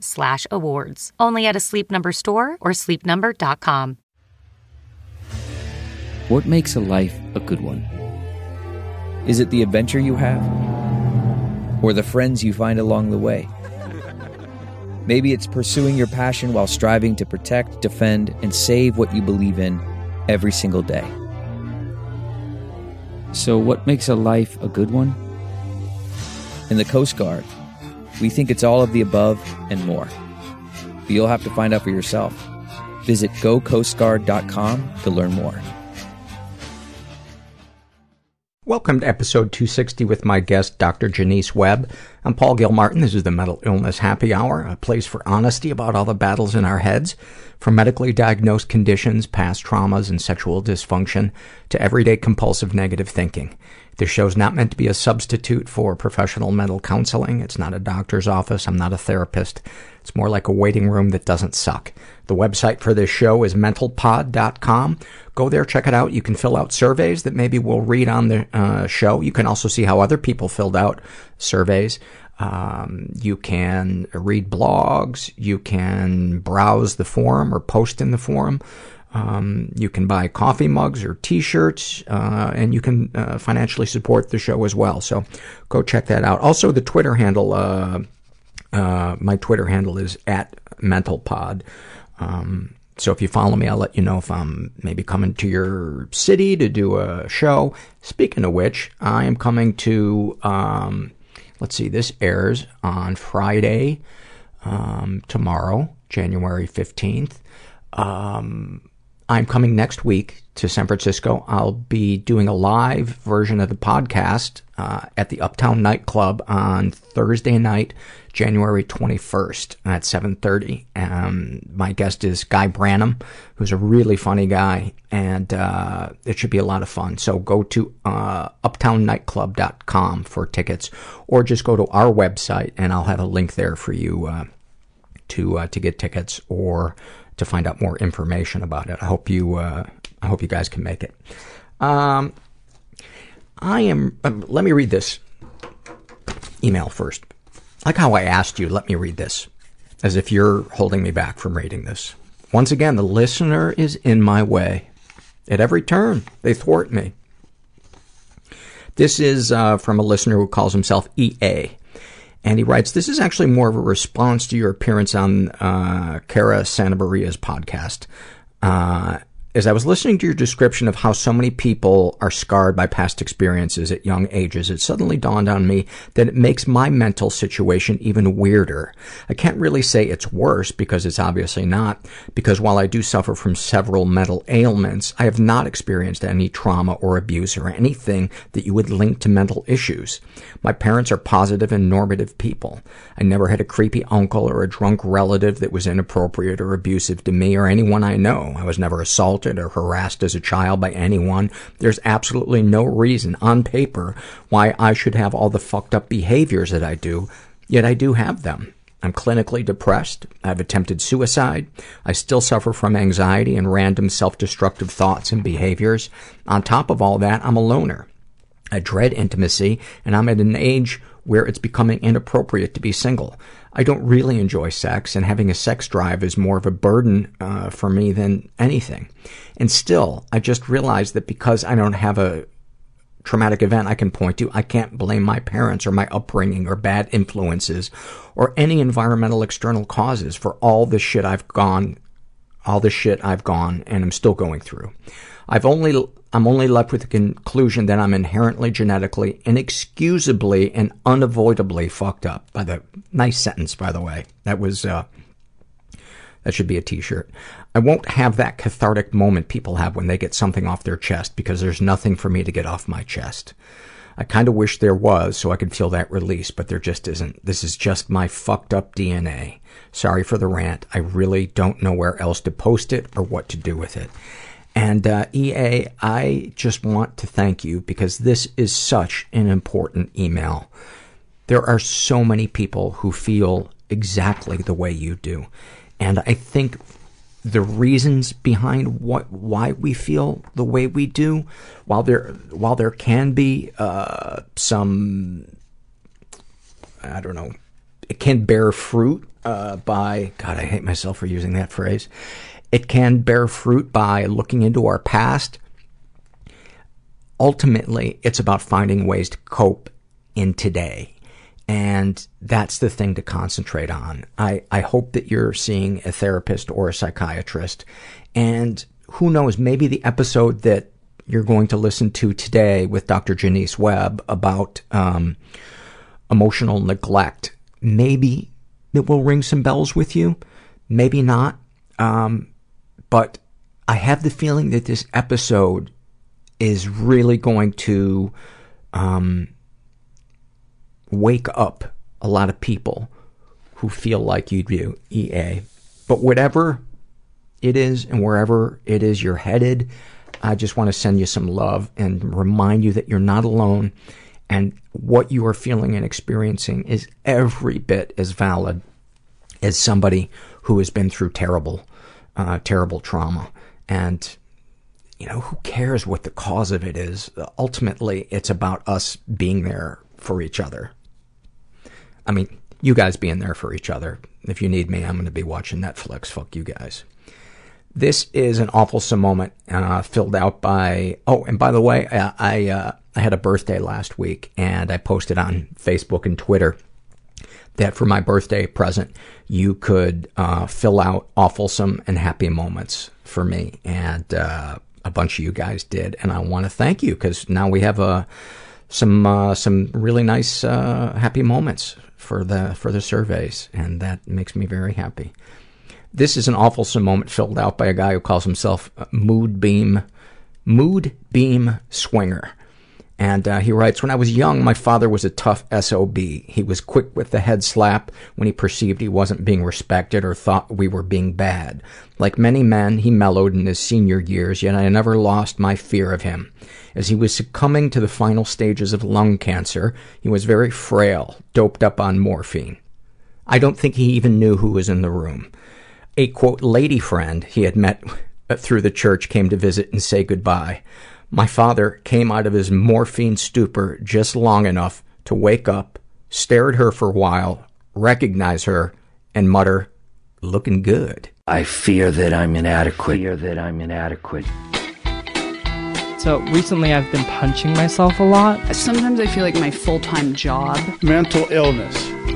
slash awards. Only at a Sleep Number store or sleepnumber.com. What makes a life a good one? Is it the adventure you have? Or the friends you find along the way? Maybe it's pursuing your passion while striving to protect, defend, and save what you believe in every single day. So, what makes a life a good one? In the Coast Guard, we think it's all of the above and more. But you'll have to find out for yourself. Visit gocoastguard.com to learn more. Welcome to episode 260 with my guest, Dr. Jonice Webb. I'm Paul Gilmartin. This is the Mental Illness Happy Hour, a place for honesty about all the battles in our heads, from medically diagnosed conditions, past traumas, and sexual dysfunction, to everyday compulsive negative thinking. This show's not meant to be a substitute for professional mental counseling. It's not a doctor's office. I'm not a therapist. It's more like a waiting room that doesn't suck. The website for this show is mentalpod.com. Go there, check it out. You can fill out surveys that maybe we'll read on the uh, show. You can also see how other people filled out surveys. Um, you can read blogs. You can browse the forum or post in the forum. Um, you can buy coffee mugs or t-shirts, uh, and you can uh, financially support the show as well. So go check that out. Also, the Twitter handle, uh, uh, my Twitter handle is at mentalpod. Um, so if you follow me, I'll let you know if I'm maybe coming to your city to do a show. Speaking of which, I am coming to, um, let's see, this airs on Friday, um, tomorrow, January 15th. Um, I'm coming next week to San Francisco. I'll be doing a live version of the podcast uh, at the Uptown Nightclub on Thursday night, January 21st at 7.30. Um, my guest is Guy Branum, who's a really funny guy, and uh, it should be a lot of fun. So go to uh, uptownnightclub.com for tickets, or just go to our website, and I'll have a link there for you uh, to uh, to get tickets or to find out more information about it. I hope you, uh, I hope you guys can make it. Um, I am, um, let me read this email first. Like how I asked you, let me read this. As if you're holding me back from reading this. Once again, the listener is in my way. At every turn, they thwart me. This is uh, from a listener who calls himself EA. And he writes, this is actually more of a response to your appearance on uh, Cara Santa Maria's podcast. Uh, as I was listening to your description of how so many people are scarred by past experiences at young ages, it suddenly dawned on me that it makes my mental situation even weirder. I can't really say it's worse because it's obviously not, because while I do suffer from several mental ailments, I have not experienced any trauma or abuse or anything that you would link to mental issues. My parents are positive and normative people. I never had a creepy uncle or a drunk relative that was inappropriate or abusive to me or anyone I know. I was never assaulted or harassed as a child by anyone. There's absolutely no reason on paper why I should have all the fucked up behaviors that I do, yet I do have them. I'm clinically depressed. I've attempted suicide. I still suffer from anxiety and random self-destructive thoughts and behaviors. On top of all that, I'm a loner. I dread intimacy, and I'm at an age where it's becoming inappropriate to be single. I don't really enjoy sex, and having a sex drive is more of a burden uh, for me than anything. And still, I just realized that because I don't have a traumatic event I can point to. I can't blame my parents or my upbringing or bad influences or any environmental external causes for all the shit I've gone, all the shit I've gone and I'm still going through. I've only, I'm only left with the conclusion that I'm inherently genetically, inexcusably, and unavoidably fucked up. By the nice sentence, by the way. That was, uh, that should be a t-shirt. I won't have that cathartic moment people have when they get something off their chest because there's nothing for me to get off my chest. I kind of wish there was so I could feel that release, but there just isn't. This is just my fucked up DNA. Sorry for the rant. I really don't know where else to post it or what to do with it. And uh, EA, I just want to thank you because this is such an important email. There are so many people who feel exactly the way you do. And I think the reasons behind what why we feel the way we do, while there while there can be uh, some, I don't know, it can bear fruit uh, by God. I hate myself for using that phrase. It can bear fruit by looking into our past. Ultimately, it's about finding ways to cope in today and that's the thing to concentrate on. I, I hope that you're seeing a therapist or a psychiatrist. And who knows, maybe the episode that you're going to listen to today with Dr. Jonice Webb about um, emotional neglect, maybe it will ring some bells with you. Maybe not. Um, but I have the feeling that this episode is really going to um, wake up a lot of people who feel like you do, EA. But whatever it is and wherever it is you're headed, I just want to send you some love and remind you that you're not alone and what you are feeling and experiencing is every bit as valid as somebody who has been through terrible, terrible trauma. And, you know, who cares what the cause of it is? Ultimately, it's about us being there for each other. I mean, you guys being there for each other. If you need me, I'm going to be watching Netflix. Fuck you guys. This is an awful moment uh, filled out by. Oh, and by the way, I I, uh, I had a birthday last week, and I posted on Facebook and Twitter that for my birthday present, you could uh, fill out awfulsome and happy moments for me, and uh, a bunch of you guys did, and I want to thank you because now we have a some uh, some really nice uh, happy moments for the for the surveys, and that makes me very happy. This is an awful moment filled out by a guy who calls himself Mood Beam Mood Beam Swinger. And uh, he writes, When I was young, my father was a tough SOB. He was quick with the head slap when he perceived he wasn't being respected or thought we were being bad. Like many men, he mellowed in his senior years, yet I never lost my fear of him. As he was succumbing to the final stages of lung cancer, he was very frail, doped up on morphine. I don't think he even knew who was in the room. A quote, lady friend he had met through the church came to visit and say goodbye. My father came out of his morphine stupor just long enough to wake up, stare at her for a while, recognize her, and mutter, looking good. I fear that I'm inadequate. Fear that I'm inadequate. So recently I've been punching myself a lot. Sometimes I feel like my full-time job mental illness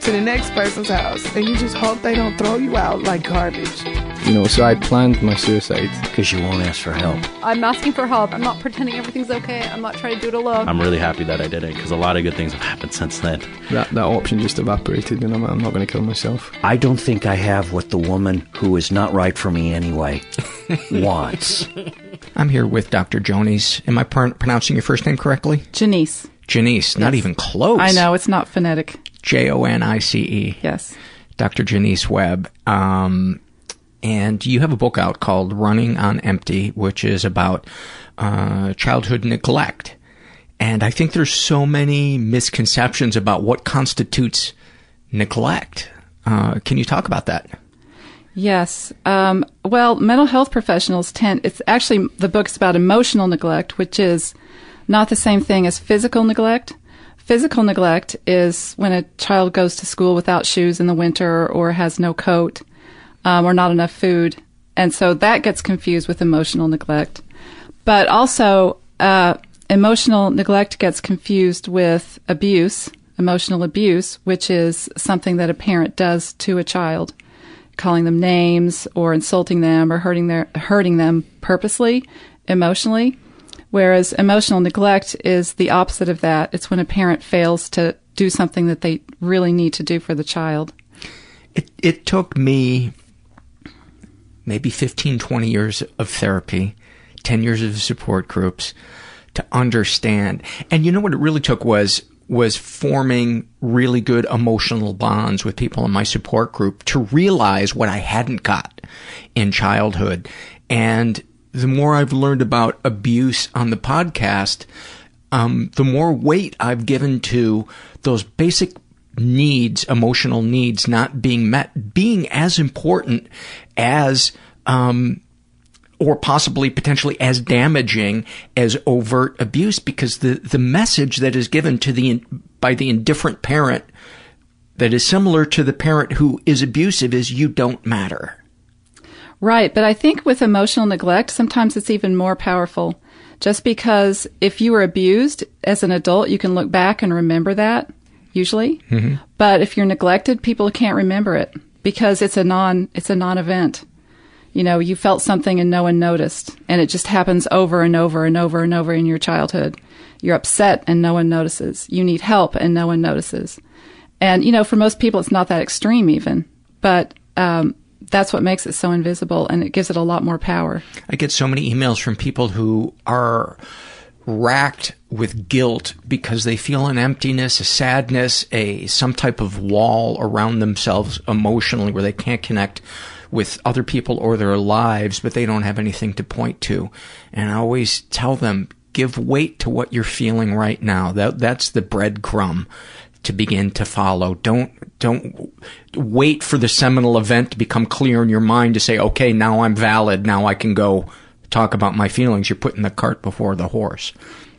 to the next person's house, and you just hope they don't throw you out like garbage. You know, so I planned my suicide. Because you won't ask for help. I'm asking for help. I'm not pretending everything's okay. I'm not trying to do it alone. I'm really happy that I did it because a lot of good things have happened since then. That, that option just evaporated, and I'm, I'm not going to kill myself. I don't think I have what the woman who is not right for me anyway wants. I'm here with Dr. Jonice. Am I pr- pronouncing your first name correctly? Janice. Janice, not even close. I know, it's not phonetic. J O N I C E. Yes. Dr. Jonice Webb. Um, and you have a book out called Running on Empty, which is about uh, childhood neglect. And I think there's so many misconceptions about what constitutes neglect. Uh, can you talk about that? Yes. Um, well, mental health professionals tend, it's actually, the book's about emotional neglect, which is not the same thing as physical neglect. Physical neglect is when a child goes to school without shoes in the winter or has no coat um, or not enough food. And so that gets confused with emotional neglect. But also, uh, emotional neglect gets confused with abuse, emotional abuse, which is something that a parent does to a child, calling them names or insulting them or hurting their hurting them purposely, emotionally. Whereas emotional neglect is the opposite of that. It's when a parent fails to do something that they really need to do for the child. It, it took me maybe 15, 20 years of therapy, 10 years of support groups to understand. And you know what it really took was was forming really good emotional bonds with people in my support group to realize what I hadn't got in childhood. And the more I've learned about abuse on the podcast, um, the more weight I've given to those basic needs, emotional needs not being met, being as important as, um, or possibly potentially as damaging as overt abuse because the, the message that is given to the, by the indifferent parent that is similar to the parent who is abusive is you don't matter. Right, but I think with emotional neglect, sometimes it's even more powerful. Just because if you were abused as an adult, you can look back and remember that, usually. Mm-hmm. But if you're neglected, people can't remember it because it's a non, it's a non-event. You know, you felt something and no one noticed, and it just happens over and over and over and over in your childhood. You're upset and no one notices. You need help and no one notices. And, you know, for most people, it's not that extreme even, but, um, that's what makes it so invisible and it gives it a lot more power. I get so many emails from people who are racked with guilt because they feel an emptiness, a sadness, a some type of wall around themselves emotionally where they can't connect with other people or their lives, but they don't have anything to point to. And I always tell them, give weight to what you're feeling right now. That that's the breadcrumb to begin to follow. Don't don't wait for the seminal event to become clear in your mind to say, okay, now I'm valid. Now I can go talk about my feelings. You're putting the cart before the horse.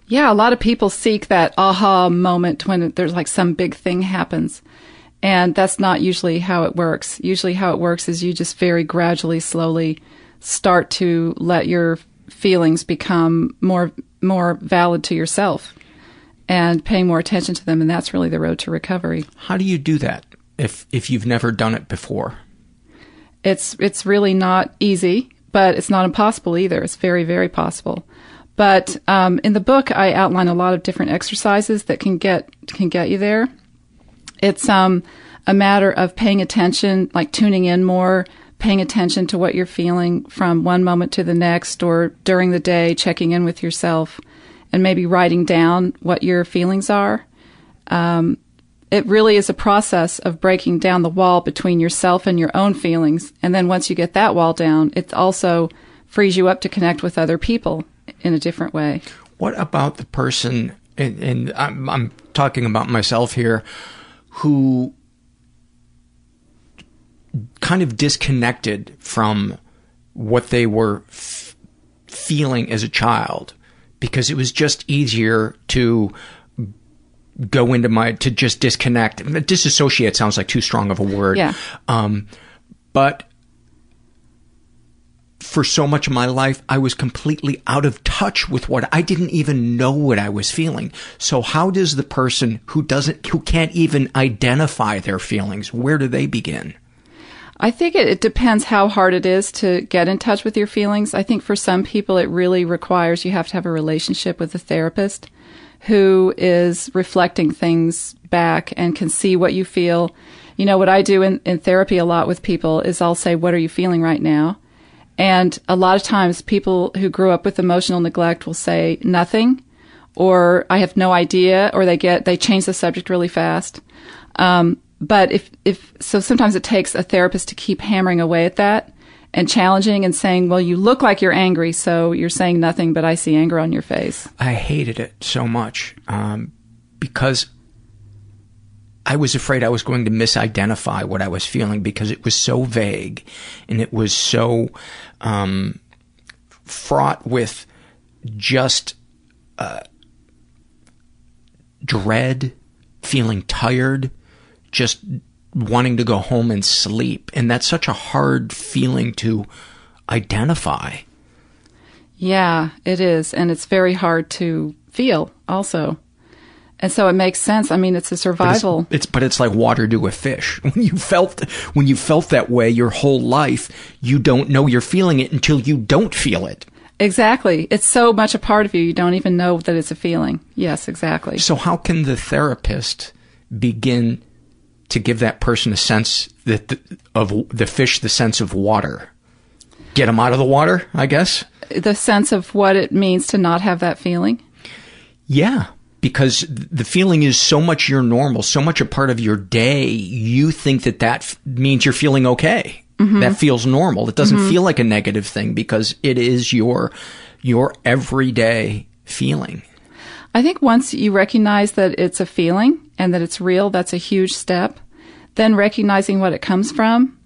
Yeah, a lot of people seek that aha moment when there's like some big thing happens. And that's not usually how it works. Usually how it works is you just very gradually, slowly start to let your feelings become more, more valid to yourself and paying more attention to them. And that's really the road to recovery. How do you do that if, if you've never done it before? It's, it's really not easy, but it's not impossible either. It's very, very possible. But um, in the book, I outline a lot of different exercises that can get can get you there. It's um, a matter of paying attention, like tuning in more, paying attention to what you're feeling from one moment to the next, or during the day, checking in with yourself, and maybe writing down what your feelings are. Um, it really is a process of breaking down the wall between yourself and your own feelings. And then once you get that wall down, it also frees you up to connect with other people in a different way. What about the person, and, and I'm, I'm talking about myself here, who kind of disconnected from what they were f- feeling as a child because it was just easier to go into my to just disconnect. Disassociate sounds like too strong of a word. Yeah. um but for so much of my life i was completely out of touch with what i didn't even know what i was feeling. So how does the person who doesn't who can't even identify their feelings where do they begin I think it, it depends how hard it is to get in touch with your feelings. I think for some people, it really requires you have to have a relationship with a therapist who is reflecting things back and can see what you feel. You know, what I do in, in therapy a lot with people is I'll say, What are you feeling right now? And a lot of times, people who grew up with emotional neglect will say nothing, or I have no idea, or they get they change the subject really fast. Um, but if if so, sometimes it takes a therapist to keep hammering away at that and challenging and saying, well, you look like you're angry, so you're saying nothing, but I see anger on your face. I hated it so much um, because I was afraid I was going to misidentify what I was feeling because it was so vague and it was so um, fraught with just uh, dread, feeling tired, just wanting to go home and sleep. And that's such a hard feeling to identify. Yeah, it is. And it's very hard to feel also. And so it makes sense. I mean, it's a survival. But it's, it's, but it's like water to a fish. When you felt when you felt that way your whole life, you don't know you're feeling it until you don't feel it. Exactly. It's so much a part of you, you don't even know that it's a feeling. Yes, exactly. So how can the therapist begin to give that person a sense that the, of the fish the sense of water? Get them out of the water, I guess. The sense of what it means to not have that feeling. Yeah, because the feeling is so much your normal, so much a part of your day. You think that that f- means you're feeling okay. Mhm. That feels normal. It doesn't Mhm. feel like a negative thing because it is your your everyday feeling. I think once you recognize that it's a feeling and that it's real, that's a huge step. Then recognizing what it comes from.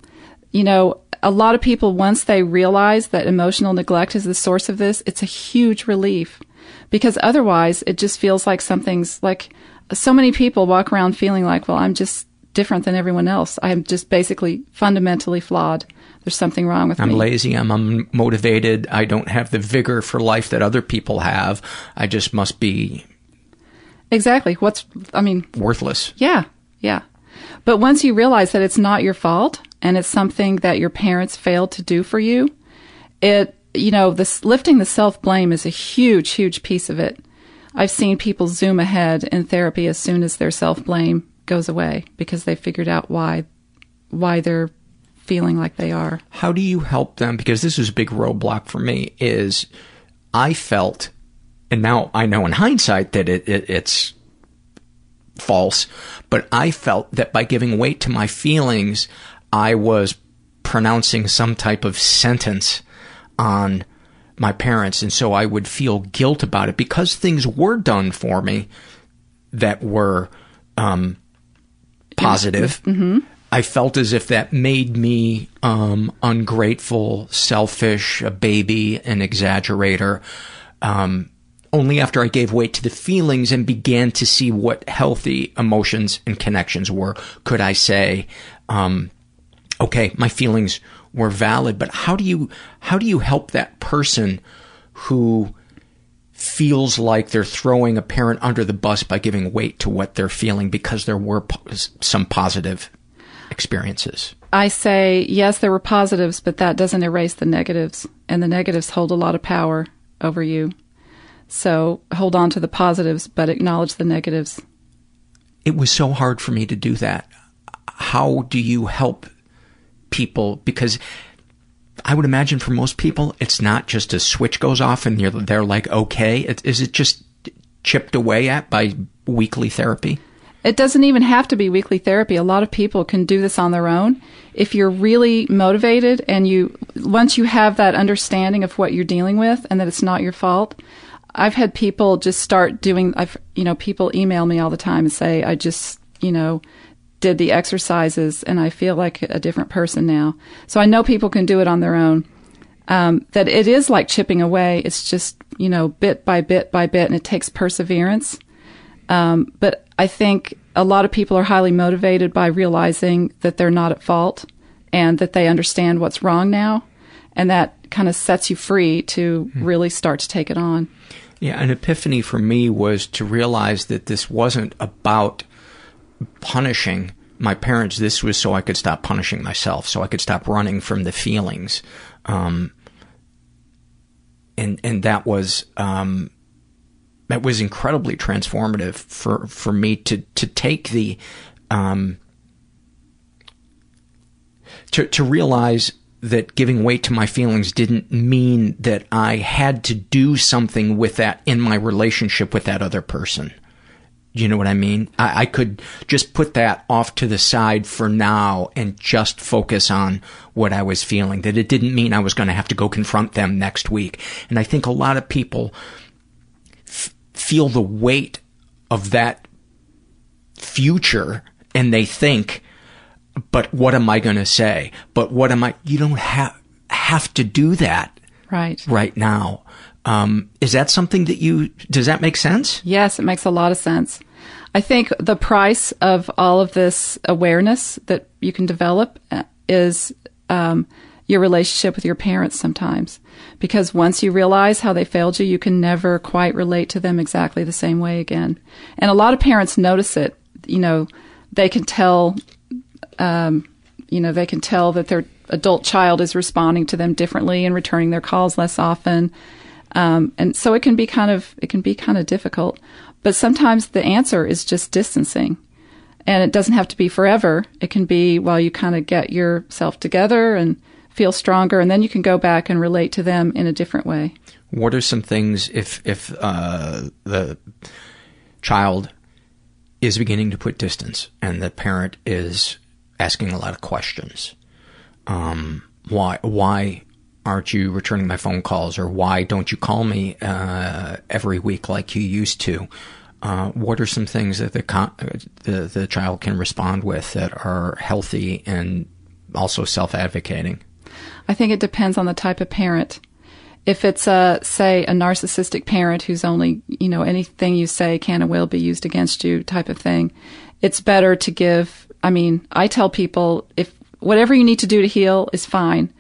You know, a lot of people, once they realize that emotional neglect is the source of this, it's a huge relief. Because otherwise, it just feels like something's like so many people walk around feeling like, well, I'm just different than everyone else. I'm just basically fundamentally flawed. There's something wrong with me. I'm lazy. I'm unmotivated. I don't have the vigor for life that other people have. I just must be Exactly. What's, I mean, worthless. Yeah, yeah. But once you realize that it's not your fault and it's something that your parents failed to do for you, it, you know, this lifting the self blame is a huge, huge piece of it. I've seen people zoom ahead in therapy as soon as their self blame goes away because they figured out why, why they're feeling like they are. How do you help them? Because this is a big roadblock for me. Is I felt, and now I know in hindsight that it, it it's false, but I felt that by giving weight to my feelings, I was pronouncing some type of sentence on my parents, and so I would feel guilt about it because things were done for me that were um, positive. Mm-hmm. I felt as if that made me um, ungrateful, selfish, a baby, an exaggerator. Um, only after I gave way to the feelings and began to see what healthy emotions and connections were, could I say, um, okay, my feelings were valid. But how do you how do you help that person who feels like they're throwing a parent under the bus by giving weight to what they're feeling because there were po- some positive experiences? I say, yes, there were positives, but that doesn't erase the negatives. And the negatives hold a lot of power over you. So hold on to the positives, but acknowledge the negatives. It was so hard for me to do that. How do you help people? Because I would imagine for most people, it's not just a switch goes off and you're, they're like, okay. It, is it just chipped away at by weekly therapy? It doesn't even have to be weekly therapy. A lot of people can do this on their own. If you're really motivated and you, once you have that understanding of what you're dealing with and that it's not your fault, I've had people just start doing, I've, you know, people email me all the time and say, I just, you know, did the exercises and I feel like a different person now. So I know people can do it on their own. Um, that it is like chipping away. It's just, you know, bit by bit by bit and it takes perseverance. Um, but I think a lot of people are highly motivated by realizing that they're not at fault and that they understand what's wrong now. And that kind of sets you free to really start to take it on. Yeah, an epiphany for me was to realize that this wasn't about punishing my parents. This was so I could stop punishing myself, so I could stop running from the feelings. Um, and and that was um, that was incredibly transformative for for me to to take the um, to to realize that giving weight to my feelings didn't mean that I had to do something with that in my relationship with that other person. You know what I mean? I, I could just put that off to the side for now and just focus on what I was feeling. That it didn't mean I was going to have to go confront them next week. And I think a lot of people f- feel the weight of that future and they think, but what am I going to say? But what am I, you don't have, have to do that Right. right now. Um, is that something that you, does that make sense? Yes, it makes a lot of sense. I think the price of all of this awareness that you can develop uh, is um, your relationship with your parents sometimes. Because once you realize how they failed you, you can never quite relate to them exactly the same way again. And a lot of parents notice it. You know, they can tell, um, you know, they can tell that their adult child is responding to them differently and returning their calls less often. Um, and so it can be kind of it can be kind of difficult. But sometimes the answer is just distancing, and it doesn't have to be forever. It can be while you kind of get yourself together and feel stronger, and then you can go back and relate to them in a different way. What are some things if if uh, the child is beginning to put distance and the parent is asking a lot of questions? Um, why why aren't you returning my phone calls, or why don't you call me uh, every week like you used to? Uh, what are some things that the, con- the the child can respond with that are healthy and also self advocating? I think it depends on the type of parent. If it's a, say, a narcissistic parent who's only, you know, anything you say can and will be used against you type of thing, it's better to give, I mean, I tell people if whatever you need to do to heal is fine.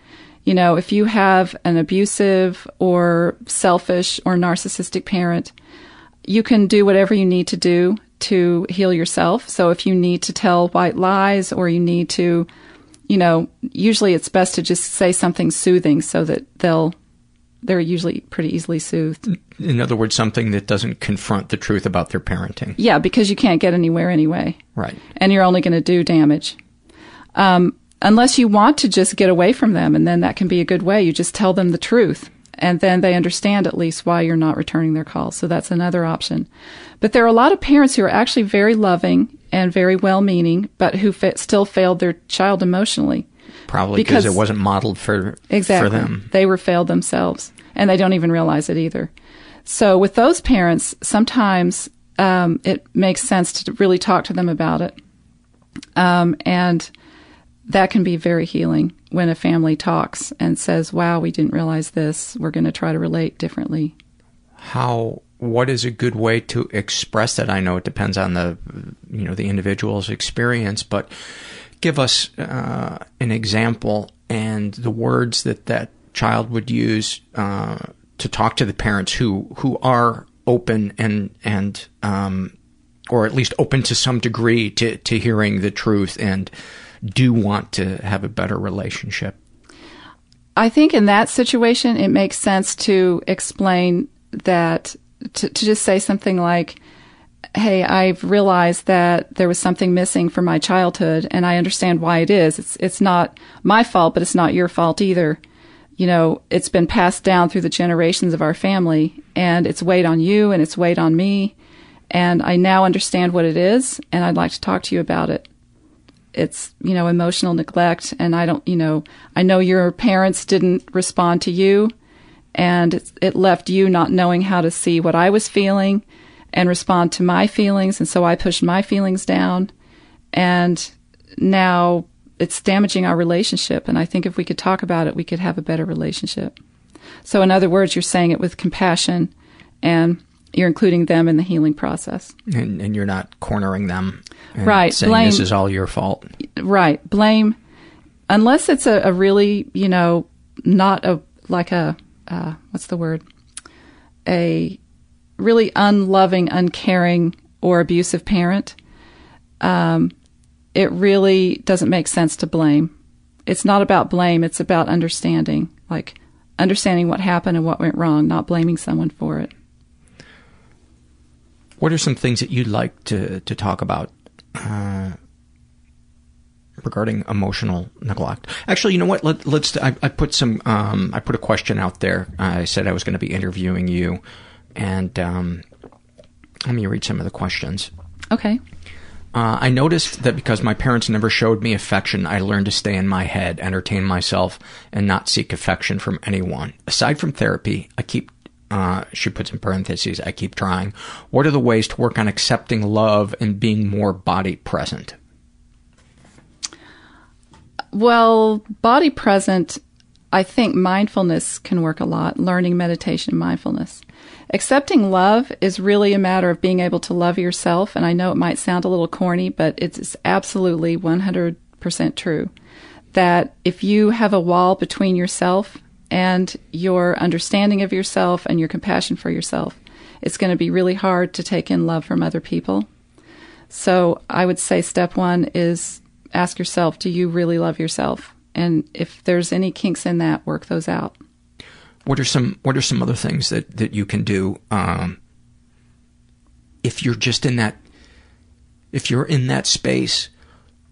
You know, if you have an abusive or selfish or narcissistic parent, you can do whatever you need to do to heal yourself. So if you need to tell white lies or you need to, you know, usually it's best to just say something soothing so that they'll they're usually pretty easily soothed. In other words, something that doesn't confront the truth about their parenting. Yeah, because you can't get anywhere anyway. Right. And you're only going to do damage. Um, unless you want to just get away from them, and then that can be a good way. You just tell them the truth, and then they understand at least why you're not returning their calls. So that's another option. But there are a lot of parents who are actually very loving and very well meaning, but who fa- still failed their child emotionally. Probably because it wasn't modeled for exactly. for them. They were failed themselves, and they don't even realize it either. So with those parents, sometimes um, it makes sense to really talk to them about it, um, and that can be very healing when a family talks and says, "Wow, we didn't realize this. We're going to try to relate differently." How? What is a good way to express that? I know it depends on the you know the individual's experience, but give us uh, an example and the words that that child would use uh, to talk to the parents who who are open and and um, or at least open to some degree to to hearing the truth and do want to have a better relationship. I think in that situation, it makes sense to explain that to, to just say something like, hey, I've realized that there was something missing from my childhood and I understand why it is. It's, it's not my fault, but it's not your fault either. You know, it's been passed down through the generations of our family and it's weighed on you and it's weighed on me. And I now understand what it is and I'd like to talk to you about it. It's, you know, emotional neglect and I don't, you know, I know your parents didn't respond to you and it, it left you not knowing how to see what I was feeling and respond to my feelings. And so I pushed my feelings down. And now it's damaging our relationship. And I think if we could talk about it, we could have a better relationship. So, in other words, you're saying it with compassion and you're including them in the healing process. And, and you're not cornering them. Right. Saying Blame- this is all your fault. Right. Blame, unless it's a, a really, you know, not a, like a, uh, what's the word? A really unloving, uncaring, or abusive parent, um, it really doesn't make sense to blame. It's not about blame, it's about understanding, like understanding what happened and what went wrong, not blaming someone for it. What are some things that you'd like to, to talk about uh, regarding emotional neglect? Actually, you know what? Let, let's. I, I put some. Um, I put a question out there. I said I was going to be interviewing you, and um, let me read some of the questions. Okay. Uh, I noticed that because my parents never showed me affection, I learned to stay in my head, entertain myself, and not seek affection from anyone. Aside from therapy, I keep, uh, she puts in parentheses, I keep trying. What are the ways to work on accepting love and being more body present? Well, body present, I think mindfulness can work a lot, learning meditation, mindfulness. Accepting love is really a matter of being able to love yourself. And I know it might sound a little corny, but it's absolutely 100% true that if you have a wall between yourself and your understanding of yourself and your compassion for yourself, it's going to be really hard to take in love from other people. So I would say step one is ask yourself, do you really love yourself? And if there's any kinks in that, work those out. What are some What are some other things that that you can do um, if you're just in that if you're in that space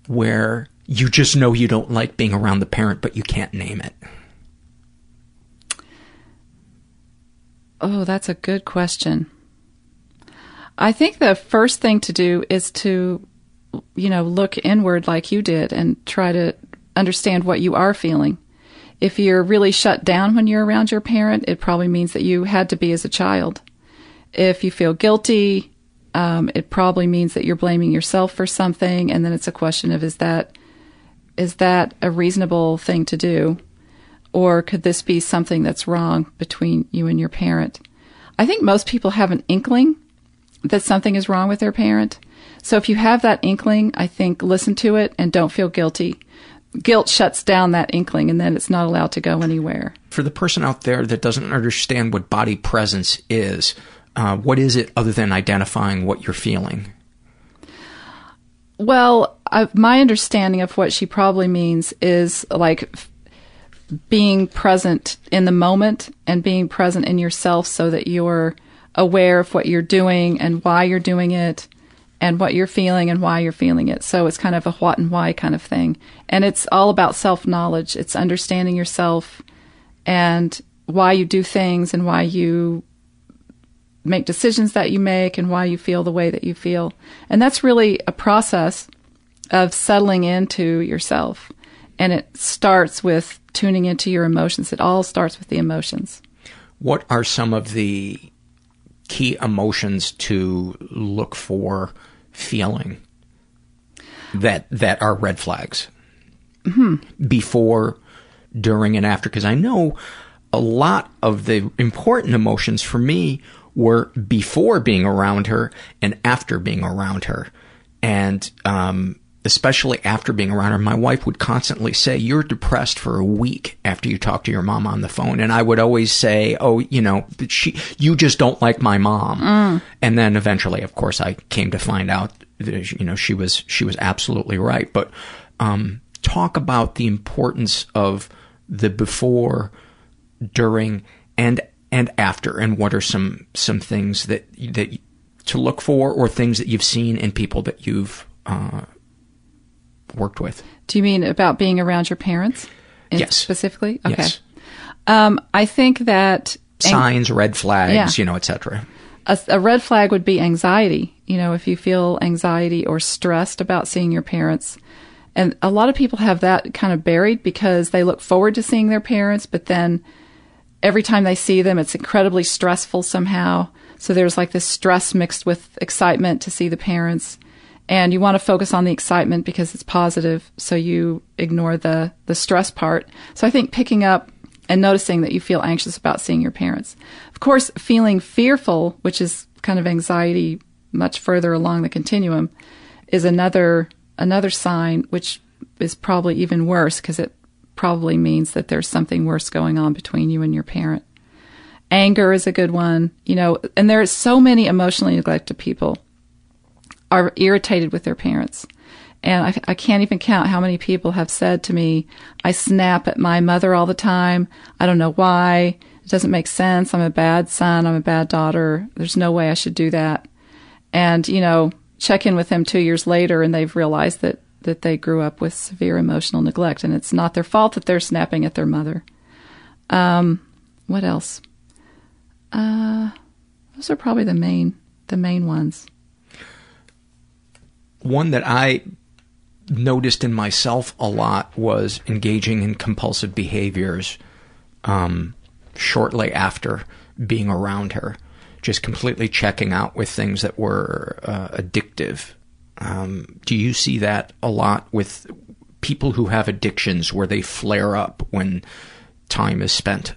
where you just know you don't like being around the parent, but you can't name it? Oh, that's a good question. I think the first thing to do is to, you know, look inward like you did and try to understand what you are feeling. If you're really shut down when you're around your parent, it probably means that you had to be as a child. If you feel guilty, um, it probably means that you're blaming yourself for something, and then it's a question of is that is that a reasonable thing to do, or could this be something that's wrong between you and your parent? I think most people have an inkling that something is wrong with their parent. So if you have that inkling, I think listen to it and don't feel guilty. Guilt shuts down that inkling and then it's not allowed to go anywhere. For the person out there that doesn't understand what body presence is, uh, what is it other than identifying what you're feeling? Well, I, my understanding of what she probably means is like being present in the moment and being present in yourself so that you're aware of what you're doing and why you're doing it and what you're feeling and why you're feeling it. So it's kind of a what and why kind of thing. And it's all about self knowledge. It's understanding yourself and why you do things and why you make decisions that you make and why you feel the way that you feel. And that's really a process of settling into yourself. And it starts with tuning into your emotions. It all starts with the emotions. What are some of the key emotions to look for feeling that that are red flags hmm before, during, and after? Because I know a lot of the important emotions for me were before being around her and after being around her, and um, especially after being around her, my wife would constantly say, "You're depressed for a week after you talk to your mom on the phone," and I would always say, "Oh, you know, she, you just don't like my mom." Mm. And then eventually, of course, I came to find out that you know she was she was absolutely right. But um, talk about the importance of the before, during, and and after, and what are some some things that that to look for, or things that you've seen in people that you've uh, worked with. Do you mean about being around your parents? Yes. Specifically? Okay. Yes. Um, I think that Signs, red flags, Yeah. you know, etc. a, a red flag would be anxiety. You know, if you feel anxiety or stressed about seeing your parents. And a lot of people have that kind of buried because they look forward to seeing their parents, but then every time they see them, it's incredibly stressful somehow. So there's like this stress mixed with excitement to see the parents. And you want to focus on the excitement because it's positive, so you ignore the, the stress part. So I think picking up and noticing that you feel anxious about seeing your parents. Of course, feeling fearful, which is kind of anxiety much further along the continuum, is another another sign which is probably even worse because it probably means that there's something worse going on between you and your parent. Anger is a good one, you know, and there are so many emotionally neglected people are irritated with their parents. And I, I can't even count how many people have said to me, I snap at my mother all the time. I don't know why. It doesn't make sense. I'm a bad son. I'm a bad daughter. There's no way I should do that. And, you know, check in with them two years later and they've realized that, that they grew up with severe emotional neglect and it's not their fault that they're snapping at their mother. Um, what else? Uh, those are probably the main, the main ones. One that I noticed in myself a lot was engaging in compulsive behaviors um, shortly after being around her, just completely checking out with things that were uh, addictive. Um, do you see that a lot with people who have addictions where they flare up when time is spent?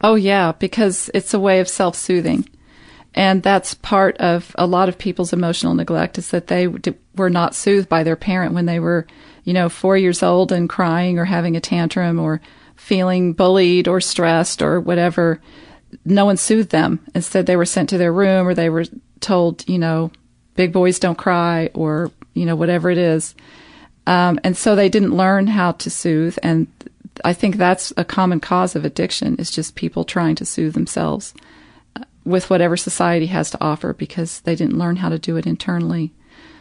Oh, yeah, because it's a way of self soothing. And that's part of a lot of people's emotional neglect is that they d- were not soothed by their parent when they were, you know, four years old and crying or having a tantrum or feeling bullied or stressed or whatever. No one soothed them. Instead, they were sent to their room or they were told, you know, big boys don't cry or, you know, whatever it is. Um, and so they didn't learn how to soothe. And I think that's a common cause of addiction is just people trying to soothe themselves with whatever society has to offer because they didn't learn how to do it internally.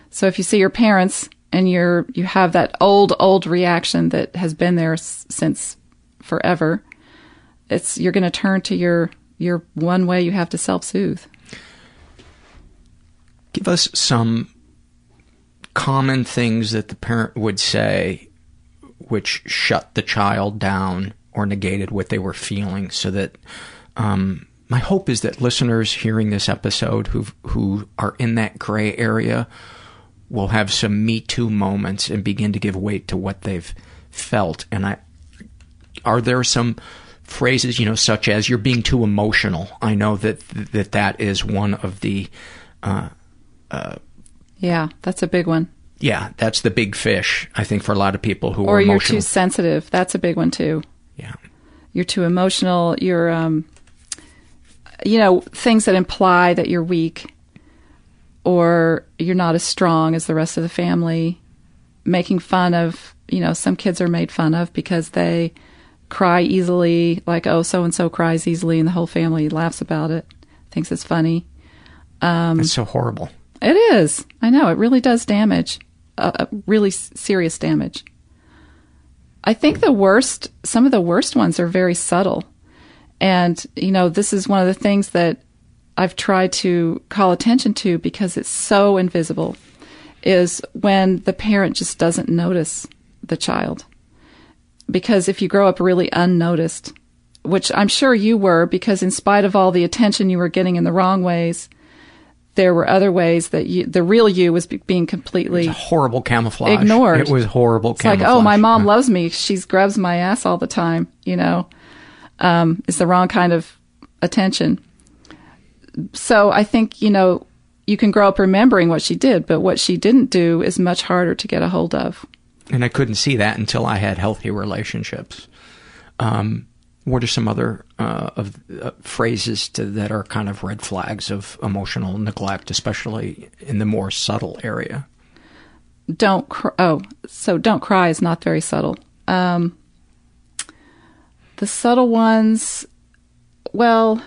So if you see your parents and you're you have that old old reaction that has been there s- since forever, it's you're going to turn to your your one way you have to self-soothe. Give us some common things that the parent would say which shut the child down or negated what they were feeling so that um, my hope is that listeners hearing this episode who who are in that gray area will have some me too moments and begin to give weight to what they've felt and i are there some phrases you know such as you're being too emotional i know that that that is one of the uh, uh, Yeah, that's a big one. yeah, that's the big fish. I think for a lot of people who or are you're emotional. too sensitive. That's a big one too. Yeah. You're too emotional. You're, um, you know, things that imply that you're weak or you're not as strong as the rest of the family. Making fun of, you know, some kids are made fun of because they cry easily, like, oh, so and so cries easily, and the whole family laughs about it, thinks it's funny. Um, It's so horrible. It is. I know. It really does damage, uh, uh, really s- serious damage. I think the worst, some of the worst ones are very subtle. And, you know, this is one of the things that I've tried to call attention to because it's so invisible is when the parent just doesn't notice the child. Because if you grow up really unnoticed, which I'm sure you were, because in spite of all the attention you were getting in the wrong ways, there were other ways that you, the real you was be- being completely Horrible camouflage. ignored. It was horrible It's like, oh, my mom loves me. She grabs my ass all the time. You know, um, it's the wrong kind of attention. So I think you know you can grow up remembering what she did, but what she didn't do is much harder to get a hold of. And I couldn't see that until I had healthy relationships. Um, what are some other uh, of uh, phrases to, that are kind of red flags of emotional neglect, especially in the more subtle area? Don't cr- oh, so don't cry is not very subtle. Um, the subtle ones, well,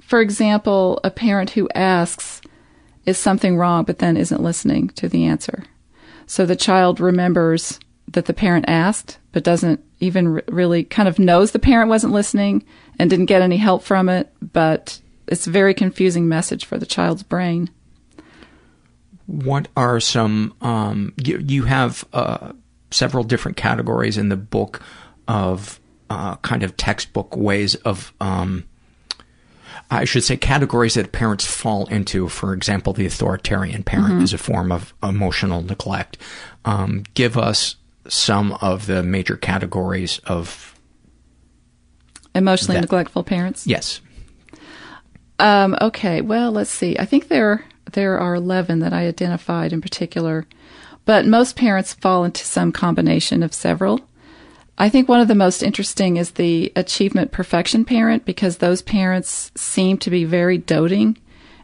for example, a parent who asks, "Is something wrong?" but then isn't listening to the answer. So the child remembers that the parent asked, but doesn't even really kind of knows the parent wasn't listening and didn't get any help from it. But it's a very confusing message for the child's brain. What are some? Um, you, you have uh, several different categories in the book of uh, kind of textbook ways of. Um, I should say categories that parents fall into. For example, the authoritarian parent Mhm. is a form of emotional neglect. Um, give us some of the major categories of Emotionally That- neglectful parents. yes. Um, okay, well, let's see. I think there there are eleven that I identified in particular, but most parents fall into some combination of several. I think one of the most interesting is the achievement perfection parent because those parents seem to be very doting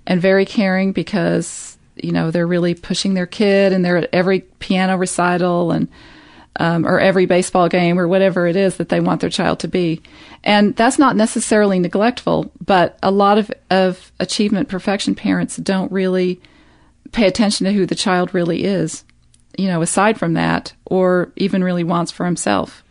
and very caring because you know they're really pushing their kid and they're at every piano recital and um, or every baseball game or whatever it is that they want their child to be. And that's not necessarily neglectful, but a lot of, of achievement perfection parents don't really pay attention to who the child really is, you know, aside from that, or even really wants for himself.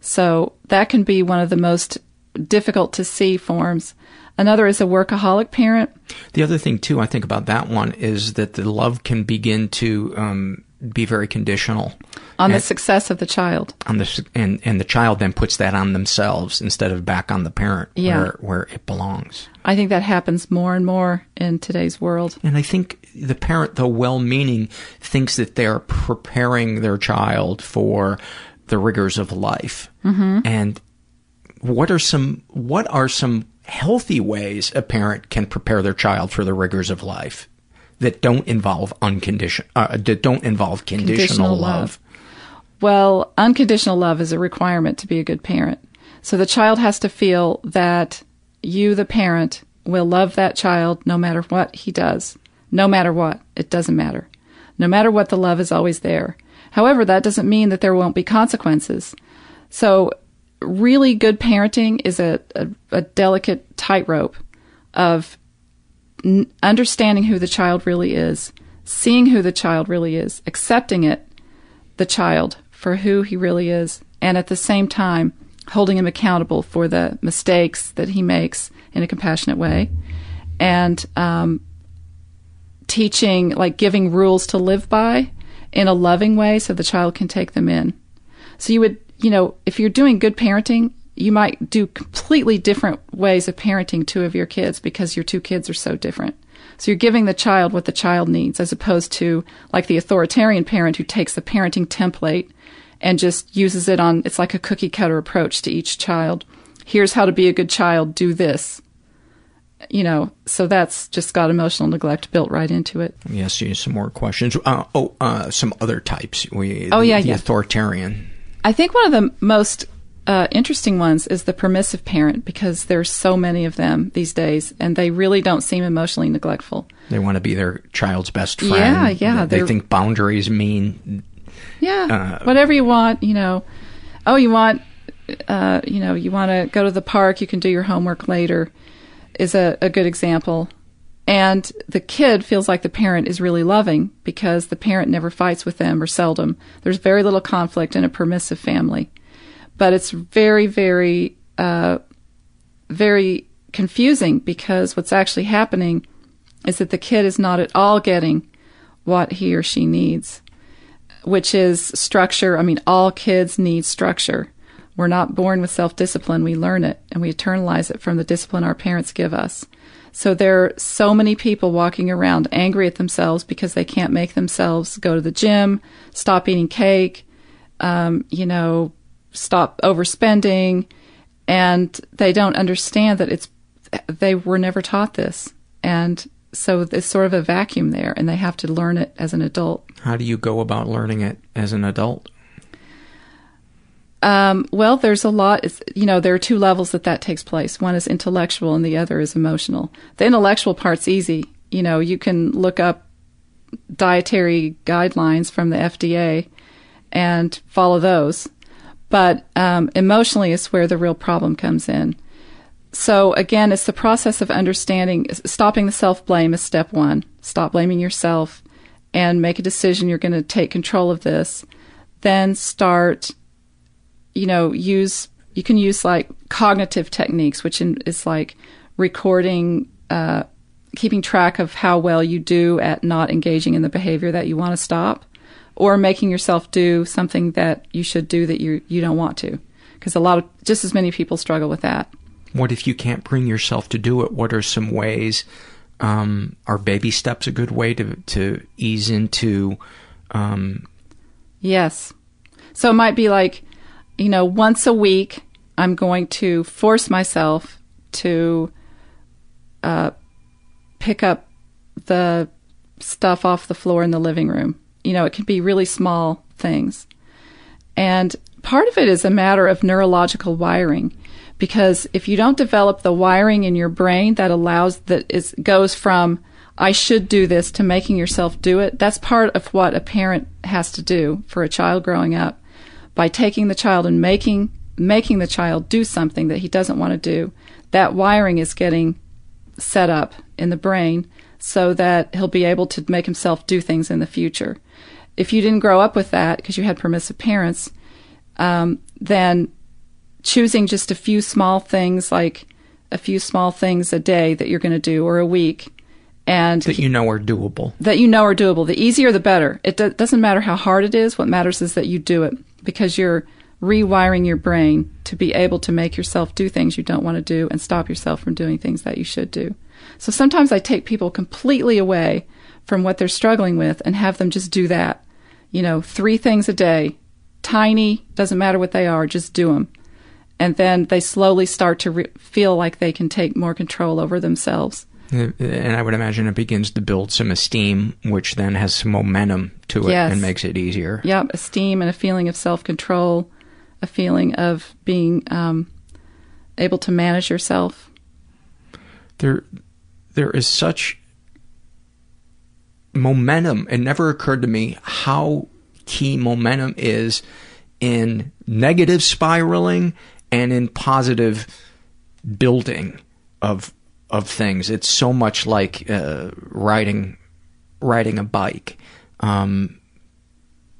So that can be one of the most difficult to see forms. Another is a workaholic parent. The other thing too, I think about that one is that the love can begin to um, be very conditional on the success of the child. on the and and the child then puts that on themselves instead of back on the parent Yeah. where where it belongs. I think that happens more and more in today's world. And I think the parent, though well-meaning, thinks that they're preparing their child for the rigors of life. Mhm. And what are some what are some healthy ways a parent can prepare their child for the rigors of life that don't involve unconditional uh, that don't involve conditional, Conditional love. love. Well, unconditional love is a requirement to be a good parent. So the child has to feel that you, the parent, will love that child no matter what he does. No matter what. It doesn't matter. No matter what, the love is always there. However, that doesn't mean that there won't be consequences. So, really good parenting is a, a, a delicate tightrope of n- understanding who the child really is, seeing who the child really is, accepting it, the child for who he really is, and at the same time holding him accountable for the mistakes that he makes in a compassionate way, and um, teaching, like giving rules to live by in a loving way so the child can take them in. So you would, you know, if you're doing good parenting, you might do completely different ways of parenting two of your kids because your two kids are so different. So you're giving the child what the child needs as opposed to like the authoritarian parent who takes the parenting template and just uses it on, it's like a cookie cutter approach to each child. Here's how to be a good child, do this. You know, so that's just got emotional neglect built right into it. Yes, you some more questions. Uh, oh, uh, some other types. We, Oh, the, yeah, the yeah. authoritarian. I think one of the most uh, interesting ones is the permissive parent because there's so many of them these days, and they really don't seem emotionally neglectful. They want to be their child's best friend. Yeah, yeah, They they're- think boundaries mean Yeah, Uh, whatever you want, you know. Oh, you want, uh, you know, you want to go to the park. You can do your homework later. Is a, a good example. And the kid feels like the parent is really loving because the parent never fights with them or seldom. There's very little conflict in a permissive family. But it's very, very, uh, very confusing because what's actually happening is that the kid is not at all getting what he or she needs, which is structure. I mean, all kids need structure. We're not born with self discipline, we learn it and we internalize it from the discipline our parents give us. So there are so many people walking around angry at themselves because they can't make themselves go to the gym, stop eating cake, um, you know, stop overspending, and they don't understand that it's they were never taught this, and so there's sort of a vacuum there, and they have to learn it as an adult. How do you go about learning it as an adult? Um, well, there's a lot. You know, there are two levels that that takes place. One is intellectual, and the other is emotional. The intellectual part's easy. You know, you can look up dietary guidelines from the FDA and follow those. But um, emotionally is where the real problem comes in. So again, it's the process of understanding, stopping the self blame is step one. Stop blaming yourself and make a decision you're going to take control of this. Then start, you know, use, you can use like cognitive techniques, which in, is like recording, uh, keeping track of how well you do at not engaging in the behavior that you want to stop or making yourself do something that you should do that you you don't want to because a lot of just as many people struggle with that What if you can't bring yourself to do it? What are some ways? Um, are baby steps a good way to to ease into? Um, yes so it might be like you know once a week i'm going to force myself to uh, pick up the stuff off the floor in the living room. You know it can be really small things. And part of it is a matter of neurological wiring because if you don't develop the wiring in your brain that allows that is goes from I should do this to making yourself do it, that's part of what a parent has to do for a child growing up by taking the child and making making the child do something that he doesn't want to do. That wiring is getting set up in the brain so that he'll be able to make himself do things in the future. If you didn't grow up with that because you had permissive parents, um, then choosing just a few small things like a few small things a day that you're going to do or a week and that you know are doable. that you know are doable. The easier, the better. It do- doesn't matter how hard it is. What matters is that you do it because you're rewiring your brain to be able to make yourself do things you don't want to do and stop yourself from doing things that you should do. So sometimes I take people completely away from what they're struggling with and have them just do that. You know, three things a day, tiny, doesn't matter what they are, just do them. And then they slowly start to re- feel like they can take more control over themselves. And I would imagine it begins to build some esteem, which then has some momentum to it Yes. and makes it easier. Yep, esteem and a feeling of self control, a feeling of being um, able to manage yourself. There, there is such momentum. It never occurred to me how key momentum is in negative spiraling and in positive building of of things. It's so much like uh, riding riding a bike. Um,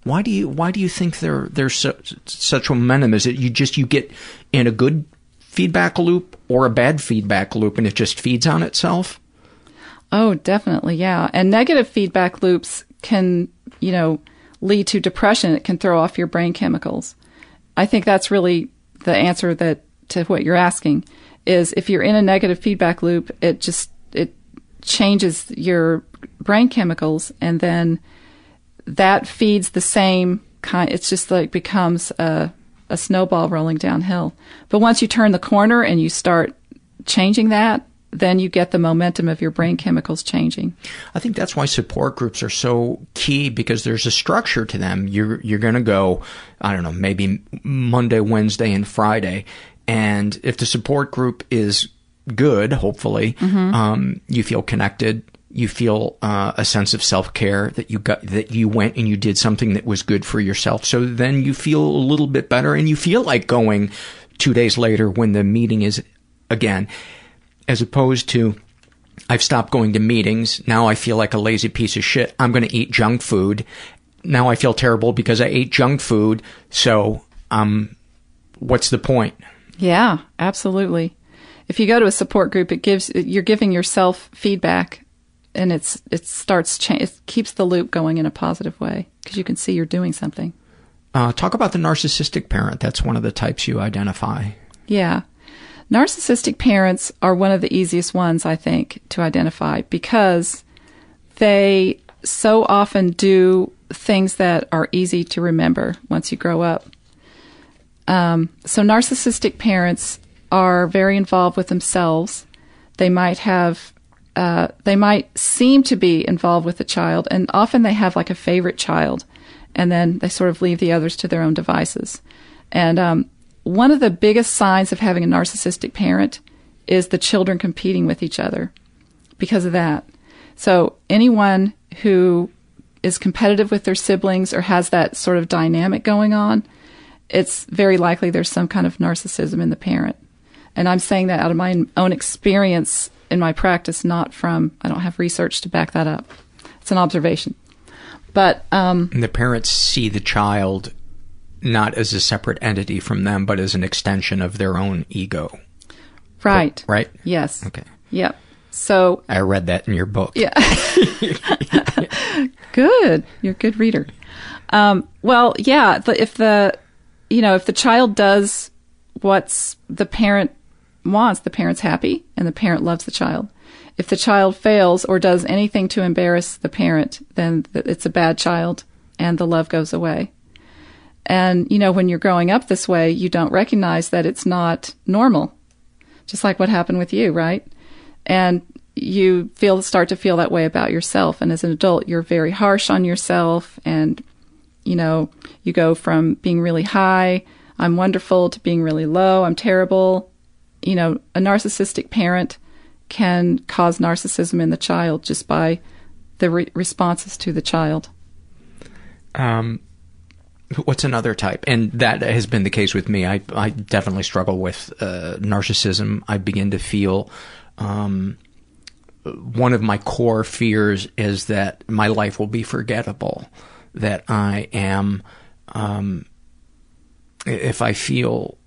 why do you why do you think there there's su- such momentum? Is it you just you get in a good feedback loop or a bad feedback loop and it just feeds on itself? Oh, definitely, yeah. And negative feedback loops can, you know, lead to depression. It can throw off your brain chemicals. I think that's really the answer that to what you're asking is if you're in a negative feedback loop, it just it changes your brain chemicals and then that feeds the same kind it's just like becomes a a snowball rolling downhill. But once you turn the corner and you start changing that, then you get the momentum of your brain chemicals changing. I think that's why support groups are so key because there's a structure to them. You're you're going to go, I don't know, maybe Monday, Wednesday, and Friday, and if the support group is good, hopefully, Mhm. um, you feel connected. You feel uh, a sense of self care that you got that you went and you did something that was good for yourself. So then you feel a little bit better, and you feel like going two days later when the meeting is again, as opposed to I've stopped going to meetings. Now I feel like a lazy piece of shit. I'm going to eat junk food. Now I feel terrible because I ate junk food. So, um, what's the point? Yeah, absolutely. If you go to a support group, it gives you're giving yourself feedback, and it's it starts cha- it keeps the loop going in a positive way because you can see you're doing something. Uh, talk about the narcissistic parent. That's one of the types you identify. Yeah. Narcissistic parents are one of the easiest ones, I think, to identify because they so often do things that are easy to remember once you grow up. Um, so, narcissistic parents are very involved with themselves. They might have, uh, they might seem to be involved with the child, and often they have like a favorite child, and then they sort of leave the others to their own devices. And um, one of the biggest signs of having a narcissistic parent is the children competing with each other because of that. So anyone who is competitive with their siblings or has that sort of dynamic going on, it's very likely there's some kind of narcissism in the parent. And I'm saying that out of my own experience in my practice, not from, I don't have research to back that up. It's an observation. But um, And the parents see the child not as a separate entity from them, but as an extension of their own ego. right. Right? Yes. Okay. Yep. So I read that in your book. Yeah. good. You're a good reader. Um, well, yeah. If the, you know, if the child does what's the parent wants, the parent's happy and the parent loves the child. If the child fails or does anything to embarrass the parent, then it's a bad child and the love goes away. And, you know, when you're growing up this way, you don't recognize that it's not normal. Just like what happened with you, right? And you feel start to feel that way about yourself. And as an adult, you're very harsh on yourself and, you know, you go from being really high, I'm wonderful, to being really low, I'm terrible. You know, a narcissistic parent can cause narcissism in the child just by the re- responses to the child. Um, what's another type? And that has been the case with me. I, I definitely struggle with uh, narcissism. I begin to feel um, one of my core fears is that my life will be forgettable. That I am, um, if I feel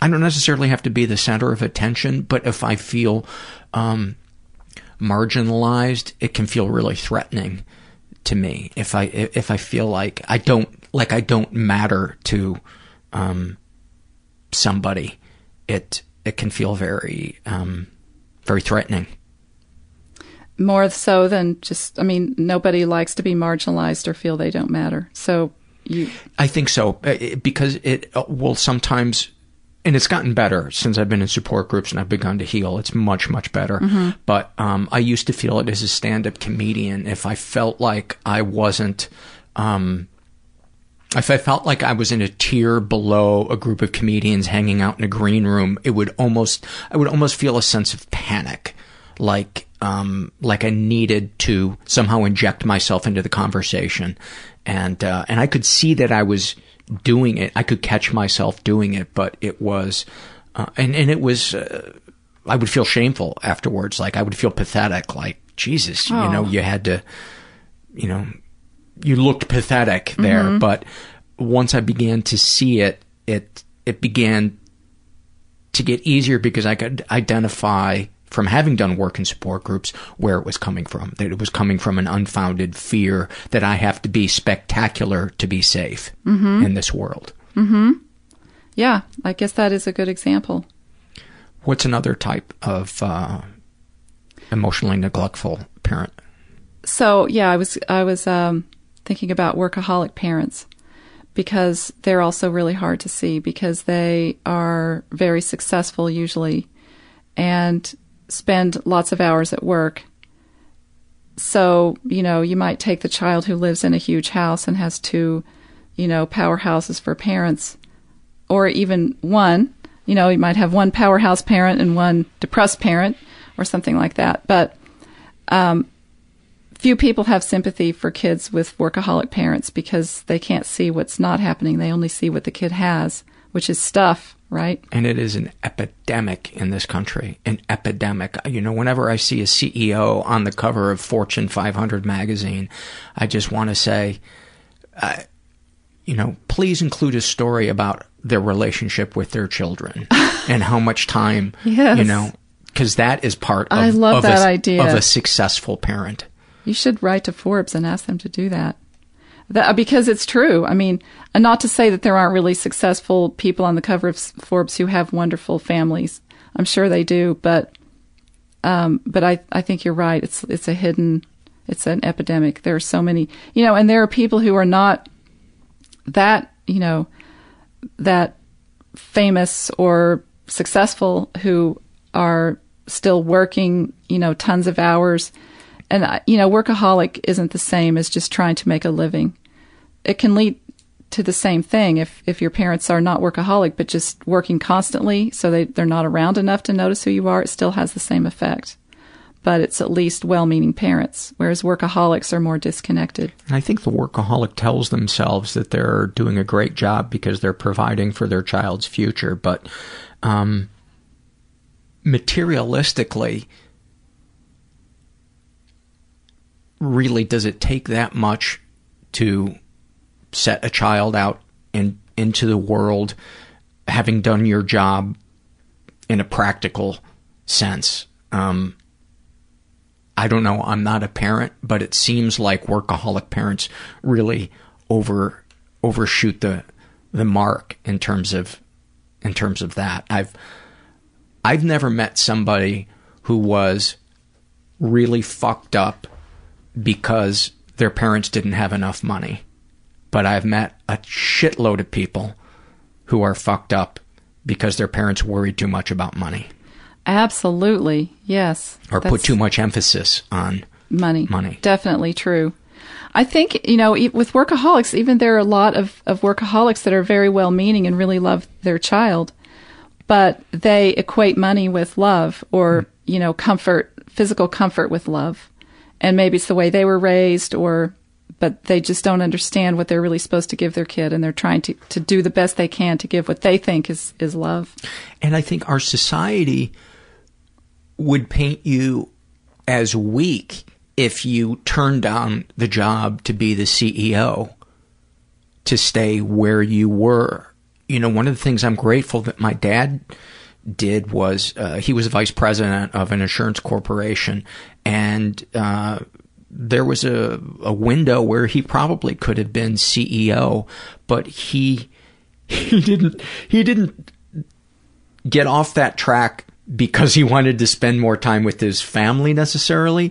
I don't necessarily have to be the center of attention, but if I feel um, marginalized, it can feel really threatening to me. If I if I feel like I don't like I don't matter to um, somebody, it it can feel very um, very threatening. More so than just, I mean, nobody likes to be marginalized or feel they don't matter. So you. I think so uh, because it uh, will sometimes, and it's gotten better since I've been in support groups and I've begun to heal. It's much much better. Mhm. But um, I used to feel it as a stand-up comedian. If I felt like I wasn't, um, if I felt like I was in a tier below a group of comedians hanging out in a green room, it would almost, I would almost feel a sense of panic, like, um, like I needed to somehow inject myself into the conversation, and uh, and I could see that I was doing it. I could catch myself doing it, but it was, uh, and and it was. Uh, I would feel shameful afterwards. Like I would feel pathetic. Like Jesus, you Oh. know, you had to, you know, you looked pathetic there. Mhm. But once I began to see it, it it began to get easier because I could identify from having done work in support groups where it was coming from. That it was coming from an unfounded fear that I have to be spectacular to be safe Mhm. in this world. Mm-hmm. Yeah, I guess that is a good example. What's another type of uh, emotionally neglectful parent? So yeah, I was I was um, thinking about workaholic parents because they're also really hard to see because they are very successful usually and spend lots of hours at work. So you know you might take the child who lives in a huge house and has two, you know, powerhouses for parents, or even one. You know, you might have one powerhouse parent and one depressed parent, or something like that. But um, few people have sympathy for kids with workaholic parents because they can't see what's not happening. They only see what the kid has, which is stuff, right? And it is an epidemic in this country. An epidemic. You know, whenever I see a CEO on the cover of Fortune 500 magazine, I just want to say, uh, you know, please include a story about their relationship with their children and how much time, Yes. you know, because that is part of, I love of that a, idea. of a successful parent. You should write to Forbes and ask them to do that. That because it's true. I mean, and not to say that there aren't really successful people on the cover of Forbes who have wonderful families. I'm sure they do, but um, but I I think you're right. It's it's a hidden, it's an epidemic. There are so many, you know, and there are people who are not that you know that famous or successful who are still working, you know, tons of hours. And, I- you know, workaholic isn't the same as just trying to make a living. It can lead to the same thing if, if your parents are not workaholic, but just working constantly so they, they're not around enough to notice who you are. It still has the same effect. But it's at least well meaning parents, whereas workaholics are more disconnected. I think the workaholic tells themselves that they're doing a great job because they're providing for their child's future, but um, materialistically, really, does it take that much to set a child out in, into the world, having done your job in a practical sense? Um, I don't know. I'm not a parent, but it seems like workaholic parents really over overshoot the the mark in terms of in terms of that. I've I've never met somebody who was really fucked up because their parents didn't have enough money. But I've met a shitload of people who are fucked up because their parents worried too much about money Absolutely. Yes. or put too much emphasis on money. Money. Definitely true. I think, you know, with workaholics, even there are a lot of, of workaholics that are very well meaning and really love their child, but they equate money with love or, hmm. you know, comfort, physical comfort with love. And maybe it's the way they were raised or, but they just don't understand what they're really supposed to give their kid and they're trying to, to do the best they can to give what they think is, is love. And I think our society would paint you as weak if you turned down the job to be the CEO to stay where you were you know, one of the things I'm grateful that my dad did was uh, he was vice president of an insurance corporation, and uh, there was a, a window where he probably could have been CEO, but he he didn't he didn't get off that track because he wanted to spend more time with his family necessarily.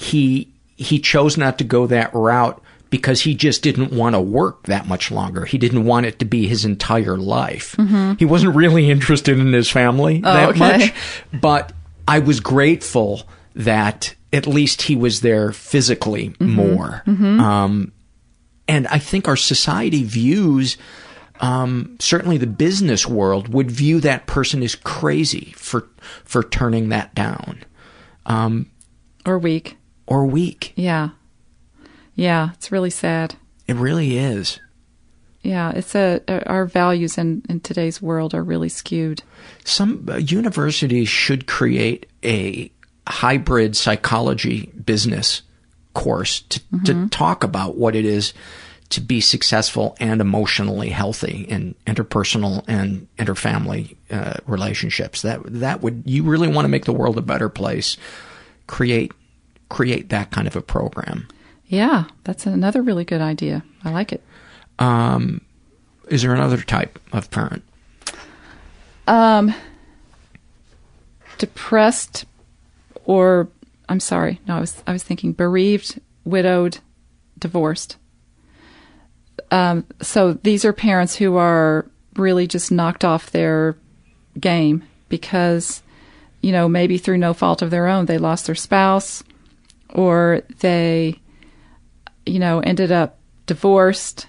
He he chose not to go that route because he just didn't want to work that much longer. He didn't want it to be his entire life. He wasn't really interested in his family Oh, that okay. much, but I was grateful that at least he was there physically more. Um, and I think our society views, um, certainly the business world would view that person as crazy for for turning that down, um, Or weak. or weak. Yeah. Yeah, it's really sad. It really is. Yeah, it's a our values in in today's world are really skewed. Some uh, universities should create a hybrid psychology business course to, to talk about what it is to be successful and emotionally healthy in interpersonal and interfamily uh, relationships. That that would you really want to make the world a better place? Create create that kind of a program. Yeah, that's another really good idea. I like it. Um, is there another type of parent? Um, depressed, or I'm sorry, no, I was I was thinking bereaved, widowed, divorced. Um, so these are parents who are really just knocked off their game because, you know, maybe through no fault of their own, they lost their spouse, or they, you know, ended up divorced,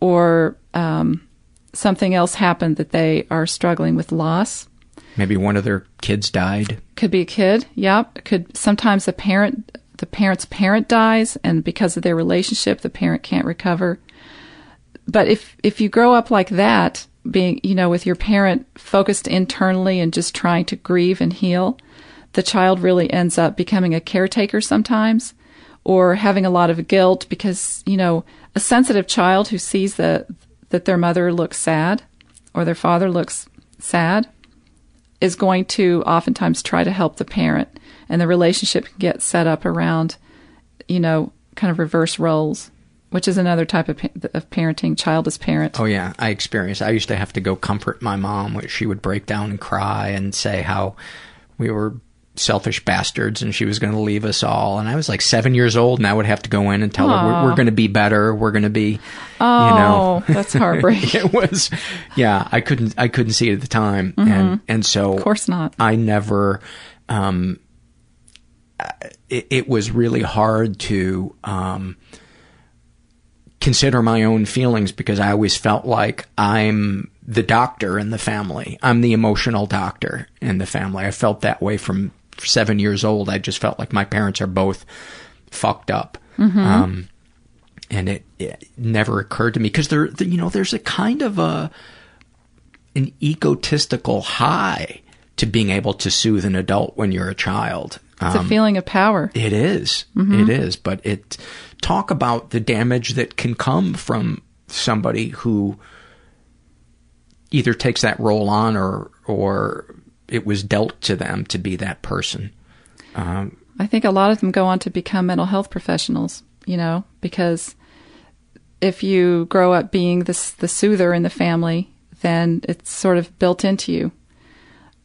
or um, something else happened that they are struggling with loss. Maybe one of their kids died. Could be a kid. Yep. Could sometimes the parent the parent's parent dies and because of their relationship the parent can't recover. But if if you grow up like that, being you know, with your parent focused internally and just trying to grieve and heal, the child really ends up becoming a caretaker sometimes or having a lot of guilt because, you know, a sensitive child who sees that that their mother looks sad or their father looks sad is going to oftentimes try to help the parent and the relationship can get set up around you know kind of reverse roles which is another type of, of parenting child as parent Oh yeah, I experienced. I used to have to go comfort my mom. She would break down and cry and say how we were selfish bastards and she was going to leave us all. And I was like seven years old, and I would have to go in and tell her we're, we're going to be better. We're going to be, oh you know. that's heartbreaking it was, yeah. I couldn't. I couldn't see it at the time, Mhm. and and so of course not I never. Um, it, it was really hard to um, consider my own feelings because I always felt like I'm the doctor in the family. I'm the emotional doctor in the family. I felt that way from seven years old. I just felt like my parents are both fucked up. Mhm. Um, and it, it never occurred to me because there, you know, there's a kind of a an egotistical high to being able to soothe an adult when you're a child. it's a Um, feeling of power it is. Mhm. It is. But it talk about the damage that can come from somebody who either takes that role on or or it was dealt to them to be that person. Um, I think a lot of them go on to become mental health professionals, you know, because if you grow up being the, the soother in the family, then it's sort of built into you.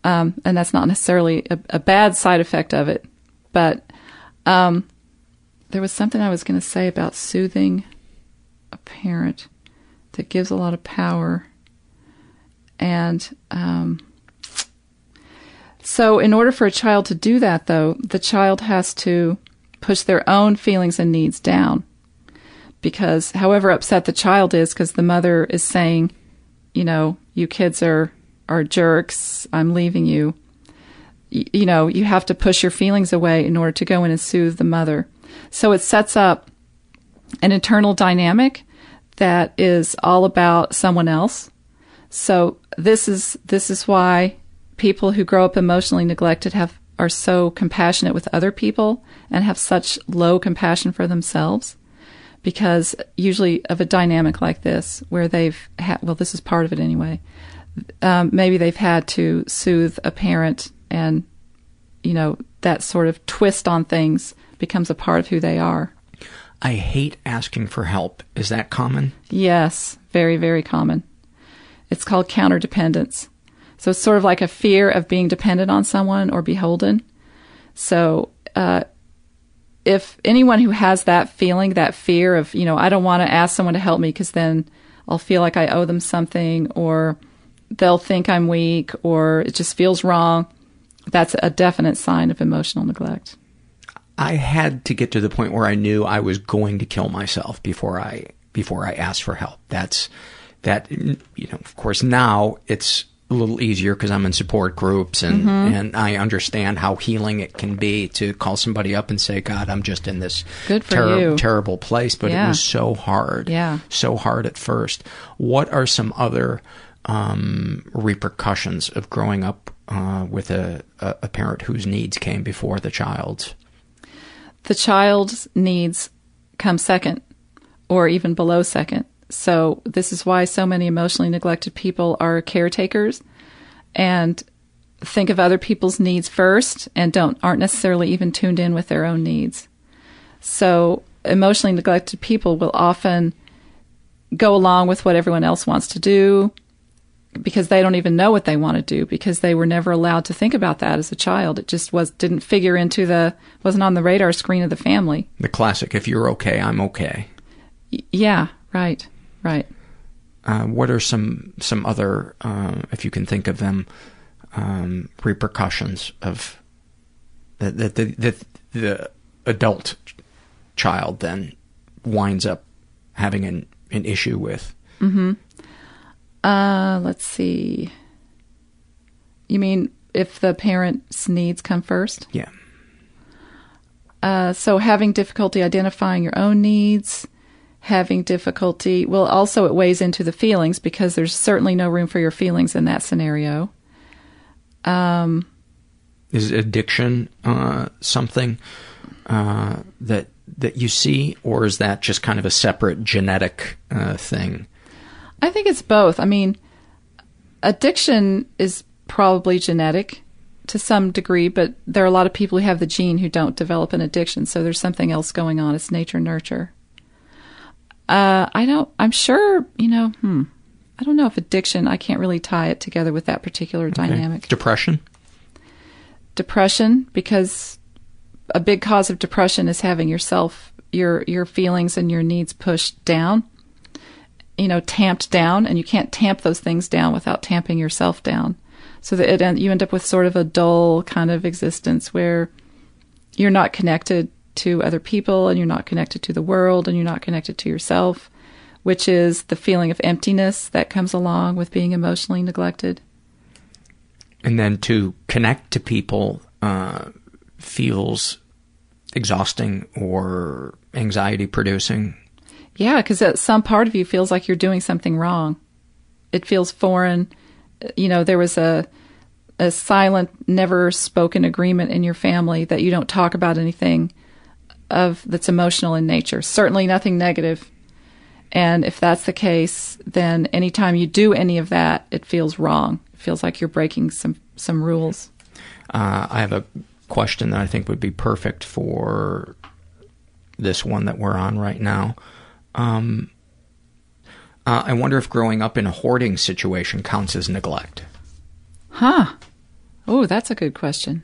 Um, and that's not necessarily a, a bad side effect of it. But um, there was something I was going to say about soothing a parent that gives a lot of power. And um, so, in order for a child to do that, though, the child has to push their own feelings and needs down. Because, however upset the child is, because the mother is saying, you know, you kids are, are jerks, I'm leaving you, y- you know, you have to push your feelings away in order to go in and soothe the mother. So, it sets up an internal dynamic that is all about someone else. So this is this is why people who grow up emotionally neglected have are so compassionate with other people and have such low compassion for themselves because usually of a dynamic like this, where they've had, well, this is part of it anyway. Um, maybe they've had to soothe a parent, and you know that sort of twist on things becomes a part of who they are. I hate asking for help. Is that common? Yes, very, very common. It's called counterdependence. So it's sort of like a fear of being dependent on someone or beholden. So, uh, if anyone who has that feeling, that fear of, you know, I don't want to ask someone to help me because then I'll feel like I owe them something or they'll think I'm weak or it just feels wrong, that's a definite sign of emotional neglect. I had to get to the point where I knew I was going to kill myself before I before I asked for help. That's that you know, of course now it's a little easier because I'm in support groups and Mhm. and I understand how healing it can be to call somebody up and say, "God, I'm just in this you. terrible place." But it was so hard, Yeah. so hard at first. What are some other um, repercussions of growing up uh, with a, a a parent whose needs came before the child's? the child's needs come second or even below second. So this is why so many emotionally neglected people are caretakers and think of other people's needs first and don't aren't necessarily even tuned in with their own needs. So emotionally neglected people will often go along with what everyone else wants to do because they don't even know what they want to do because they were never allowed to think about that as a child. It just was didn't figure into the wasn't on the radar screen of the family. The classic, if you're okay, I'm okay. Y- yeah, right, right. Uh, what are some some other, uh, if you can think of them, um, repercussions of that that the, the the adult child then winds up having an an issue with? Mm-hmm. Uh, let's see. You mean if the parent's needs come first? Yeah. Uh, so having difficulty identifying your own needs, having difficulty, well, also it weighs into the feelings because there's certainly no room for your feelings in that scenario. Um, Is addiction uh, something uh, that that you see, or is that just kind of a separate genetic uh, thing? I think it's both. I mean, addiction is probably genetic to some degree, but there are a lot of people who have the gene who don't develop an addiction. So there's something else going on. It's nature nurture. Uh, I don't. I'm sure. You know. Hmm. I don't know if addiction. I can't really tie it together with that particular dynamic. Depression. Depression, because a big cause of depression is having yourself, your your feelings and your needs pushed down you know, tamped down, and you can't tamp those things down without tamping yourself down. So that it, you end up with sort of a dull kind of existence where you're not connected to other people, and you're not connected to the world, and you're not connected to yourself, which is the feeling of emptiness that comes along with being emotionally neglected. and then to connect to people uh, feels exhausting or anxiety producing. Yeah, because some part of you feels like you're doing something wrong. It feels foreign. You know, there was a a silent, never spoken agreement in your family that you don't talk about anything of that's emotional in nature. Certainly nothing negative. And if that's the case, then anytime you do any of that, it feels wrong. It feels like you're breaking some some rules. Uh, I have a question that I think would be perfect for this one that we're on right now. Um, uh, I wonder if growing up in a hoarding situation counts as neglect. Huh. Oh, that's a good question.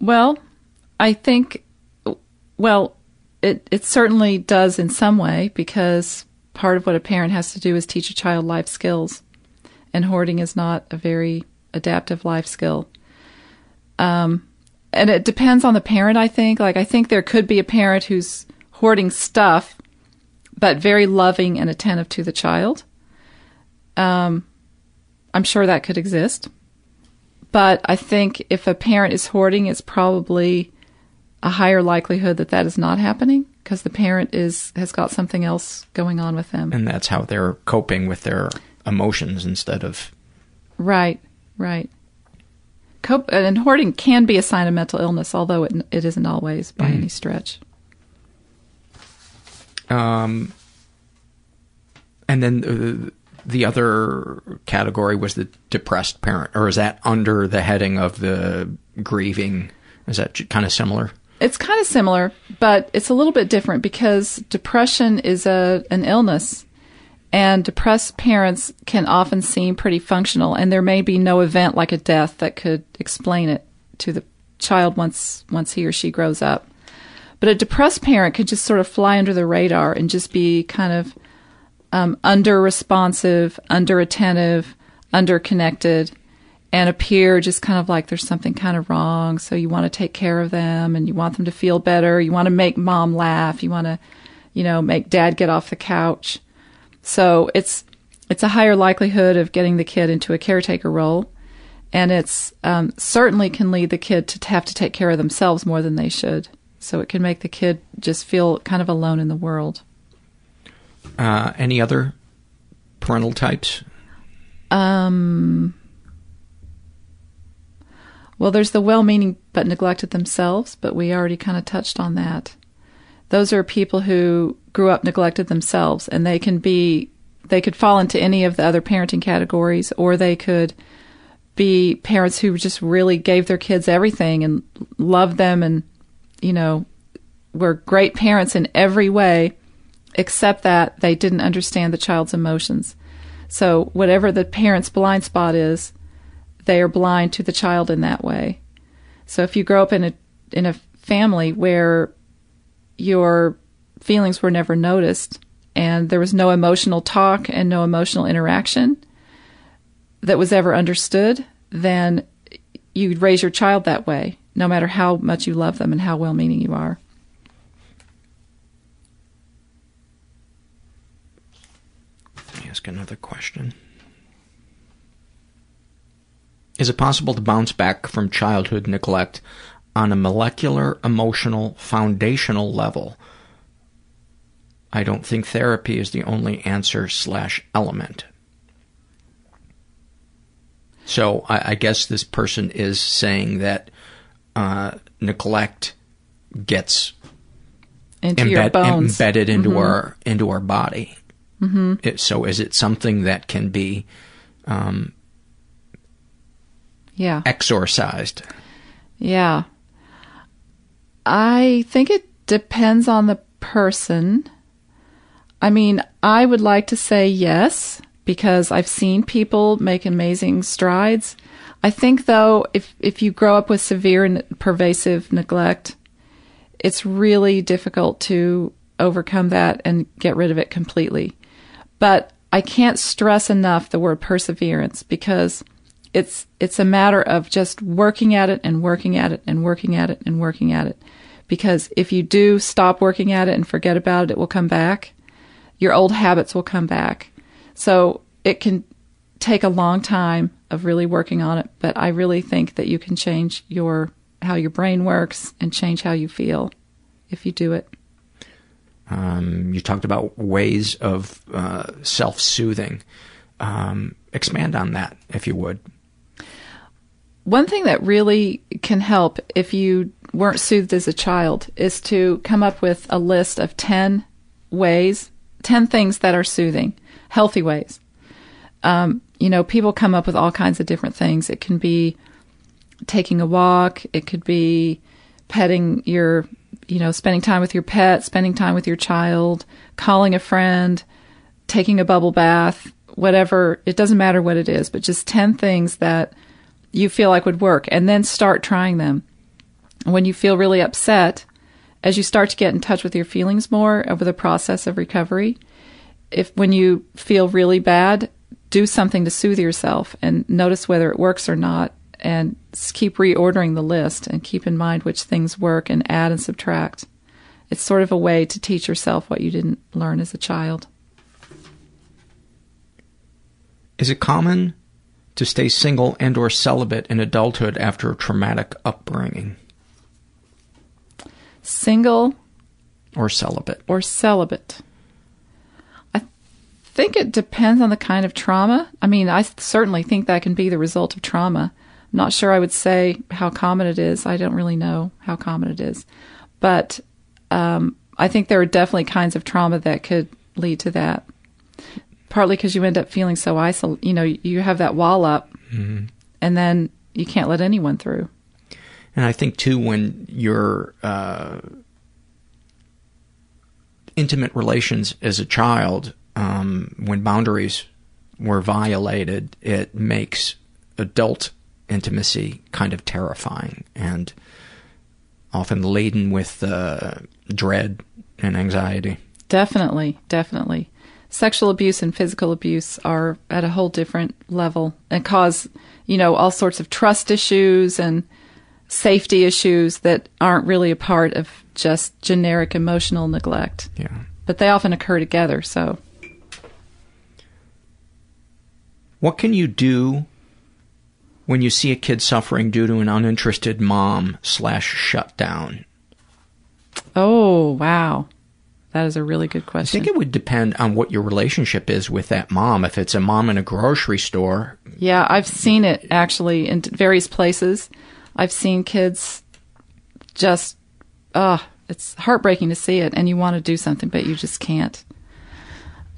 Well, I think, well, it, it certainly does in some way because part of what a parent has to do is teach a child life skills. And hoarding is not a very adaptive life skill. Um, and it depends on the parent, I think. Like, I think there could be a parent who's hoarding stuff, but very loving and attentive to the child. Um, I'm sure that could exist. But I think if a parent is hoarding, it's probably a higher likelihood that that is not happening because the parent is has got something else going on with them. And that's how they're coping with their emotions instead of. Right, right. Cope, and hoarding can be a sign of mental illness, although it, it isn't always by Mm. any stretch. Um, and then the, the other category was the depressed parent, or is that under the heading of the grieving? Is that kind of similar? It's kind of similar, but it's a little bit different because depression is a an illness, and depressed parents can often seem pretty functional, and there may be no event like a death that could explain it to the child once once he or she grows up. But a depressed parent could just sort of fly under the radar and just be kind of um, under responsive, under attentive, under connected, and appear just kind of like there's something kind of wrong. So you want to take care of them and you want them to feel better. You want to make mom laugh. You want to, you know, make dad get off the couch. So it's it's a higher likelihood of getting the kid into a caretaker role, and it's um, certainly can lead the kid to have to take care of themselves more than they should. So it can make the kid just feel kind of alone in the world. Uh, any other parental types? Um. Well, there's the well-meaning but neglected themselves, but we already kind of touched on that. Those are people who grew up neglected themselves, and they can be they could fall into any of the other parenting categories, or they could be parents who just really gave their kids everything and loved them and you know, were great parents in every way, except that they didn't understand the child's emotions. So, whatever the parent's blind spot is, they are blind to the child in that way. So, if you grow up in a in a family where your feelings were never noticed and there was no emotional talk and no emotional interaction that was ever understood, then you'd raise your child that way no matter how much you love them and how well meaning you are. Let me ask another question. Is it possible to bounce back from childhood neglect on a molecular, emotional, foundational level? I don't think therapy is the only answer slash element. So I, I guess this person is saying that uh, neglect gets into embed, your bones. embedded into mm-hmm. our into our body. Mm-hmm. It, so is it something that can be um, yeah exorcised? Yeah. I think it depends on the person. I mean, I would like to say yes because I've seen people make amazing strides I think though, if if you grow up with severe and pervasive neglect, it's really difficult to overcome that and get rid of it completely. But I can't stress enough the word perseverance because it's it's a matter of just working at it and working at it and working at it and working at it. Because if you do stop working at it and forget about it, it will come back. Your old habits will come back. So it can take a long time of really working on it, but I really think that you can change your how your brain works and change how you feel if you do it. Um, you talked about ways of uh, self-soothing. Um, expand on that, if you would. One thing that really can help if you weren't soothed as a child is to come up with a list of 10 ways, 10 things that are soothing, healthy ways. Um, you know, people come up with all kinds of different things. It can be taking a walk, it could be petting your, you know, spending time with your pet, spending time with your child, calling a friend, taking a bubble bath, whatever. It doesn't matter what it is, but just 10 things that you feel like would work and then start trying them. When you feel really upset, as you start to get in touch with your feelings more over the process of recovery, if when you feel really bad, do something to soothe yourself and notice whether it works or not and keep reordering the list and keep in mind which things work and add and subtract. It's sort of a way to teach yourself what you didn't learn as a child. Is it common to stay single and or celibate in adulthood after a traumatic upbringing? Single or celibate. Or celibate I think it depends on the kind of trauma. I mean, I certainly think that can be the result of trauma. I'm not sure I would say how common it is. I don't really know how common it is. But um, I think there are definitely kinds of trauma that could lead to that. Partly because you end up feeling so isolated. You know, you have that wall up, Mhm. and then you can't let anyone through. And I think too, when your uh, intimate relations as a child, um, when boundaries were violated, it makes adult intimacy kind of terrifying and often laden with uh, dread and anxiety. Definitely, definitely. Sexual abuse and physical abuse are at a whole different level and cause, you know, all sorts of trust issues and safety issues that aren't really a part of just generic emotional neglect. Yeah. But they often occur together, so What can you do when you see a kid suffering due to an uninterested mom slash shutdown? oh, wow. That is a really good question. I think it would depend on what your relationship is with that mom. If it's a mom in a grocery store, Yeah, I've seen it actually in various places. I've seen kids just, ah, it's heartbreaking to see it, and you want to do something, but you just can't.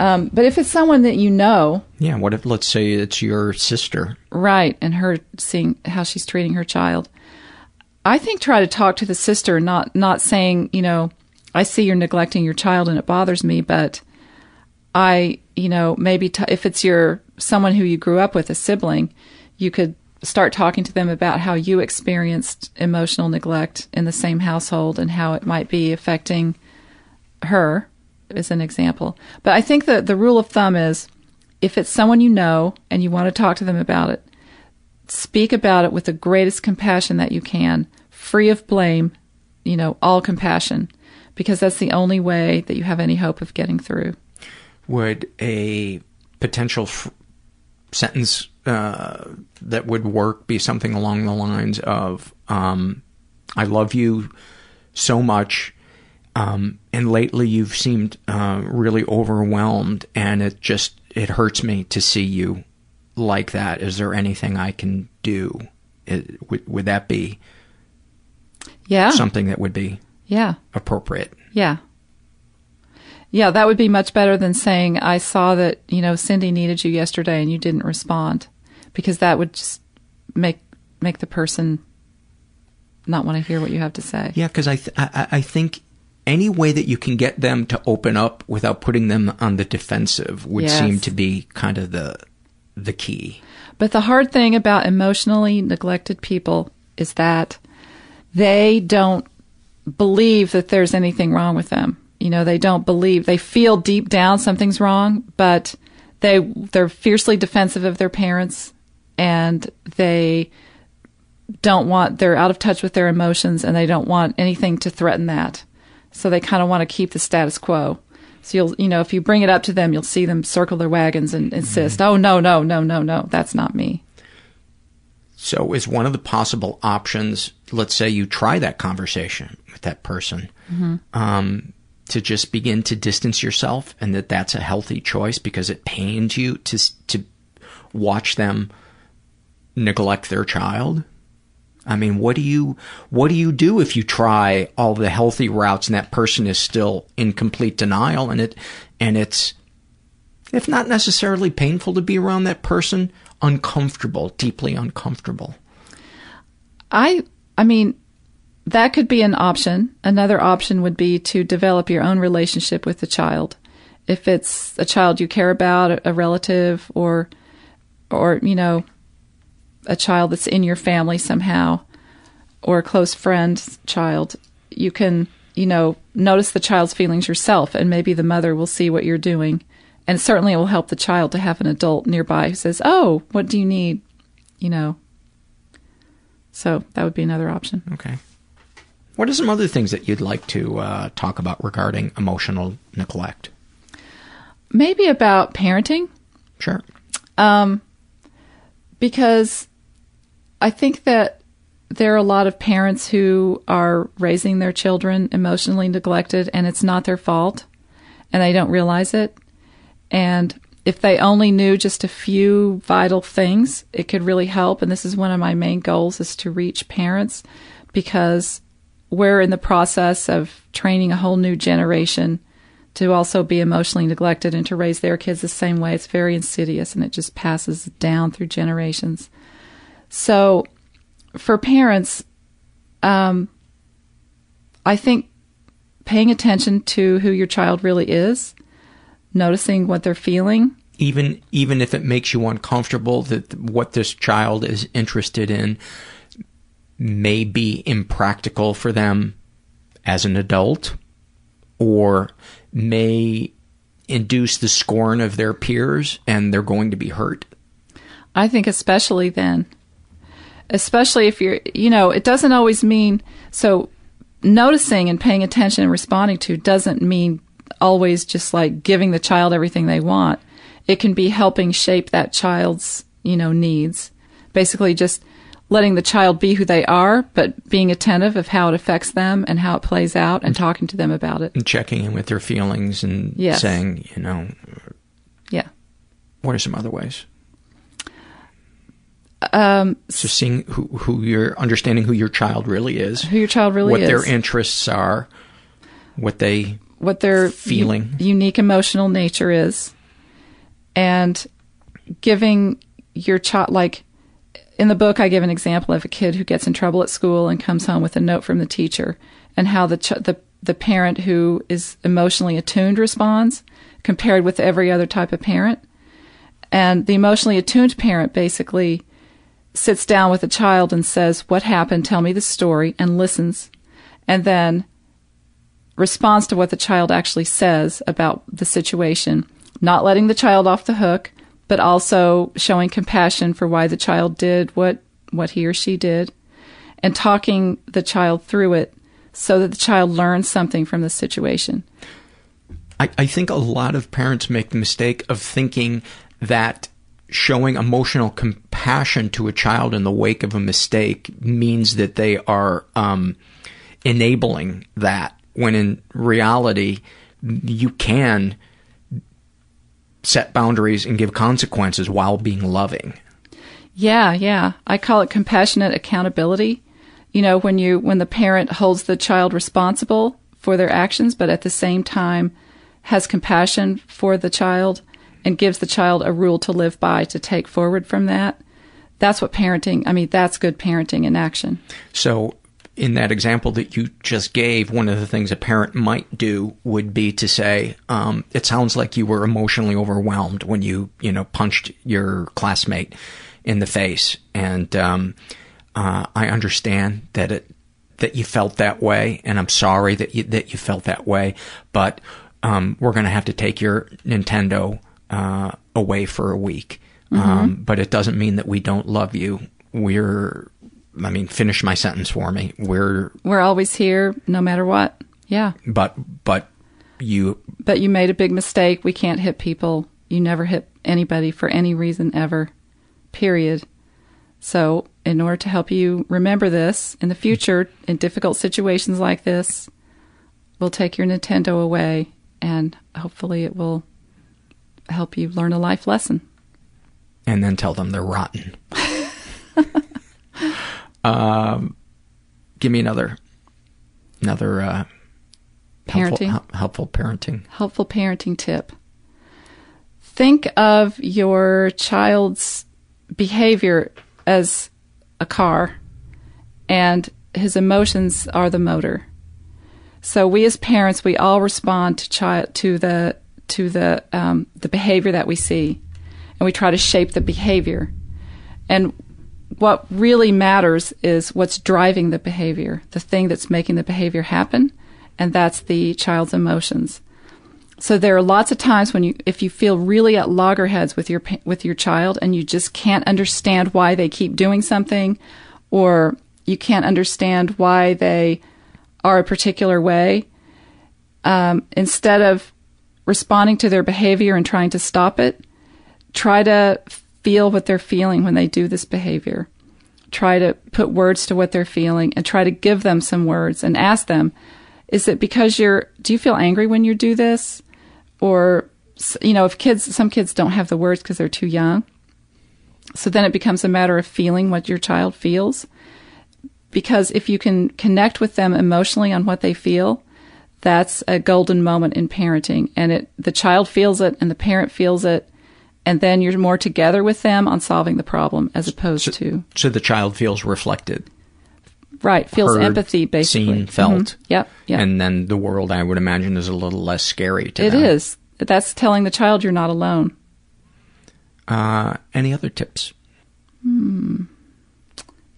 Um, but if it's someone that you know, yeah, what if, let's say it's your sister? right, and her seeing how she's treating her child, I think try to talk to the sister, not not saying, you know, I see you're neglecting your child and it bothers me, but I, you know, maybe t- if it's your someone who you grew up with, a sibling, you could start talking to them about how you experienced emotional neglect in the same household and how it might be affecting her as an example. But I think that the rule of thumb is if it's someone you know and you want to talk to them about it, speak about it with the greatest compassion that you can, free of blame, you know, all compassion, because that's the only way that you have any hope of getting through. Would a potential f- sentence uh, that would work be something along the lines of, um, I love you so much, um, and lately you've seemed uh, really overwhelmed, and it just it hurts me to see you like that. Is there anything I can do? It, would, would that be Yeah. something that would be Yeah. appropriate? Yeah. Yeah, that would be much better than saying, I saw that, you know, Cindy needed you yesterday and you didn't respond. Because that would just make make the person not want to hear what you have to say. Yeah, because I, th- I I think any way that you can get them to open up without putting them on the defensive would Yes. seem to be kind of the the key. But the hard thing about emotionally neglected people is that they don't believe that there's anything wrong with them. You know, they don't believe they feel deep down something's wrong, but they they're fiercely defensive of their parents and they don't want they're out of touch with their emotions and they don't want anything to threaten that. So they kind of want to keep the status quo. So you'll, you know, if you bring it up to them, you'll see them circle their wagons and insist, mm-hmm. "Oh no, no, no, no, no, that's not me." So, is one of the possible options? Let's say you try that conversation that person, Mhm. um, to just begin to distance yourself, and that that's a healthy choice because it pains you to to watch them neglect their child. I mean, what do you what do you do if you try all the healthy routes and that person is still in complete denial and it and it's if not necessarily painful to be around that person, uncomfortable, deeply uncomfortable. I I mean that could be an option. Another option would be to develop your own relationship with the child. If it's a child you care about, a relative or or you know a child that's in your family somehow or a close friend's child, you can, you know, notice the child's feelings yourself and maybe the mother will see what you're doing. And certainly it will help the child to have an adult nearby who says, "Oh, what do you need?" you know, so that would be another option. Okay. What are some other things that you'd like to uh, talk about regarding emotional neglect? Maybe about parenting. Sure. Um, because I think that there are a lot of parents who are raising their children emotionally neglected and it's not their fault and they don't realize it. And if they only knew just a few vital things, it could really help. And this is one of my main goals is to reach parents because we're in the process of training a whole new generation to also be emotionally neglected and to raise their kids the same way. It's very insidious and it just passes down through generations. So, for parents, um, I think paying attention to who your child really is, noticing what they're feeling, even even if it makes you uncomfortable that what this child is interested in may be impractical for them as an adult or may induce the scorn of their peers and they're going to be hurt. I think especially then. Especially if you're, you know, it doesn't always mean so noticing and paying attention and responding to doesn't mean always just like giving the child everything they want. It can be helping shape that child's, you know, needs. Basically just letting the child be who they are, but being attentive of how it affects them and how it plays out and talking to them about it. And checking in with their feelings and Yes. saying, you know, Yeah. what are some other ways? Um, So seeing who, who you're understanding who your child really is, Who your child really what is. What their interests are, what they what their feeling. u- unique emotional nature is, and giving your child like in the book, I give an example of a kid who gets in trouble at school and comes home with a note from the teacher, and how the ch- the the parent who is emotionally attuned responds compared with every other type of parent. And the emotionally attuned parent basically sits down with the child and says, What happened? Tell me the story, and listens. And then responds to what the child actually says about the situation, not letting the child off the hook, but also showing compassion for why the child did what, what he or she did, and talking the child through it so that the child learns something from the situation. I, I think a lot of parents make the mistake of thinking that showing emotional compassion to a child in the wake of a mistake means that they are um, enabling that, when in reality, you can set boundaries and give consequences while being loving. Yeah, yeah. I call it compassionate accountability. You know, when you when the parent holds the child responsible for their actions but at the same time has compassion for the child and gives the child a rule to live by to take forward from that. That's what parenting, I mean, that's good parenting in action. So, in that example that you just gave, one of the things a parent might do would be to say, um, "It sounds like you were emotionally overwhelmed when you, you know, punched your classmate in the face, and um, uh, I understand that it that you felt that way, and I'm sorry that you that you felt that way, but um, we're going to have to take your Nintendo uh, away for a week. Um, Mhm. but it doesn't mean that we don't love you. We're, I mean, finish my sentence for me. We're, We're always here no matter what. Yeah. but, but you, But you made a big mistake. We can't hit people. You never hit anybody for any reason ever. Period. So, in order to help you remember this in the future, in difficult situations like this, we'll take your Nintendo away and hopefully it will help you learn a life lesson. and then tell them they're rotten. Um, give me another, another, uh, Parenting. hel- helpful parenting. helpful parenting tip. Think of your child's behavior as a car and his emotions are the motor. So we as parents, we all respond to child to the to the um, the behavior that we see, and we try to shape the behavior. And what really matters is what's driving the behavior, the thing that's making the behavior happen, and that's the child's emotions. So there are lots of times when you, if you feel really at loggerheads with your with your child, and you just can't understand why they keep doing something, or you can't understand why they are a particular way, um, instead of responding to their behavior and trying to stop it, try to feel what they're feeling when they do this behavior. Try to put words to what they're feeling and try to give them some words and ask them, is it because you're, do you feel angry when you do this? Or, you know, if kids, some kids don't have the words because they're too young. So then it becomes a matter of feeling what your child feels. because if you can connect with them emotionally on what they feel, that's a golden moment in parenting. And it, the child feels it and the parent feels it. And then you're more together with them on solving the problem as opposed to. So the child feels reflected. Right. Feels heard, empathy, basically. Seen, felt. Mhm. Yep. Yep. And then the world, I would imagine, is a little less scary to It them. is. That's telling the child you're not alone. Uh, any other tips? Hmm.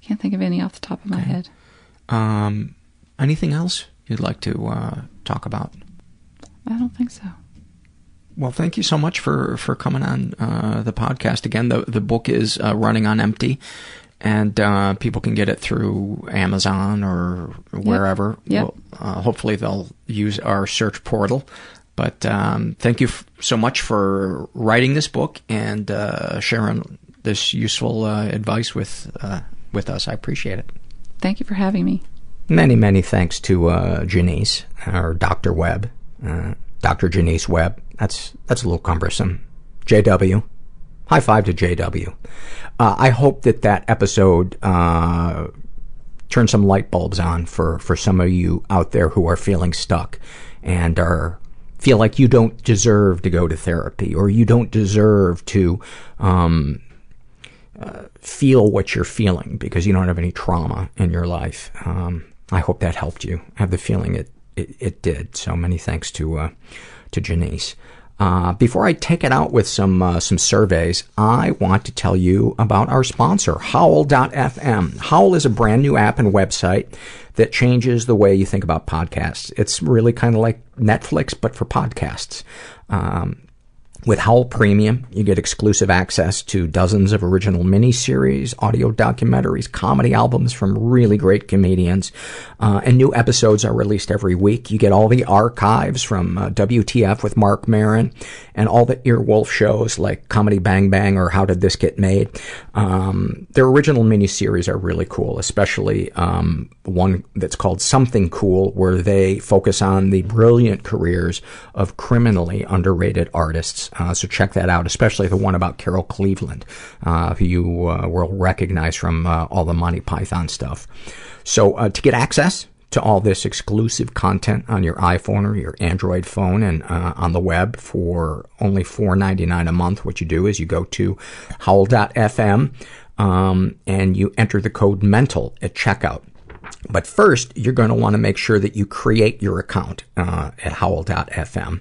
Can't think of any off the top of my head. Um, anything else you'd like to uh, talk about? I don't think so. Well, thank you so much for, for coming on uh, the podcast again. The the book is uh, running on empty, and uh, people can get it through Amazon or wherever. Yep. Well, uh, hopefully, they'll use our search portal. But um, thank you f- so much for writing this book and uh, sharing this useful uh, advice with uh, with us. I appreciate it. Thank you for having me. Many, many thanks to uh, Jonice, or Dr. Webb, uh, Dr. Jonice Webb. That's that's a little cumbersome. JW, high five to JW. Uh, I hope that that episode uh, turned some light bulbs on for for some of you out there who are feeling stuck and are feel like you don't deserve to go to therapy or you don't deserve to um, uh, feel what you're feeling because you don't have any trauma in your life. Um, I hope that helped you. I have the feeling it, it, it did. So many thanks to, uh, to Jonice. Uh, before I take it out with some, uh, some surveys, I want to tell you about our sponsor, Howl.fm. Howl is a brand new app and website that changes the way you think about podcasts. It's really kind of like Netflix, but for podcasts. Um, with Howl Premium, you get exclusive access to dozens of original miniseries, audio documentaries, comedy albums from really great comedians, uh, and new episodes are released every week. You get all the archives from uh, WTF with Marc Maron and all the Earwolf shows like Comedy Bang Bang or How Did This Get Made. Um, their original miniseries are really cool, especially um, one that's called Something Cool, where they focus on the brilliant careers of criminally underrated artists. Uh, so check that out, especially the one about Carol Cleveland, uh, who you uh, will recognize from all the Monty Python stuff. So to get access to all this exclusive content on your iPhone or your Android phone and uh, on the web for only $4.99 a month, what you do is you go to howl.fm um, and you enter the code MENTAL at checkout. But first, you're going to want to make sure that you create your account uh, at howl.fm.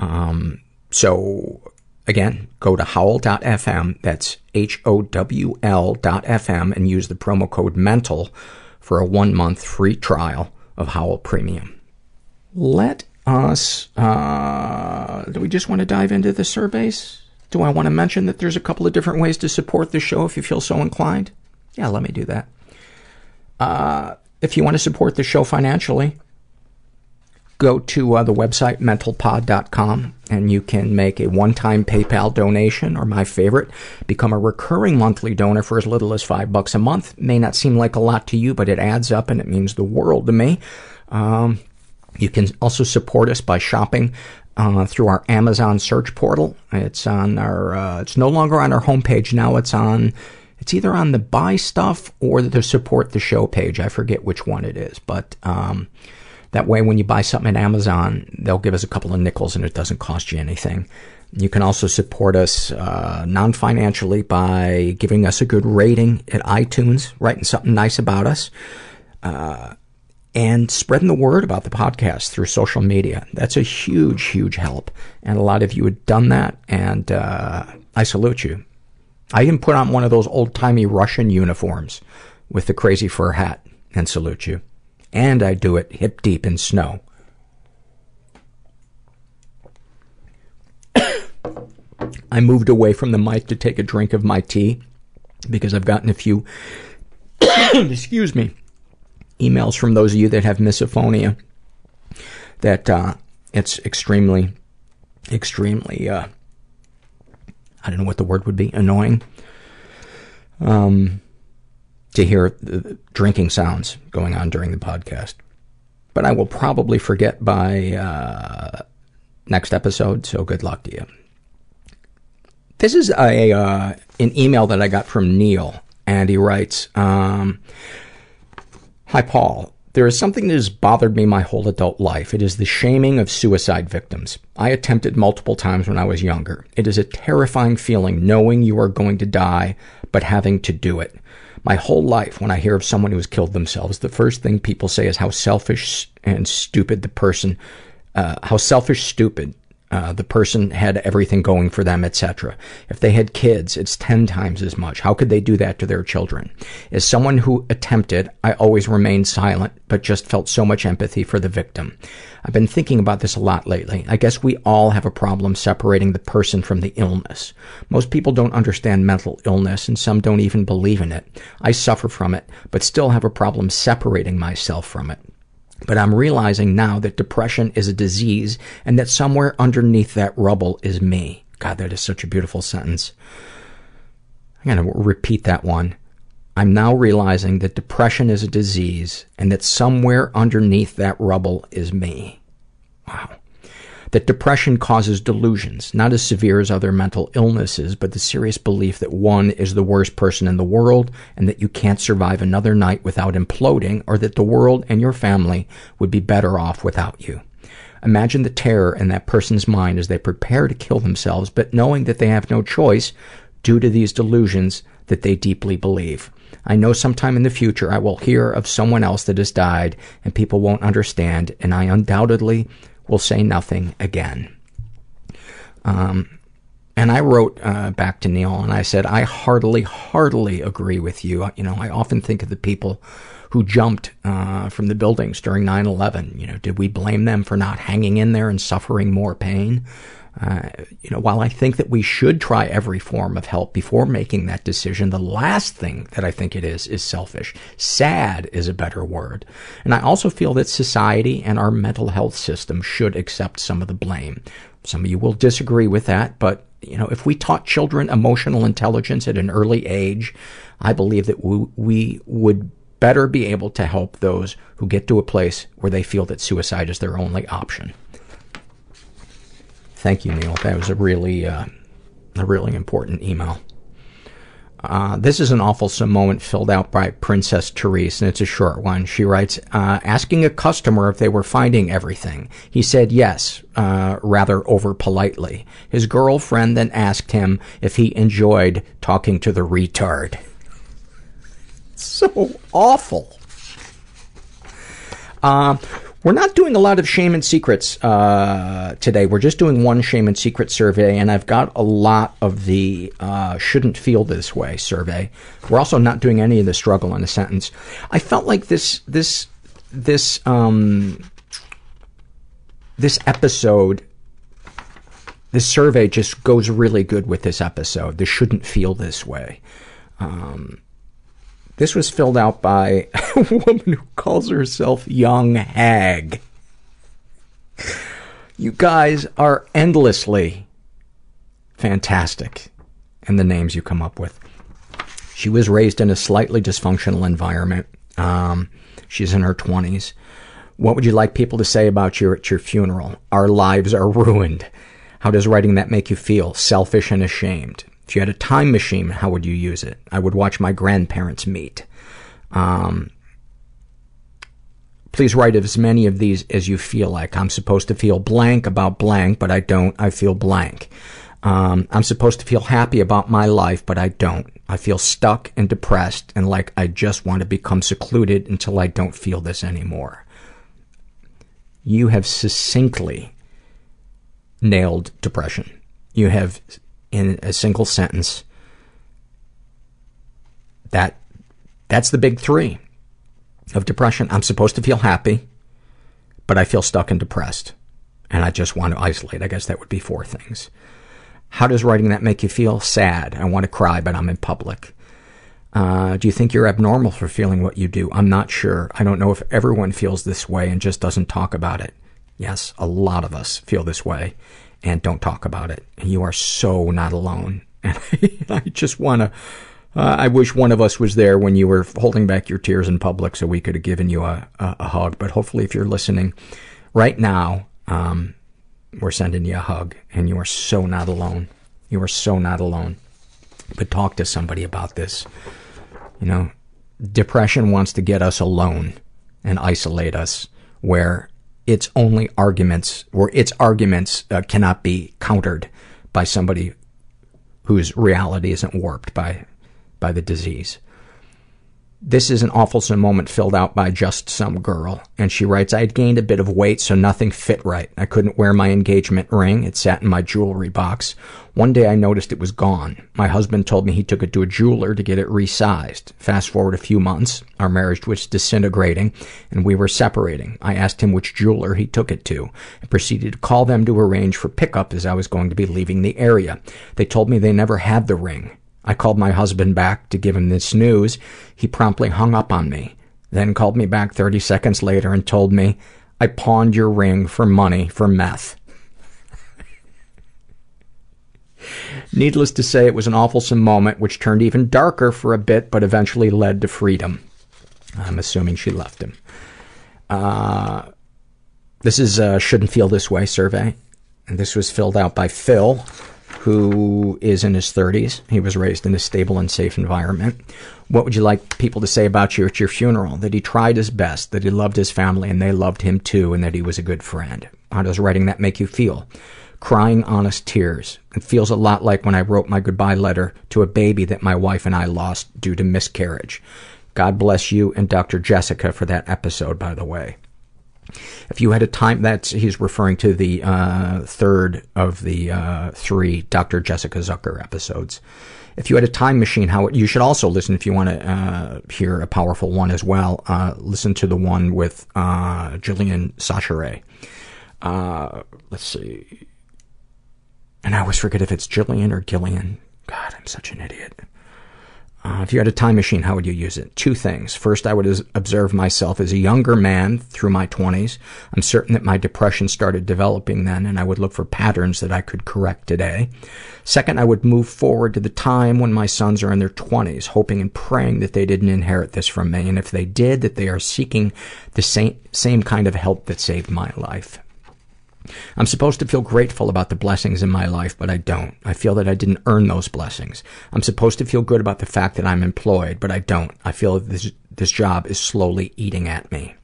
Um, so again, go to howl.fm. That's H-O-W-L dot FM and use the promo code MENTAL for a one month free trial of Howl Premium. Let us, uh, do we just want to dive into the surveys? Do I want to mention that there's a couple of different ways to support the show if you feel so inclined? Yeah, let me do that. Uh, if you want to support the show financially, go to uh, the website mentalpod.com and you can make a one-time PayPal donation or my favorite, become a recurring monthly donor for as little as five bucks a month. May not seem like a lot to you, but it adds up and it means the world to me. Um, you can also support us by shopping uh, through our Amazon search portal. It's on our. Uh, it's no longer on our homepage now. It's on. It's either on the buy stuff or the support the show page. I forget which one it is, but um, that way, when you buy something at Amazon, they'll give us a couple of nickels, and it doesn't cost you anything. You can also support us uh, non-financially by giving us a good rating at iTunes, writing something nice about us. Uh, and spreading the word about the podcast through social media. That's a huge, huge help. And a lot of you have done that, and uh, I salute you. I even put on one of those old timey Russian uniforms with the crazy fur hat and salute you. And I do it hip deep in snow. I moved away from the mic to take a drink of my tea because I've gotten a few, excuse me, emails from those of you that have misophonia that uh, it's extremely, extremely, uh, I don't know what the word would be, annoying um, to hear the drinking sounds going on during the podcast. But I will probably forget by uh, next episode, so good luck to you. This is a uh, an email that I got from Neil, and he writes, um, Hi, Paul. There is something that has bothered me my whole adult life. It is the shaming of suicide victims. I attempted multiple times when I was younger. It is a terrifying feeling knowing you are going to die, but having to do it. My whole life, when I hear of someone who has killed themselves, the first thing people say is how selfish and stupid the person, uh, how selfish, stupid Uh, the person had everything going for them, etc. If they had kids, it's ten times as much. How could they do that to their children? As someone who attempted, I always remained silent, but just felt so much empathy for the victim. I've been thinking about this a lot lately. I guess we all have a problem separating the person from the illness. Most people don't understand mental illness, and some don't even believe in it. I suffer from it, but still have a problem separating myself from it. But I'm realizing now that depression is a disease and that somewhere underneath that rubble is me. God, that is such a beautiful sentence. I'm going to repeat that one. I'm now realizing that depression is a disease and that somewhere underneath that rubble is me. Wow. That depression causes delusions, not as severe as other mental illnesses, but the serious belief that one is the worst person in the world and that you can't survive another night without imploding or that the world and your family would be better off without you. Imagine the terror in that person's mind as they prepare to kill themselves, but knowing that they have no choice due to these delusions that they deeply believe. I know sometime in the future I will hear of someone else that has died and people won't understand, and I undoubtedly will say nothing again. Um, and I wrote uh, back to Neil and I said, I heartily, heartily agree with you. You know, I often think of the people who jumped uh, from the buildings during 9-11. You know, did we blame them for not hanging in there and suffering more pain? Uh, you know, while I think that we should try every form of help before making that decision, the last thing that I think it is, is selfish. Sad is a better word. And I also feel that society and our mental health system should accept some of the blame. Some of you will disagree with that, but, you know, if we taught children emotional intelligence at an early age, I believe that we, we would better be able to help those who get to a place where they feel that suicide is their only option. Thank you, Neil. That was a really, uh, a really important email. Uh, this is an awful moment filled out by Princess Therese, and it's a short one. She writes, uh, asking a customer if they were finding everything. He said yes, uh, rather over politely. His girlfriend then asked him if he enjoyed talking to the retard. So awful. We're not doing a lot of shame and secrets uh, today. We're just doing one shame and secret survey, and I've got a lot of the uh, shouldn't feel this way survey. We're also not doing any of the struggle in a sentence. I felt like this this this um, this episode this survey just goes really good with this episode. This shouldn't feel this way. Um, this was filled out by a woman who calls herself Young Hag. You guys are endlessly fantastic in the names you come up with. She was raised in a slightly dysfunctional environment. Um, she's in her 20s. What would you like people to say about you at your funeral? Our lives are ruined. How does writing that make you feel? Selfish and ashamed. If you had a time machine, how would you use it? I would watch my grandparents meet. Um, please write as many of these as you feel like. I'm supposed to feel blank about blank, but I don't. I feel blank. Um, I'm supposed to feel happy about my life, but I don't. I feel stuck and depressed and like I just want to become secluded until I don't feel this anymore. You have succinctly nailed depression. You have in a single sentence. That, that's the big three of depression. I'm supposed to feel happy, but I feel stuck and depressed. And I just want to isolate. I guess that would be four things. How does writing that make you feel? Sad. I want to cry, but I'm in public. Uh, do you think you're abnormal for feeling what you do? I'm not sure. I don't know if everyone feels this way and just doesn't talk about it. Yes, a lot of us feel this way and don't talk about it. You are so not alone. And I just want to, uh, I wish one of us was there when you were holding back your tears in public so we could have given you a, a, a hug. But hopefully, if you're listening right now, um, we're sending you a hug and you are so not alone. You are so not alone. But talk to somebody about this. You know, depression wants to get us alone and isolate us where its only arguments, or its arguments uh, cannot be countered by somebody whose reality isn't warped by, by the disease. This is an awfulsome moment filled out by just some girl. And she writes, I had gained a bit of weight, so nothing fit right. I couldn't wear my engagement ring. It sat in my jewelry box. One day I noticed it was gone. My husband told me he took it to a jeweler to get it resized. Fast forward a few months, our marriage was disintegrating and we were separating. I asked him which jeweler he took it to and proceeded to call them to arrange for pickup as I was going to be leaving the area. They told me they never had the ring. I called my husband back to give him this news. He promptly hung up on me, then called me back 30 seconds later and told me, I pawned your ring for money for meth. Needless to say, it was an awfulsome moment which turned even darker for a bit but eventually led to freedom. I'm assuming she left him. Uh, this is Shouldn't Feel This Way survey. And this was filled out by Phil who is in his 30s. He was raised in a stable and safe environment. What would you like people to say about you at your funeral? That he tried his best, that he loved his family and they loved him too, and that he was a good friend. How does writing that make you feel? Crying honest tears. It feels a lot like when I wrote my goodbye letter to a baby that my wife and I lost due to miscarriage. God bless you and Dr. Jessica for that episode, by the way. If you had a time, that's, he's referring to the uh, third of the uh, three Dr. Jessica Zucker episodes. If you had a time machine, how you should also listen if you want to uh, hear a powerful one as well. Uh, listen to the one with uh, Jillian Sacheray. Uh, let's see. And I always forget if it's Jillian or Gillian. God, I'm such an idiot. Uh, if you had a time machine, how would you use it? Two things. First, I would observe myself as a younger man through my 20s. I'm certain that my depression started developing then, and I would look for patterns that I could correct today. Second, I would move forward to the time when my sons are in their 20s, hoping and praying that they didn't inherit this from me, and if they did, that they are seeking the same, same kind of help that saved my life. I'm supposed to feel grateful about the blessings in my life, but I don't. I feel that I didn't earn those blessings. I'm supposed to feel good about the fact that I'm employed, but I don't. I feel that this, this job is slowly eating at me.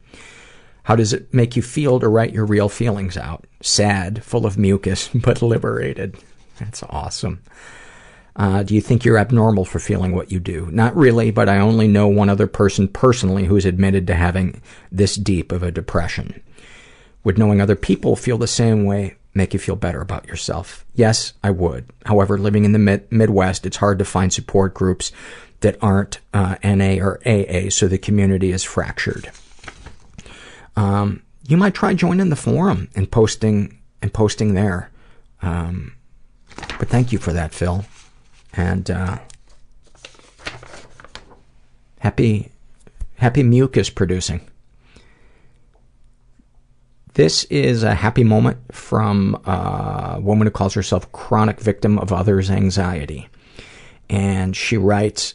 How does it make you feel to write your real feelings out? Sad, full of mucus, but liberated. That's awesome. Uh, do you think you're abnormal for feeling what you do? Not really, but I only know one other person personally who's admitted to having this deep of a depression. Would knowing other people feel the same way make you feel better about yourself? Yes, I would. However, living in the mid- Midwest, it's hard to find support groups that aren't uh, NA or AA, so the community is fractured. Um, you might try joining the forum and posting and posting there. Um, but thank you for that, Phil, and uh, happy happy mucus producing. This is a happy moment from a woman who calls herself chronic victim of others' anxiety. And she writes,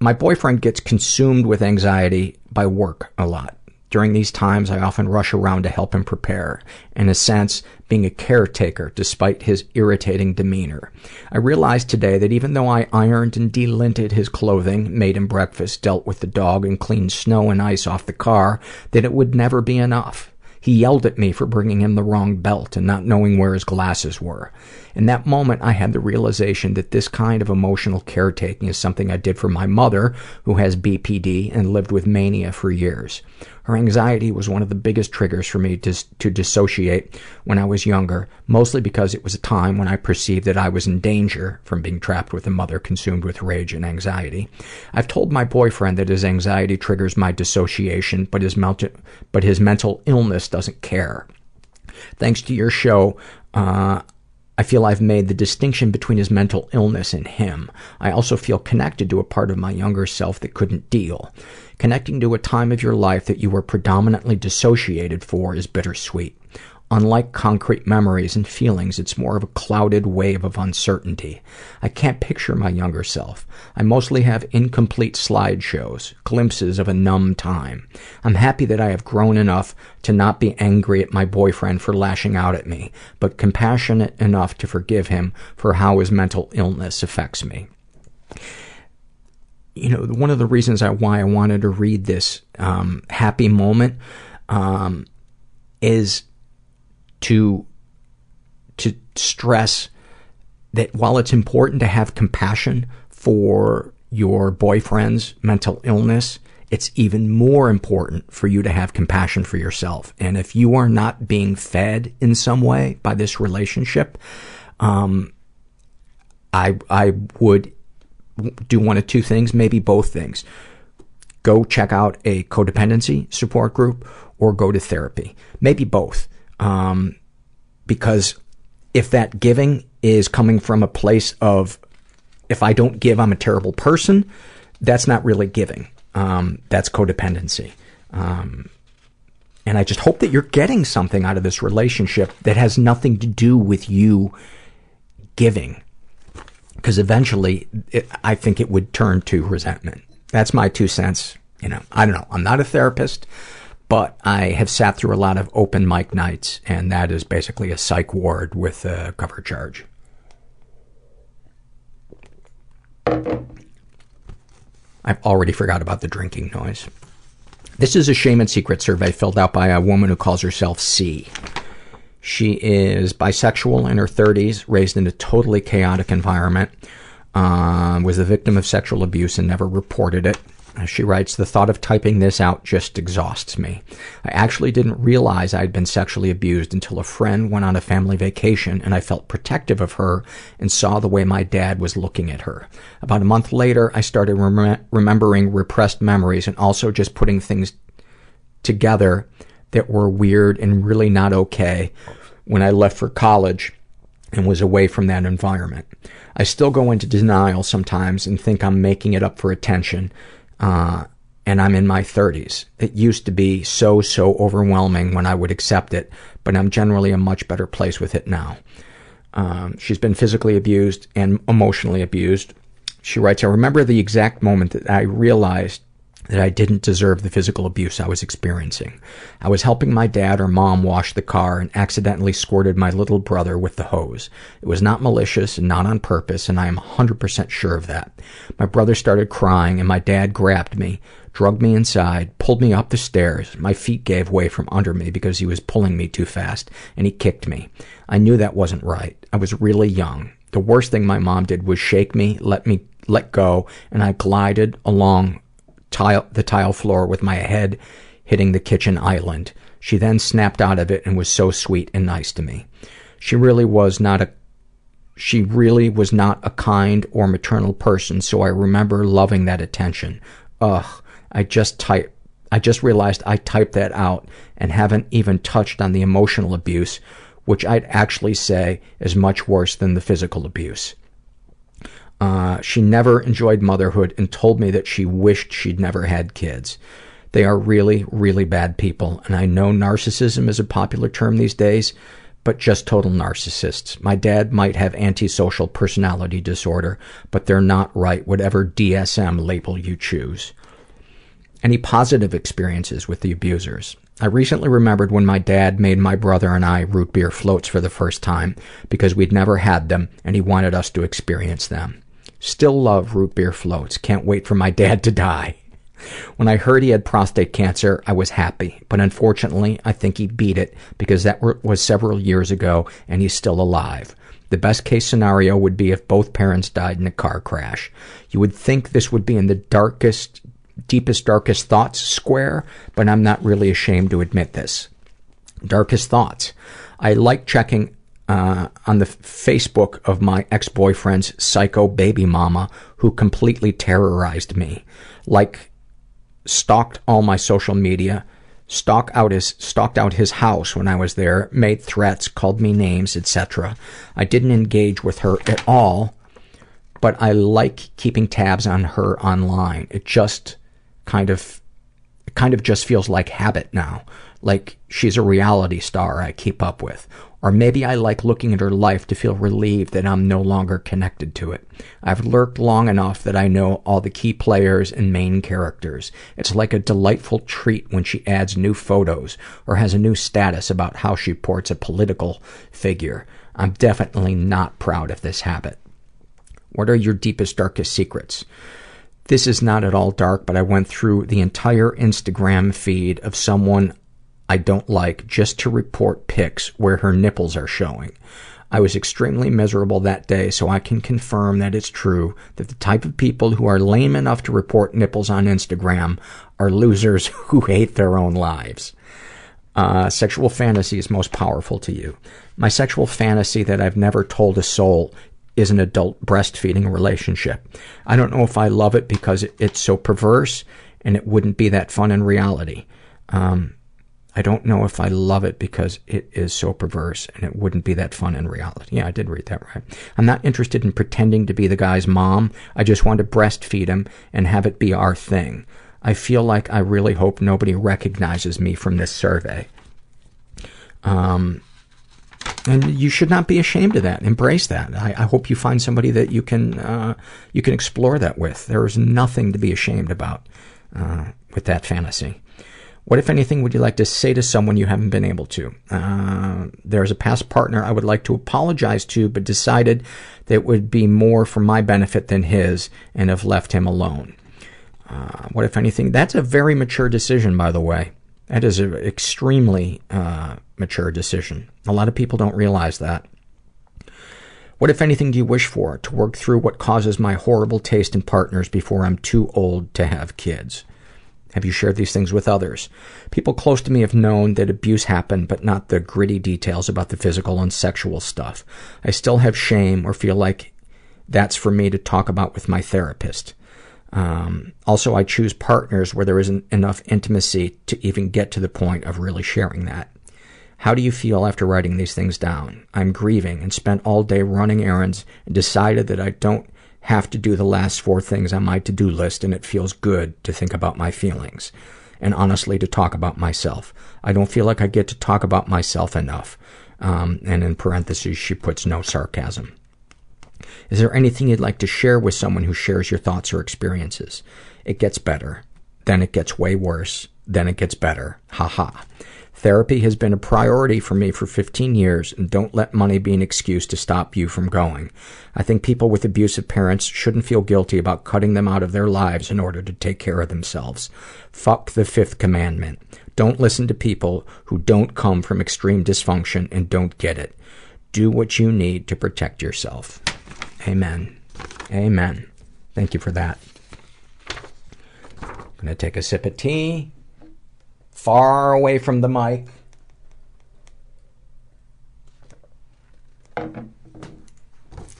My boyfriend gets consumed with anxiety by work a lot. During these times, I often rush around to help him prepare, in a sense, being a caretaker despite his irritating demeanor. I realized today that even though I ironed and delinted his clothing, made him breakfast, dealt with the dog, and cleaned snow and ice off the car, that it would never be enough. He yelled at me for bringing him the wrong belt and not knowing where his glasses were. In that moment, I had the realization that this kind of emotional caretaking is something I did for my mother, who has BPD and lived with mania for years. Her anxiety was one of the biggest triggers for me to, to dissociate when I was younger, mostly because it was a time when I perceived that I was in danger from being trapped with a mother consumed with rage and anxiety. I've told my boyfriend that his anxiety triggers my dissociation, but his, mental, but his mental illness doesn't care. Thanks to your show, uh, I feel I've made the distinction between his mental illness and him. I also feel connected to a part of my younger self that couldn't deal. Connecting to a time of your life that you were predominantly dissociated for is bittersweet. Unlike concrete memories and feelings, it's more of a clouded wave of uncertainty. I can't picture my younger self. I mostly have incomplete slideshows, glimpses of a numb time. I'm happy that I have grown enough to not be angry at my boyfriend for lashing out at me, but compassionate enough to forgive him for how his mental illness affects me. you know, one of the reasons I, why I wanted to read this, um, happy moment, um, is to, to stress that while it's important to have compassion for your boyfriend's mental illness, it's even more important for you to have compassion for yourself. And if you are not being fed in some way by this relationship, um, I, I would do one of two things, maybe both things. Go check out a codependency support group or go to therapy. Maybe both. Um, because if that giving is coming from a place of, if I don't give, I'm a terrible person, that's not really giving. Um, that's codependency. Um, and I just hope that you're getting something out of this relationship that has nothing to do with you giving. Because eventually, it, I think it would turn to resentment. That's my two cents. You know, I don't know. I'm not a therapist, but I have sat through a lot of open mic nights, and that is basically a psych ward with a cover charge. I've already forgot about the drinking noise. This is a shame and secret survey filled out by a woman who calls herself C. She is bisexual in her 30s, raised in a totally chaotic environment, uh, was the victim of sexual abuse and never reported it. She writes, the thought of typing this out just exhausts me. I actually didn't realize I had been sexually abused until a friend went on a family vacation and I felt protective of her and saw the way my dad was looking at her. About a month later, I started rem- remembering repressed memories and also just putting things together that were weird and really not okay when I left for college and was away from that environment. I still go into denial sometimes and think I'm making it up for attention, and I'm in my 30s. It used to be so, so overwhelming when I would accept it, but I'm generally a much better place with it now. Um, she's been physically abused and emotionally abused. She writes, I remember the exact moment that I realized that I didn't deserve the physical abuse I was experiencing. I was helping my dad or mom wash the car and accidentally squirted my little brother with the hose. It was not malicious and not on purpose, and I am 100% sure of that. My brother started crying, and my dad grabbed me, drugged me inside, pulled me up the stairs. My feet gave way from under me because he was pulling me too fast, and he kicked me. I knew that wasn't right. I was really young. The worst thing my mom did was shake me, let me let go, and I glided along tile, the tile floor with my head hitting the kitchen island. She then snapped out of it and was so sweet and nice to me. She really was not a she really was not a kind or maternal person, so I remember loving that attention. Ugh, I just type I just realized I typed that out and haven't even touched on the emotional abuse, which I'd actually say is much worse than the physical abuse. Uh, she never enjoyed motherhood and told me that she wished she'd never had kids. They are really, really bad people, and I know narcissism is a popular term these days, but just total narcissists. My dad might have antisocial personality disorder, but they're not right, whatever DSM label you choose. Any positive experiences with the abusers? I recently remembered when my dad made my brother and I root beer floats for the first time because we'd never had them and he wanted us to experience them. Still love root beer floats. Can't wait for my dad to die. When I heard he had prostate cancer, I was happy, but unfortunately, I think he beat it because that was several years ago and he's still alive. The best case scenario would be if both parents died in a car crash. You would think this would be in the darkest, deepest, darkest thoughts square, but I'm not really ashamed to admit this. Darkest thoughts. I like checking Uh, on the Facebook of my ex-boyfriend's psycho baby mama who completely terrorized me. Like, stalked all my social media, stalked out his, stalked out his house when I was there, made threats, called me names, etc. I didn't engage with her at all, but I like keeping tabs on her online. It just kind of, kind of just feels like habit now. Like she's a reality star I keep up with. Or maybe I like looking at her life to feel relieved that I'm no longer connected to it. I've lurked long enough that I know all the key players and main characters. It's like a delightful treat when she adds new photos or has a new status about how she ports a political figure. I'm definitely not proud of this habit. What are your deepest, darkest secrets? This is not at all dark, but I went through the entire Instagram feed of someone I don't like just to report pics where her nipples are showing. I was extremely miserable that day, so I can confirm that it's true that the type of people who are lame enough to report nipples on Instagram are losers who hate their own lives. Uh, sexual fantasy is most powerful to you. My sexual fantasy that I've never told a soul is an adult breastfeeding relationship. I don't know if I love it because it, it's so perverse and it wouldn't be that fun in reality. Um, I don't know if I love it because it is so perverse and it wouldn't be that fun in reality. Yeah, I did read that right. I'm not interested in pretending to be the guy's mom. I just want to breastfeed him and have it be our thing. I feel like I really hope nobody recognizes me from this survey. Um, and you should not be ashamed of that. Embrace that. I, I hope you find somebody that you can uh, you can explore that with. There is nothing to be ashamed about uh, with that fantasy. What, if anything, would you like to say to someone you haven't been able to? Uh, there's a past partner I would like to apologize to, but decided that it would be more for my benefit than his, and have left him alone. Uh, what, if anything? That's a very mature decision, by the way. That is an extremely uh, mature decision. A lot of people don't realize that. What, if anything, do you wish for? To work through what causes my horrible taste in partners before I'm too old to have kids. Have you shared these things with others? People close to me have known that abuse happened, but not the gritty details about the physical and sexual stuff. I still have shame or feel like that's for me to talk about with my therapist. Um, also, I choose partners where there isn't enough intimacy to even get to the point of really sharing that. How do you feel after writing these things down? I'm grieving and spent all day running errands and decided that I don't have to do the last four things on my to-do list and it feels good to think about my feelings and honestly to talk about myself. I don't feel like I get to talk about myself enough. Um, and in parentheses, she puts no sarcasm. Is there anything you'd like to share with someone who shares your thoughts or experiences? It gets better. Then it gets way worse. Then it gets better. Ha ha. Therapy has been a priority for me for 15 years, and don't let money be an excuse to stop you from going. I think people with abusive parents shouldn't feel guilty about cutting them out of their lives in order to take care of themselves. Fuck the fifth commandment. Don't listen to people who don't come from extreme dysfunction and don't get it. Do what you need to protect yourself. Amen. Amen. Thank you for that. I'm going to take a sip of tea far away from the mic.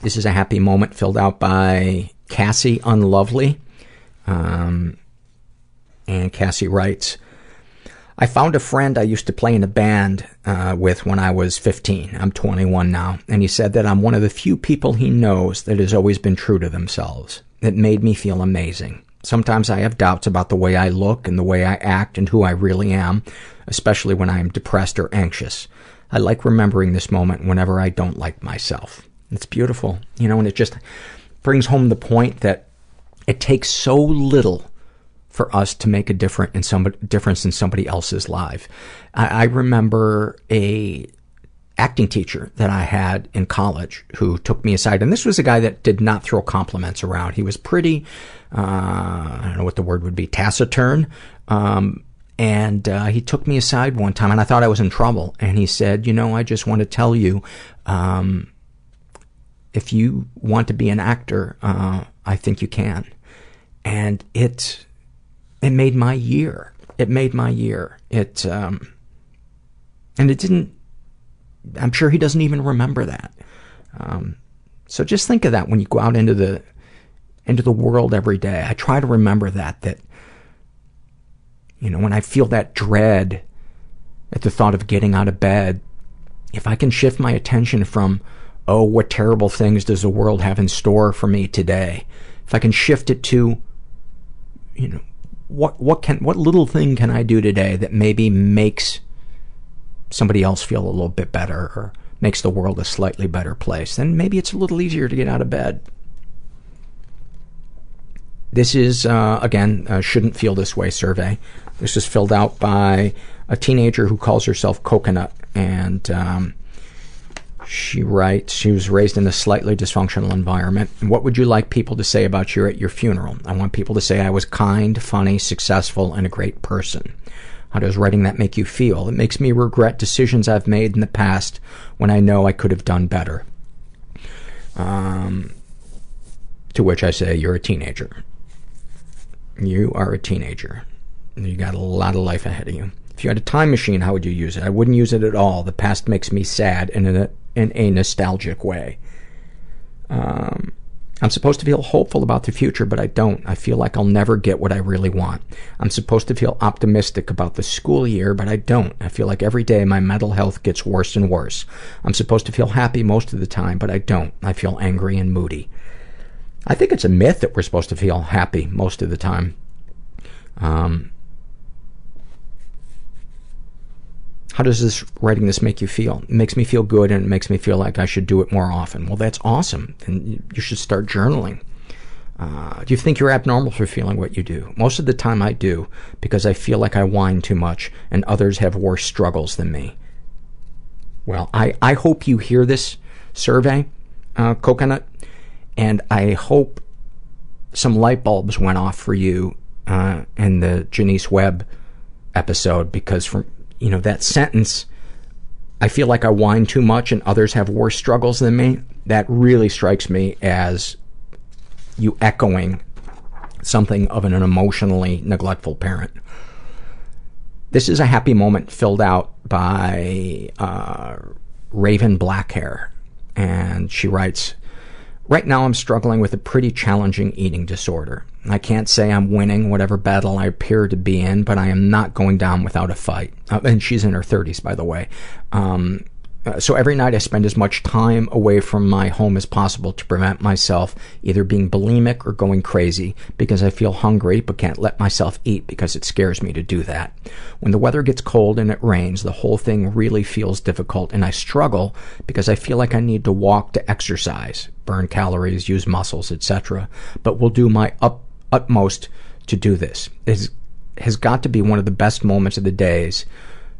This is a happy moment filled out by Cassie Unlovely. Um, and Cassie writes, I found a friend I used to play in a band uh, with when I was 15. I'm 21 now. And he said that I'm one of the few people he knows that has always been true to themselves. It made me feel amazing. Sometimes I have doubts about the way I look and the way I act and who I really am, especially when I am depressed or anxious. I like remembering this moment whenever I don't like myself. It's beautiful, you know, and it just brings home the point that it takes so little for us to make a difference in somebody, difference in somebody else's life. I, I remember a acting teacher that I had in college who took me aside, and this was a guy that did not throw compliments around. He was pretty, uh, I don't know what the word would be, taciturn. Um, and uh, he took me aside one time, and I thought I was in trouble. And he said, "You know, I just want to tell you, um, if you want to be an actor, uh, I think you can." And it it made my year. It made my year. It um, and it didn't. I'm sure he doesn't even remember that. Um, so just think of that when you go out into the into the world every day. I try to remember that that you know, when I feel that dread at the thought of getting out of bed, if I can shift my attention from, oh, what terrible things does the world have in store for me today? If I can shift it to, you know, what, what can, what little thing can I do today that maybe makes somebody else feel a little bit better or makes the world a slightly better place, then maybe it's a little easier to get out of bed. This is, uh, again, shouldn't feel this way survey. This is filled out by a teenager who calls herself Coconut, and um, She writes, she was raised in a slightly dysfunctional environment. What would you like people to say about you at your funeral? I want people to say I was kind, funny, successful, and a great person. How does writing that make you feel? It makes me regret decisions I've made in the past when I know I could have done better. Um, to which I say, you're a teenager. You are a teenager. You got a lot of life ahead of you. If you had a time machine, how would you use it? I wouldn't use it at all. The past makes me sad in a, in a nostalgic way. Um, I'm supposed to feel hopeful about the future, but I don't. I feel like I'll never get what I really want. I'm supposed to feel optimistic about the school year, but I don't. I feel like every day my mental health gets worse and worse. I'm supposed to feel happy most of the time, but I don't. I feel angry and moody. I think it's a myth that we're supposed to feel happy most of the time. Um, how does this writing this make you feel? It makes me feel good and it makes me feel like I should do it more often. Well, that's awesome. And you should start journaling. Uh, do you think you're abnormal for feeling what you do? Most of the time I do because I feel like I whine too much and others have worse struggles than me. Well, I, I hope you hear this survey, uh, Coconut, and I hope some light bulbs went off for you uh, in the Jonice Webb episode because from you know, that sentence, I feel like I whine too much and others have worse struggles than me, that really strikes me as you echoing something of an emotionally neglectful parent. This is a happy moment filled out by uh, Raven Blackhair, and she writes, Right now I'm struggling with a pretty challenging eating disorder. I can't say I'm winning whatever battle I appear to be in, but I am not going down without a fight. Uh, and she's in her 30s, by the way. Um, Uh, so every night I spend as much time away from my home as possible to prevent myself either being bulimic or going crazy because I feel hungry but can't let myself eat because it scares me to do that. When the weather gets cold and it rains, the whole thing really feels difficult and I struggle because I feel like I need to walk to exercise, burn calories, use muscles, etc. But will do my up, utmost to do this. It has got to be one of the best moments of the days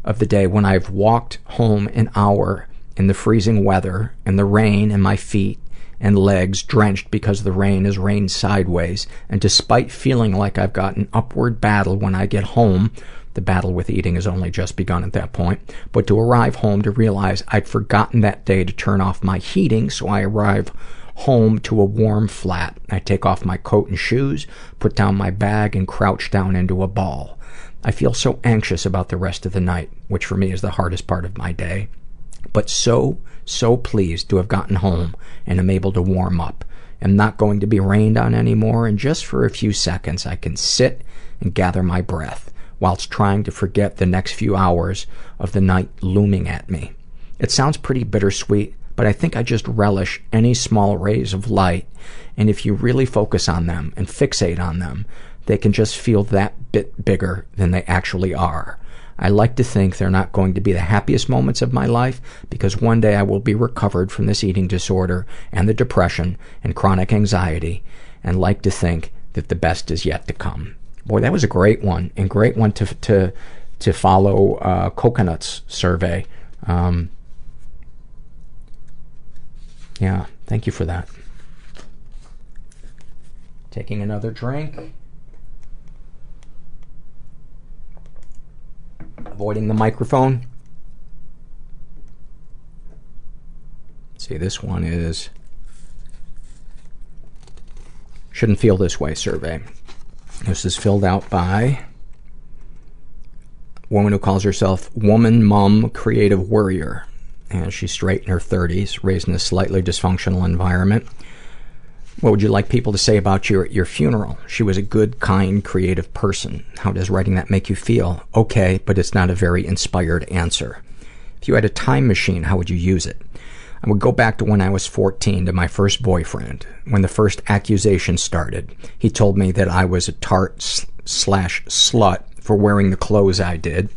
of the day when I've walked home an hour in the freezing weather and the rain and my feet and legs drenched because the rain has rained sideways and despite feeling like I've got an upward battle when I get home the battle with eating has only just begun at that point but to arrive home to realize I'd forgotten that day to turn off my heating so I arrive home to a warm flat. I take off my coat and shoes, put down my bag, and crouch down into a ball. I feel so anxious about the rest of the night, which for me is the hardest part of my day, but so, so pleased to have gotten home and am able to warm up. am not going to be rained on anymore, and just for a few seconds I can sit and gather my breath whilst trying to forget the next few hours of the night looming at me. It sounds pretty bittersweet, but I think I just relish any small rays of light, and if you really focus on them and fixate on them, they can just feel that bit bigger than they actually are. I like to think they're not going to be the happiest moments of my life because one day I will be recovered from this eating disorder and the depression and chronic anxiety and like to think that the best is yet to come. Boy, that was a great one and great one to to to follow uh, Coconut's survey. Um, yeah, thank you for that. Taking another drink. Avoiding the microphone. Let's see, this one is Shouldn't Feel This Way survey. This is filled out by a woman who calls herself Woman Mom Creative Warrior. And she's straight in her 30s, raised in a slightly dysfunctional environment. What would you like people to say about you at your funeral? She was a good, kind, creative person. How does writing that make you feel? Okay, but it's not a very inspired answer. If you had a time machine, how would you use it? I would go back to when I was 14 to my first boyfriend. When the first accusation started, he told me that I was a tart slash slut for wearing the clothes I did,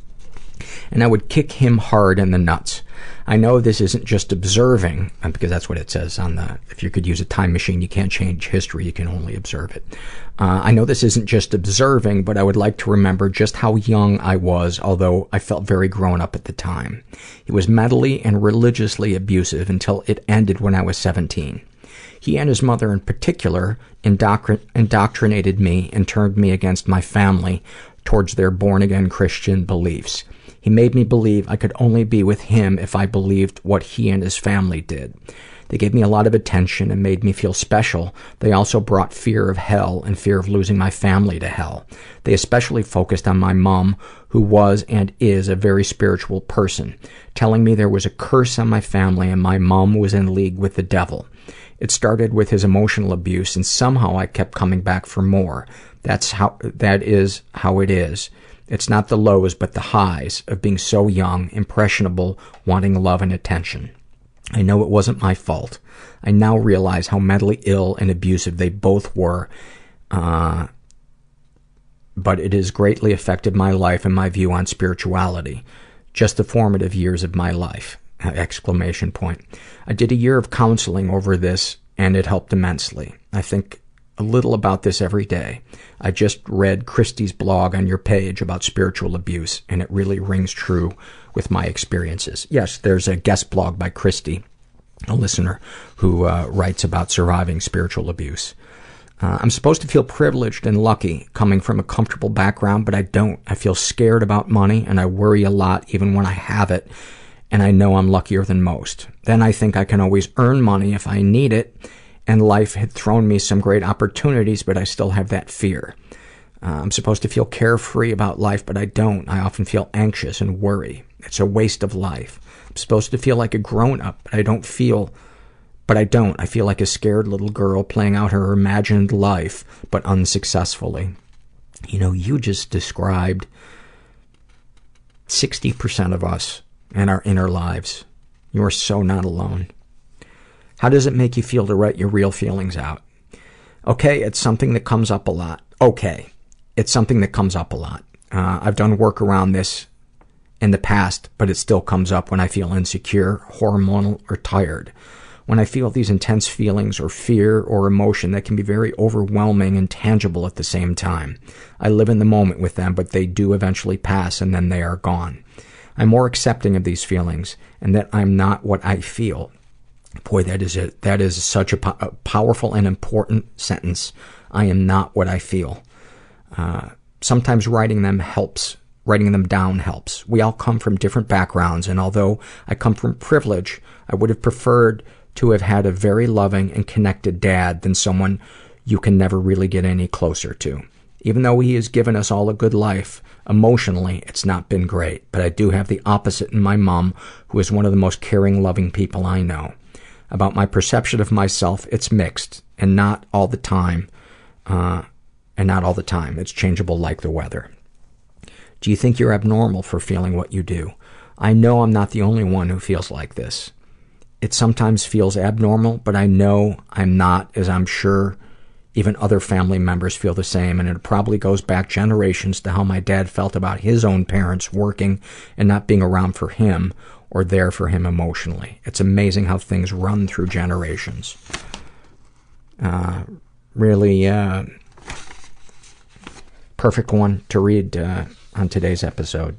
and I would kick him hard in the nuts. I know this isn't just observing, uh, because that's what it says on the, if you could use a time machine, you can't change history, you can only observe it. Uh, I know this isn't just observing, but I would like to remember just how young I was, although I felt very grown up at the time. He was mentally and religiously abusive until it ended when I was 17. He and his mother in particular indoctr- indoctrinated me and turned me against my family towards their born-again Christian beliefs. He made me believe I could only be with him if I believed what he and his family did. They gave me a lot of attention and made me feel special. They also brought fear of hell and fear of losing my family to hell. They especially focused on my mom, who was and is a very spiritual person, telling me there was a curse on my family and my mom was in league with the devil. It started with his emotional abuse and somehow I kept coming back for more. That's how, that is how it is. It's not the lows, but the highs of being so young, impressionable, wanting love and attention. I know it wasn't my fault. I now realize how mentally ill and abusive they both were, uh, but it has greatly affected my life and my view on spirituality. Just the formative years of my life. Exclamation point. I did a year of counseling over this and it helped immensely. I think a little about this every day. I just read Christy's blog on your page about spiritual abuse, and it really rings true with my experiences. Yes, there's a guest blog by Christy, a listener, who uh, writes about surviving spiritual abuse. Uh, I'm supposed to feel privileged and lucky coming from a comfortable background, but I don't. I feel scared about money, and I worry a lot even when I have it, and I know I'm luckier than most. Then I think I can always earn money if I need it, and life had thrown me some great opportunities, but I still have that fear. Uh, I'm supposed to feel carefree about life, but I don't. I often feel anxious and worry. It's a waste of life. I'm supposed to feel like a grown up, but I don't feel, but I don't. I feel like a scared little girl playing out her imagined life, but unsuccessfully. You know, you just described 60% of us and our inner lives. You are so not alone. How does it make you feel to write your real feelings out? Okay, it's something that comes up a lot. Okay, it's something that comes up a lot. Uh, I've done work around this in the past, but it still comes up when I feel insecure, hormonal, or tired. When I feel these intense feelings or fear or emotion that can be very overwhelming and tangible at the same time. I live in the moment with them, but they do eventually pass and then they are gone. I'm more accepting of these feelings and that I'm not what I feel. Boy, that is a, that is such a, po- a powerful and important sentence. I am not what I feel. Uh, sometimes writing them helps. Writing them down helps. We all come from different backgrounds, and although I come from privilege, I would have preferred to have had a very loving and connected dad than someone you can never really get any closer to. Even though he has given us all a good life, emotionally, it's not been great. But I do have the opposite in my mom, who is one of the most caring, loving people I know. About my perception of myself, it's mixed, and not all the time. Uh, and not all the time. It's changeable like the weather. Do you think you're abnormal for feeling what you do? I know I'm not the only one who feels like this. It sometimes feels abnormal, but I know I'm not, as I'm sure even other family members feel the same, and it probably goes back generations to how my dad felt about his own parents working and not being around for him or there for him emotionally. It's amazing how things run through generations. Uh, really, uh, perfect one to read uh, on today's episode.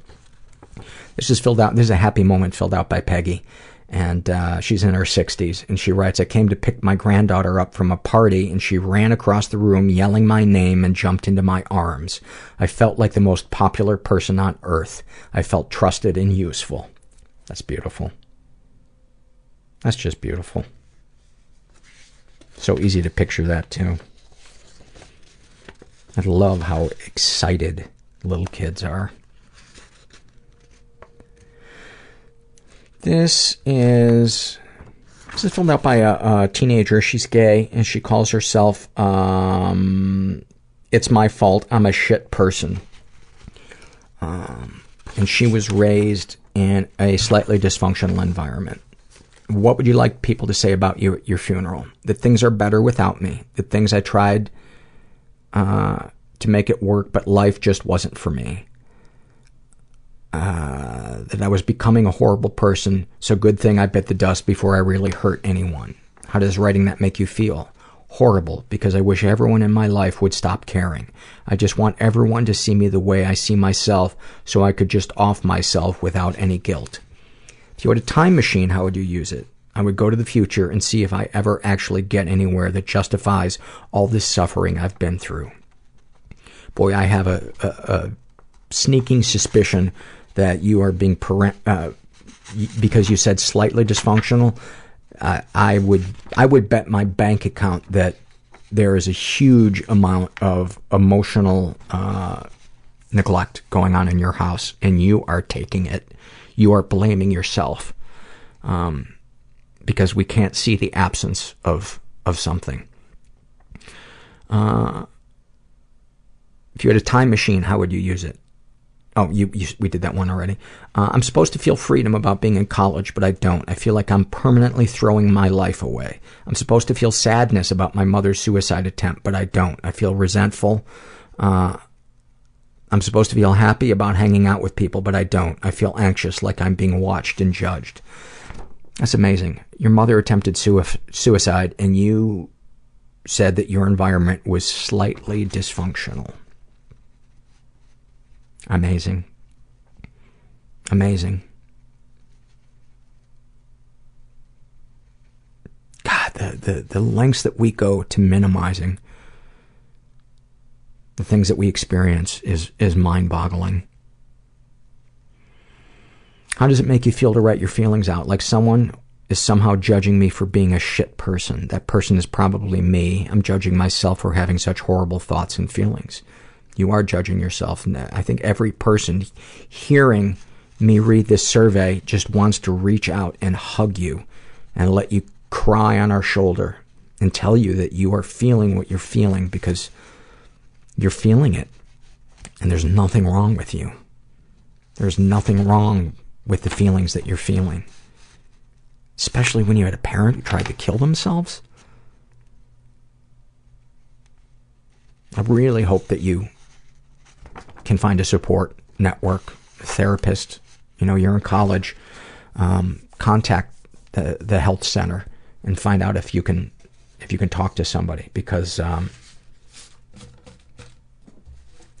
This is filled out. This is a happy moment filled out by Peggy, and uh, she's in her 60s. And she writes, "I came to pick my granddaughter up from a party, and she ran across the room yelling my name and jumped into my arms. I felt like the most popular person on earth. I felt trusted and useful. That's beautiful. That's just beautiful. So easy to picture that too." I love how excited little kids are. This is this is filled out by a, a teenager. She's gay and she calls herself um, "It's my fault. I'm a shit person." Um, and she was raised in a slightly dysfunctional environment. What would you like people to say about you at your funeral? That things are better without me. That things I tried uh, to make it work, but life just wasn't for me. uh, that I was becoming a horrible person, so good thing I bit the dust before I really hurt anyone. How does writing that make you feel? Horrible, because I wish everyone in my life would stop caring. I just want everyone to see me the way I see myself so I could just off myself without any guilt. If you had a time machine, how would you use it? I would go to the future and see if I ever actually get anywhere that justifies all this suffering I've been through. Boy, I have a, a, a sneaking suspicion that you are being parent, uh, because you said slightly dysfunctional. I would I would bet my bank account that there is a huge amount of emotional uh, neglect going on in your house, and you are taking it. You are blaming yourself. Um, because we can't see the absence of of something. Uh, if you had a time machine, how would you use it? Oh, you, you we did that one already. Uh, I'm supposed to feel freedom about being in college, but I don't. I feel like I'm permanently throwing my life away. I'm supposed to feel sadness about my mother's suicide attempt, but I don't. I feel resentful. Uh, I'm supposed to feel happy about hanging out with people, but I don't. I feel anxious, like I'm being watched and judged. That's amazing. Your mother attempted suicide and you said that your environment was slightly dysfunctional. Amazing. Amazing. God, the, the, the lengths that we go to minimizing the things that we experience is, is mind boggling. How does it make you feel to write your feelings out? Like someone is somehow judging me for being a shit person. That person is probably me. I'm judging myself for having such horrible thoughts and feelings. You are judging yourself. And I think every person hearing me read this survey just wants to reach out and hug you and let you cry on our shoulder and tell you that you are feeling what you're feeling because you're feeling it. And there's nothing wrong with you. There's nothing wrong with the feelings that you're feeling. Especially when you had a parent who tried to kill themselves. I really hope that you can find a support network, therapist. You know, you're in college. Um, contact the, the health center and find out if you can if you can talk to somebody because um,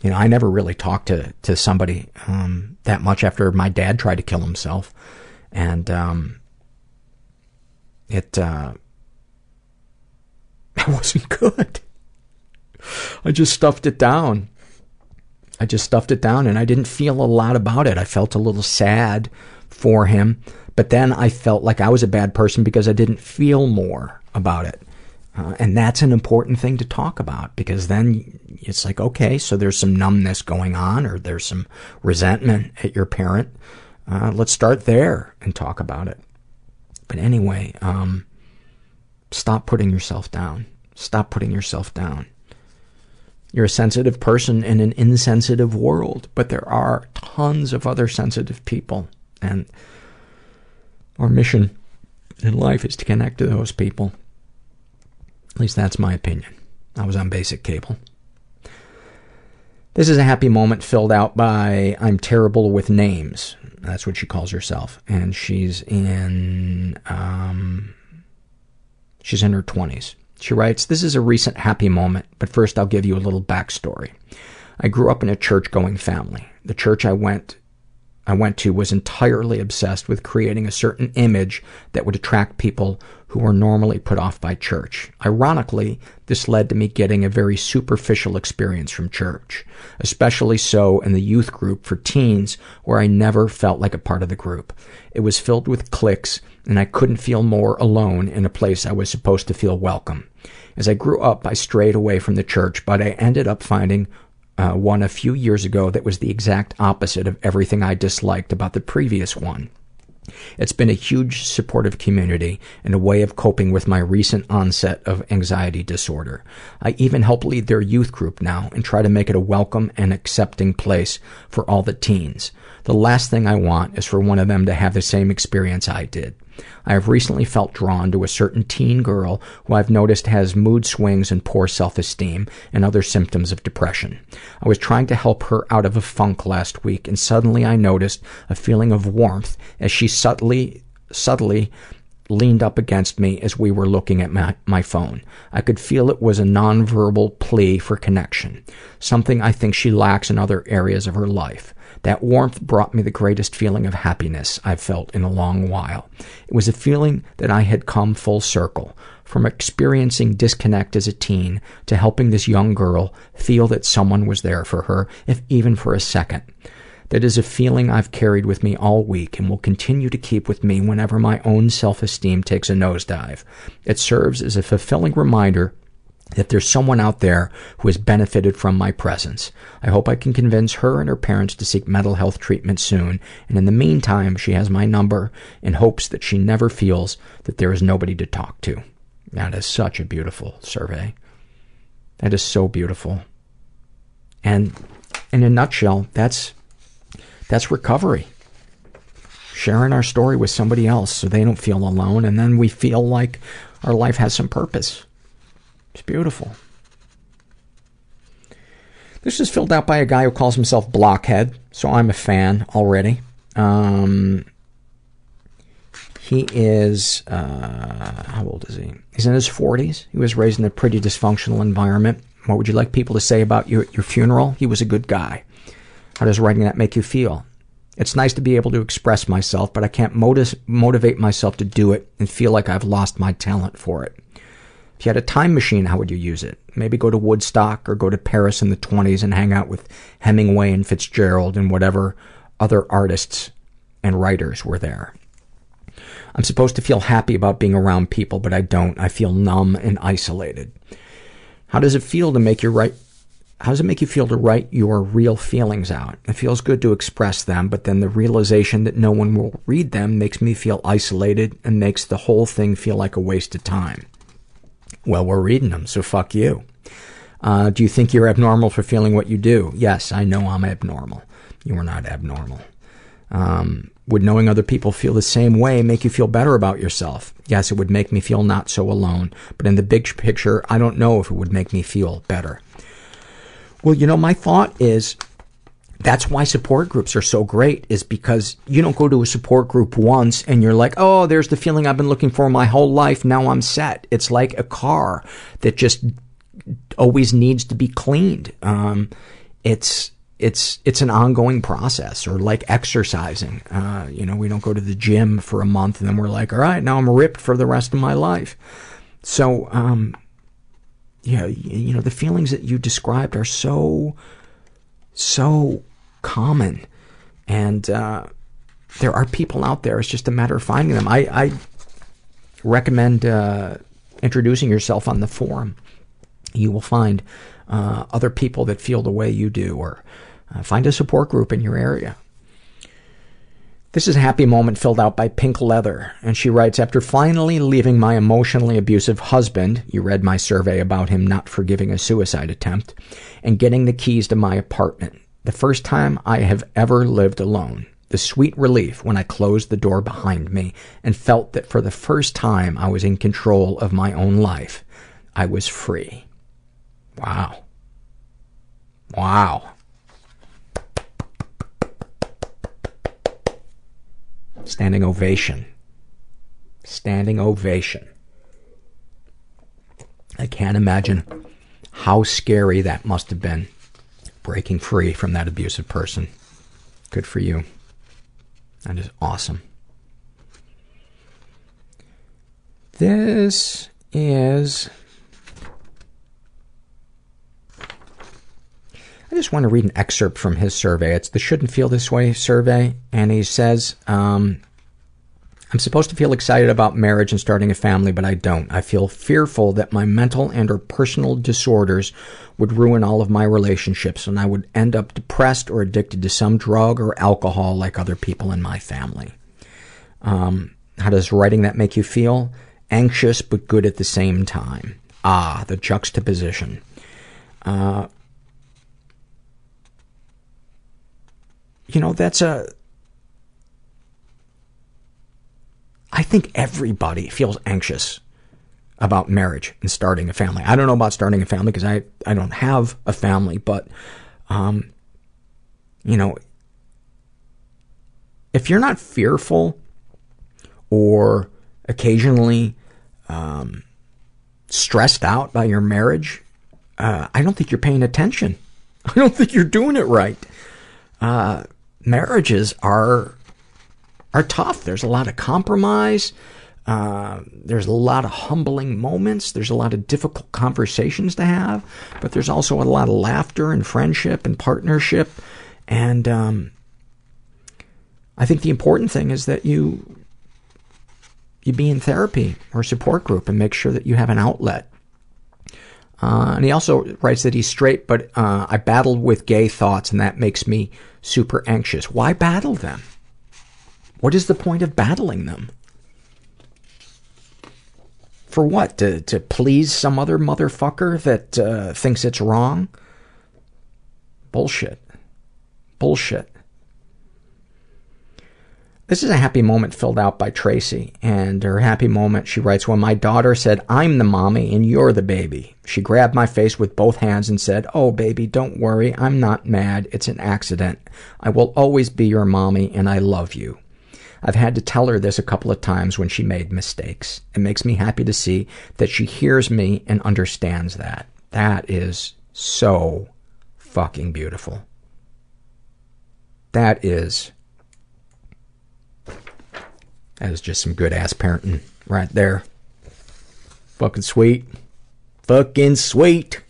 you know, I never really talked to, to somebody, um, that much after my dad tried to kill himself. And, um, it, uh, it wasn't good. I just stuffed it down. I just stuffed it down and I didn't feel a lot about it. I felt a little sad for him, but then I felt like I was a bad person because I didn't feel more about it. Uh, and that's an important thing to talk about because then it's like, okay, so there's some numbness going on or there's some resentment at your parent. Uh, let's start there and talk about it. But anyway, um, stop putting yourself down. Stop putting yourself down. You're a sensitive person in an insensitive world, but there are tons of other sensitive people. And our mission in life is to connect to those people at least that's my opinion. I was on basic cable. This is a happy moment filled out by I'm terrible with names. That's what she calls herself. And she's in, um, she's in her 20s. She writes, This is a recent happy moment, but first I'll give you a little backstory. I grew up in a church going family. The church I went I went to was entirely obsessed with creating a certain image that would attract people who were normally put off by church. Ironically, this led to me getting a very superficial experience from church, especially so in the youth group for teens where I never felt like a part of the group. It was filled with cliques and I couldn't feel more alone in a place I was supposed to feel welcome. As I grew up, I strayed away from the church, but I ended up finding uh, one a few years ago that was the exact opposite of everything I disliked about the previous one. It's been a huge supportive community and a way of coping with my recent onset of anxiety disorder. I even help lead their youth group now and try to make it a welcome and accepting place for all the teens. The last thing I want is for one of them to have the same experience I did. I have recently felt drawn to a certain teen girl who I've noticed has mood swings and poor self-esteem and other symptoms of depression. I was trying to help her out of a funk last week and suddenly I noticed a feeling of warmth as she subtly, subtly leaned up against me as we were looking at my, my phone. I could feel it was a nonverbal plea for connection, something I think she lacks in other areas of her life. That warmth brought me the greatest feeling of happiness I've felt in a long while. It was a feeling that I had come full circle, from experiencing disconnect as a teen to helping this young girl feel that someone was there for her, if even for a second. That is a feeling I've carried with me all week and will continue to keep with me whenever my own self-esteem takes a nosedive. It serves as a fulfilling reminder that there's someone out there who has benefited from my presence. I hope I can convince her and her parents to seek mental health treatment soon, and in the meantime, she has my number in hopes that she never feels that there is nobody to talk to. That is such a beautiful survey. That is so beautiful. And in a nutshell, that's that's recovery. Sharing our story with somebody else so they don't feel alone, and then we feel like our life has some purpose. It's beautiful. This is filled out by a guy who calls himself Blockhead, so I'm a fan already. Um, he is, uh, how old is he? He's in his 40s. He was raised in a pretty dysfunctional environment. What would you like people to say about your, your funeral? He was a good guy. How does writing that make you feel? It's nice to be able to express myself, but I can't motivate myself to do it and feel like I've lost my talent for it. If you had a time machine, how would you use it? Maybe go to Woodstock or go to Paris in the 20s and hang out with Hemingway and Fitzgerald and whatever other artists and writers were there. I'm supposed to feel happy about being around people, but I don't. I feel numb and isolated. How does it feel to make your right how does it make you feel to write your real feelings out? It feels good to express them, but then the realization that no one will read them makes me feel isolated and makes the whole thing feel like a waste of time. Well, we're reading them, so fuck you. Uh, do you think you're abnormal for feeling what you do? Yes, I know I'm abnormal. You are not abnormal. Um, would knowing other people feel the same way make you feel better about yourself? Yes, it would make me feel not so alone. But in the big picture, I don't know if it would make me feel better. Well, you know, my thought is that's why support groups are so great is because you don't go to a support group once and you're like, oh, there's the feeling I've been looking for my whole life. Now I'm set. It's like a car that just always needs to be cleaned. Um, it's, it's, it's an ongoing process or like exercising. Uh, you know, we don't go to the gym for a month and then we're like, all right, now I'm ripped for the rest of my life. So, um, yeah, you know, the feelings that you described are so, so common. And, uh, there are people out there. It's just a matter of finding them. I, I recommend, uh, introducing yourself on the forum. You will find, uh, other people that feel the way you do or, uh, find a support group in your area. This is a happy moment filled out by Pink Leather, and she writes, After finally leaving my emotionally abusive husband, you read my survey about him not forgiving a suicide attempt, and getting the keys to my apartment, the first time I have ever lived alone, the sweet relief when I closed the door behind me and felt that for the first time I was in control of my own life, I was free. Wow. Wow. Standing ovation. Standing ovation. I can't imagine how scary that must have been, breaking free from that abusive person. Good for you. That is awesome. This is. I just want to read an excerpt from his survey. It's the Shouldn't Feel This Way survey, and he says, um, I'm supposed to feel excited about marriage and starting a family, but I don't. I feel fearful that my mental and or personal disorders would ruin all of my relationships and I would end up depressed or addicted to some drug or alcohol like other people in my family. Um, how does writing that make you feel? Anxious but good at the same time. Ah, the juxtaposition. Uh, you know, that's a, I, think everybody feels anxious about marriage and starting a family. I don't know about starting a family because I, I don't have a family, but, um, you know, if you're not fearful or occasionally um, stressed out by your marriage, uh, I don't think you're paying attention. I don't think you're doing it right. Uh, marriages are are tough. There's a lot of compromise. Uh, there's a lot of humbling moments. There's a lot of difficult conversations to have, but there's also a lot of laughter and friendship and partnership. And um, I think the important thing is that you you be in therapy or support group and make sure that you have an outlet. Uh, and he also writes that he's straight, but uh, I battled with gay thoughts, and that makes me super anxious. Why battle them? What is the point of battling them? For what? To, to please some other motherfucker that uh, thinks it's wrong? Bullshit. Bullshit. This is a happy moment filled out by Tracy, and her happy moment, she writes, when my daughter said, I'm the mommy and you're the baby. She grabbed my face with both hands and said, oh baby, don't worry, I'm not mad, it's an accident. I will always be your mommy and I love you. I've had to tell her this a couple of times when she made mistakes. It makes me happy to see that she hears me and understands that. That is so fucking beautiful. That is that is just some good ass parenting right there. Fucking sweet. Fucking sweet.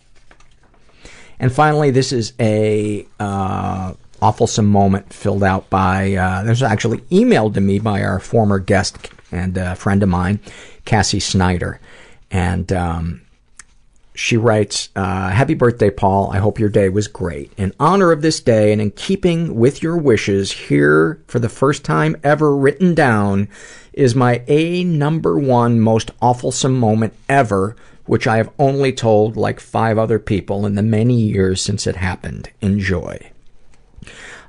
And finally, this is a uh, awfulsome moment filled out by, uh, this was actually emailed to me by our former guest and uh, friend of mine, Cassie Snyder. And um, she writes, uh, Happy birthday, Paul. I hope your day was great. In honor of this day and in keeping with your wishes, here for the first time ever written down is my A number one most awfulsome moment ever, which I have only told like five other people in the many years since it happened. Enjoy.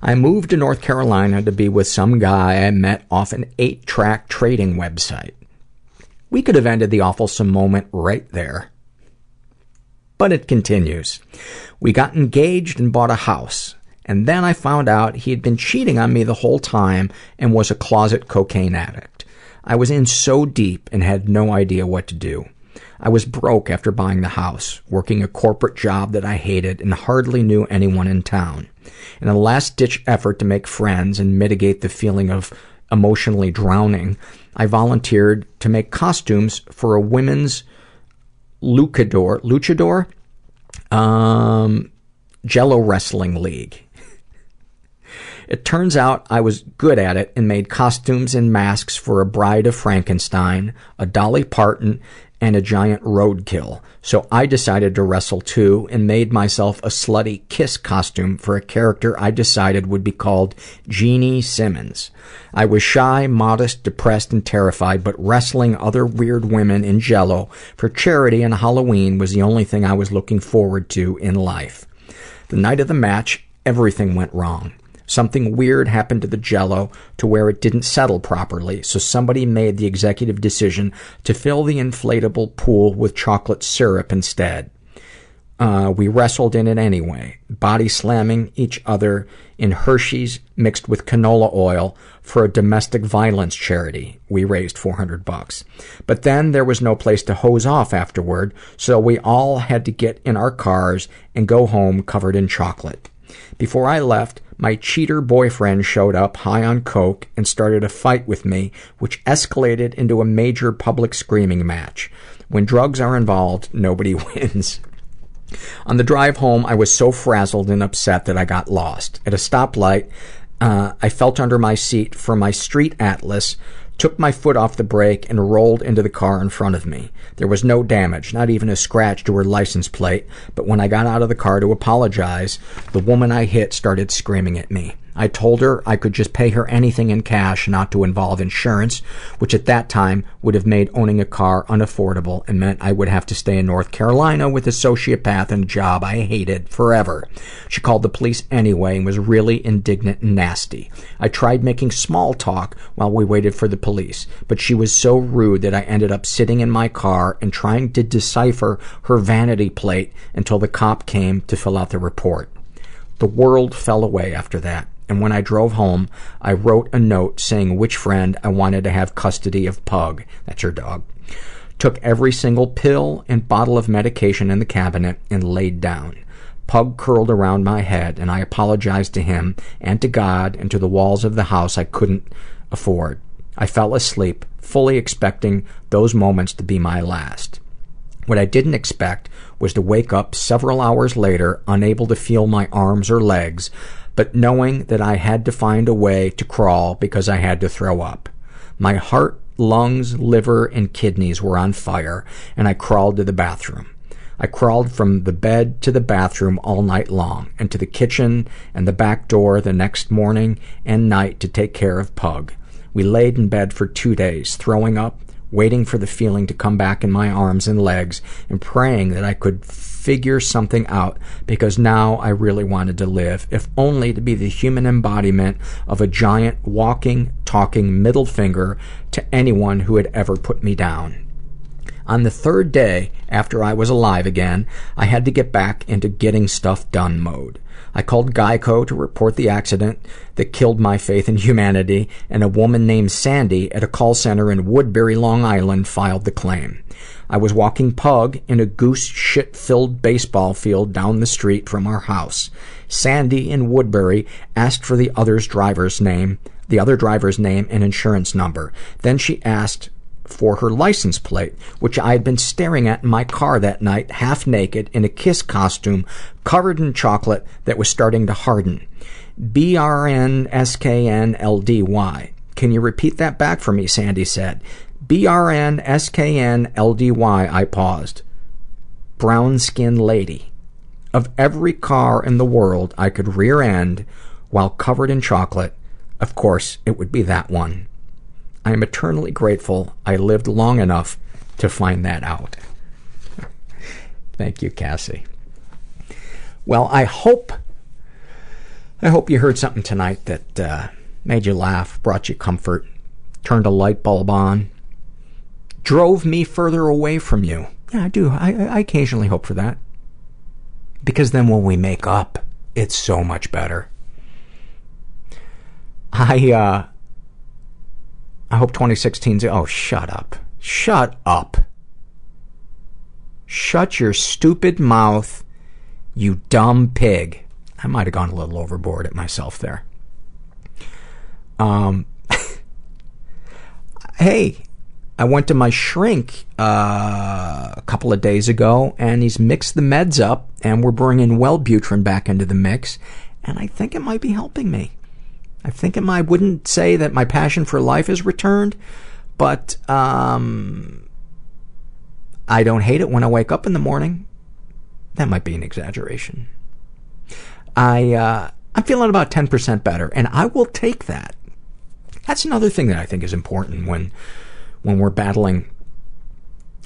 I moved to North Carolina to be with some guy I met off an eight track trading website. We could have ended the awfulsome moment right there. But it continues. We got engaged and bought a house. And then I found out he had been cheating on me the whole time and was a closet cocaine addict. I was in so deep and had no idea what to do. I was broke after buying the house, working a corporate job that I hated and hardly knew anyone in town. In a last ditch effort to make friends and mitigate the feeling of emotionally drowning, I volunteered to make costumes for a women's luchador, luchador, um, jello wrestling league. It turns out I was good at it and made costumes and masks for a bride of Frankenstein, a Dolly Parton, and a giant roadkill. So I decided to wrestle too and made myself a slutty kiss costume for a character I decided would be called Jeannie Simmons. I was shy, modest, depressed, and terrified, but wrestling other weird women in jello for charity and Halloween was the only thing I was looking forward to in life. The night of the match, everything went wrong. Something weird happened to the jello to where it didn't settle properly, so somebody made the executive decision to fill the inflatable pool with chocolate syrup instead. Uh, we wrestled in it anyway, body slamming each other in Hershey's mixed with canola oil for a domestic violence charity. We raised 400 bucks. But then there was no place to hose off afterward, so we all had to get in our cars and go home covered in chocolate. Before I left, my cheater boyfriend showed up high on coke and started a fight with me, which escalated into a major public screaming match. When drugs are involved, nobody wins. On the drive home, I was so frazzled and upset that I got lost. At a stoplight, uh, I felt under my seat for my street atlas, took my foot off the brake, and rolled into the car in front of me. There was no damage, not even a scratch to her license plate, but when I got out of the car to apologize, the woman I hit started screaming at me. I told her I could just pay her anything in cash not to involve insurance, which at that time would have made owning a car unaffordable and meant I would have to stay in North Carolina with a sociopath and a job I hated forever. She called the police anyway and was really indignant and nasty. I tried making small talk while we waited for the police, but she was so rude that I ended up sitting in my car and trying to decipher her vanity plate until the cop came to fill out the report. The world fell away after that and when I drove home, I wrote a note saying which friend I wanted to have custody of Pug. That's your dog. Took every single pill and bottle of medication in the cabinet and laid down. Pug curled around my head, and I apologized to him and to God and to the walls of the house I couldn't afford. I fell asleep, fully expecting those moments to be my last. What I didn't expect was to wake up several hours later, unable to feel my arms or legs, but knowing that I had to find a way to crawl because I had to throw up. My heart, lungs, liver, and kidneys were on fire, and I crawled to the bathroom. I crawled from the bed to the bathroom all night long, and to the kitchen and the back door the next morning and night to take care of Pug. We laid in bed for two days, throwing up, waiting for the feeling to come back in my arms and legs, and praying that I could figure something out because now I really wanted to live, if only to be the human embodiment of a giant walking, talking middle finger to anyone who had ever put me down. On the third day after I was alive again, I had to get back into getting stuff done mode. I called Geico to report the accident that killed my faith in humanity, and a woman named Sandy at a call center in Woodbury, Long Island filed the claim. I was walking Pug in a goose shit filled baseball field down the street from our house. Sandy in Woodbury asked for the other's driver's name, the other driver's name and insurance number. Then she asked for her license plate, which I had been staring at in my car that night, half naked, in a kiss costume, covered in chocolate that was starting to harden. B R N S K N L D Y. Can you repeat that back for me? Sandy said. B R N S K N L D Y. I paused. Brown skinned lady. Of every car in the world I could rear end while covered in chocolate, of course it would be that one. I am eternally grateful I lived long enough to find that out. Thank you, Cassie. Well, I hope I hope you heard something tonight that uh, made you laugh, brought you comfort, turned a light bulb on, drove me further away from you. Yeah, I do. I, I occasionally hope for that. Because then when we make up, it's so much better. I, uh, I hope 2016's, oh, shut up. Shut up. Shut your stupid mouth, you dumb pig. I might have gone a little overboard at myself there. Um, hey, I went to my shrink uh, a couple of days ago, and he's mixed the meds up, and we're bringing Wellbutrin back into the mix, and I think it might be helping me. I think might. I wouldn't say that my passion for life has returned, but um, I don't hate it when I wake up in the morning. That might be an exaggeration. I uh, I'm feeling about ten percent better, and I will take that. That's another thing that I think is important when when we're battling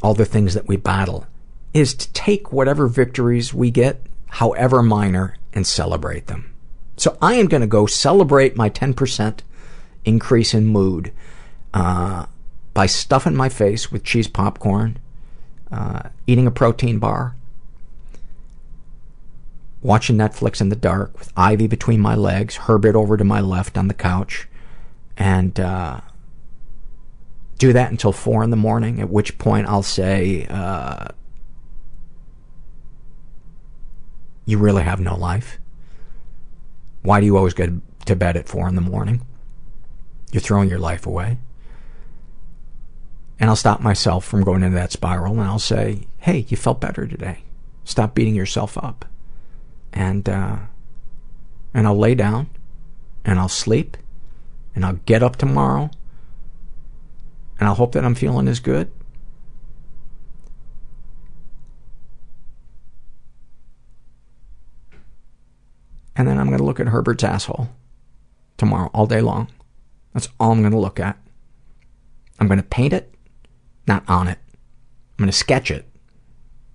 all the things that we battle, is to take whatever victories we get, however minor, and celebrate them. So I am going to go celebrate my 10% increase in mood uh, by stuffing my face with cheese popcorn, uh, eating a protein bar, watching Netflix in the dark with Ivy between my legs, Herbert over to my left on the couch, and uh, do that until four in the morning, at which point I'll say, uh, you really have no life. Why do you always go to bed at four in the morning? You're throwing your life away. And I'll stop myself from going into that spiral and I'll say, hey, you felt better today. Stop beating yourself up. And, uh, and I'll lay down and I'll sleep and I'll get up tomorrow and I'll hope that I'm feeling as good. And then I'm going to look at Herbert's asshole tomorrow, all day long. That's all I'm going to look at. I'm going to paint it, not on it. I'm going to sketch it.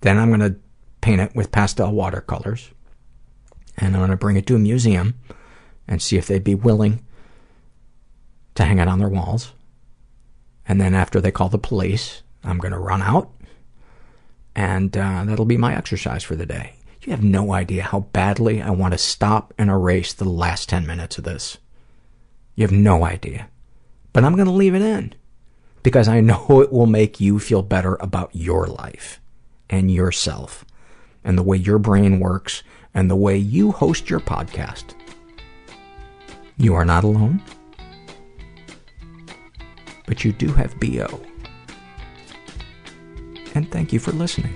Then I'm going to paint it with pastel watercolors. And I'm going to bring it to a museum and see if they'd be willing to hang it on their walls. And then after they call the police, I'm going to run out. And uh, that'll be my exercise for the day. You have no idea how badly I want to stop and erase the last 10 minutes of this. You have no idea. But I'm going to leave it in because I know it will make you feel better about your life and yourself and the way your brain works and the way you host your podcast. You are not alone, but you do have BO. And thank you for listening.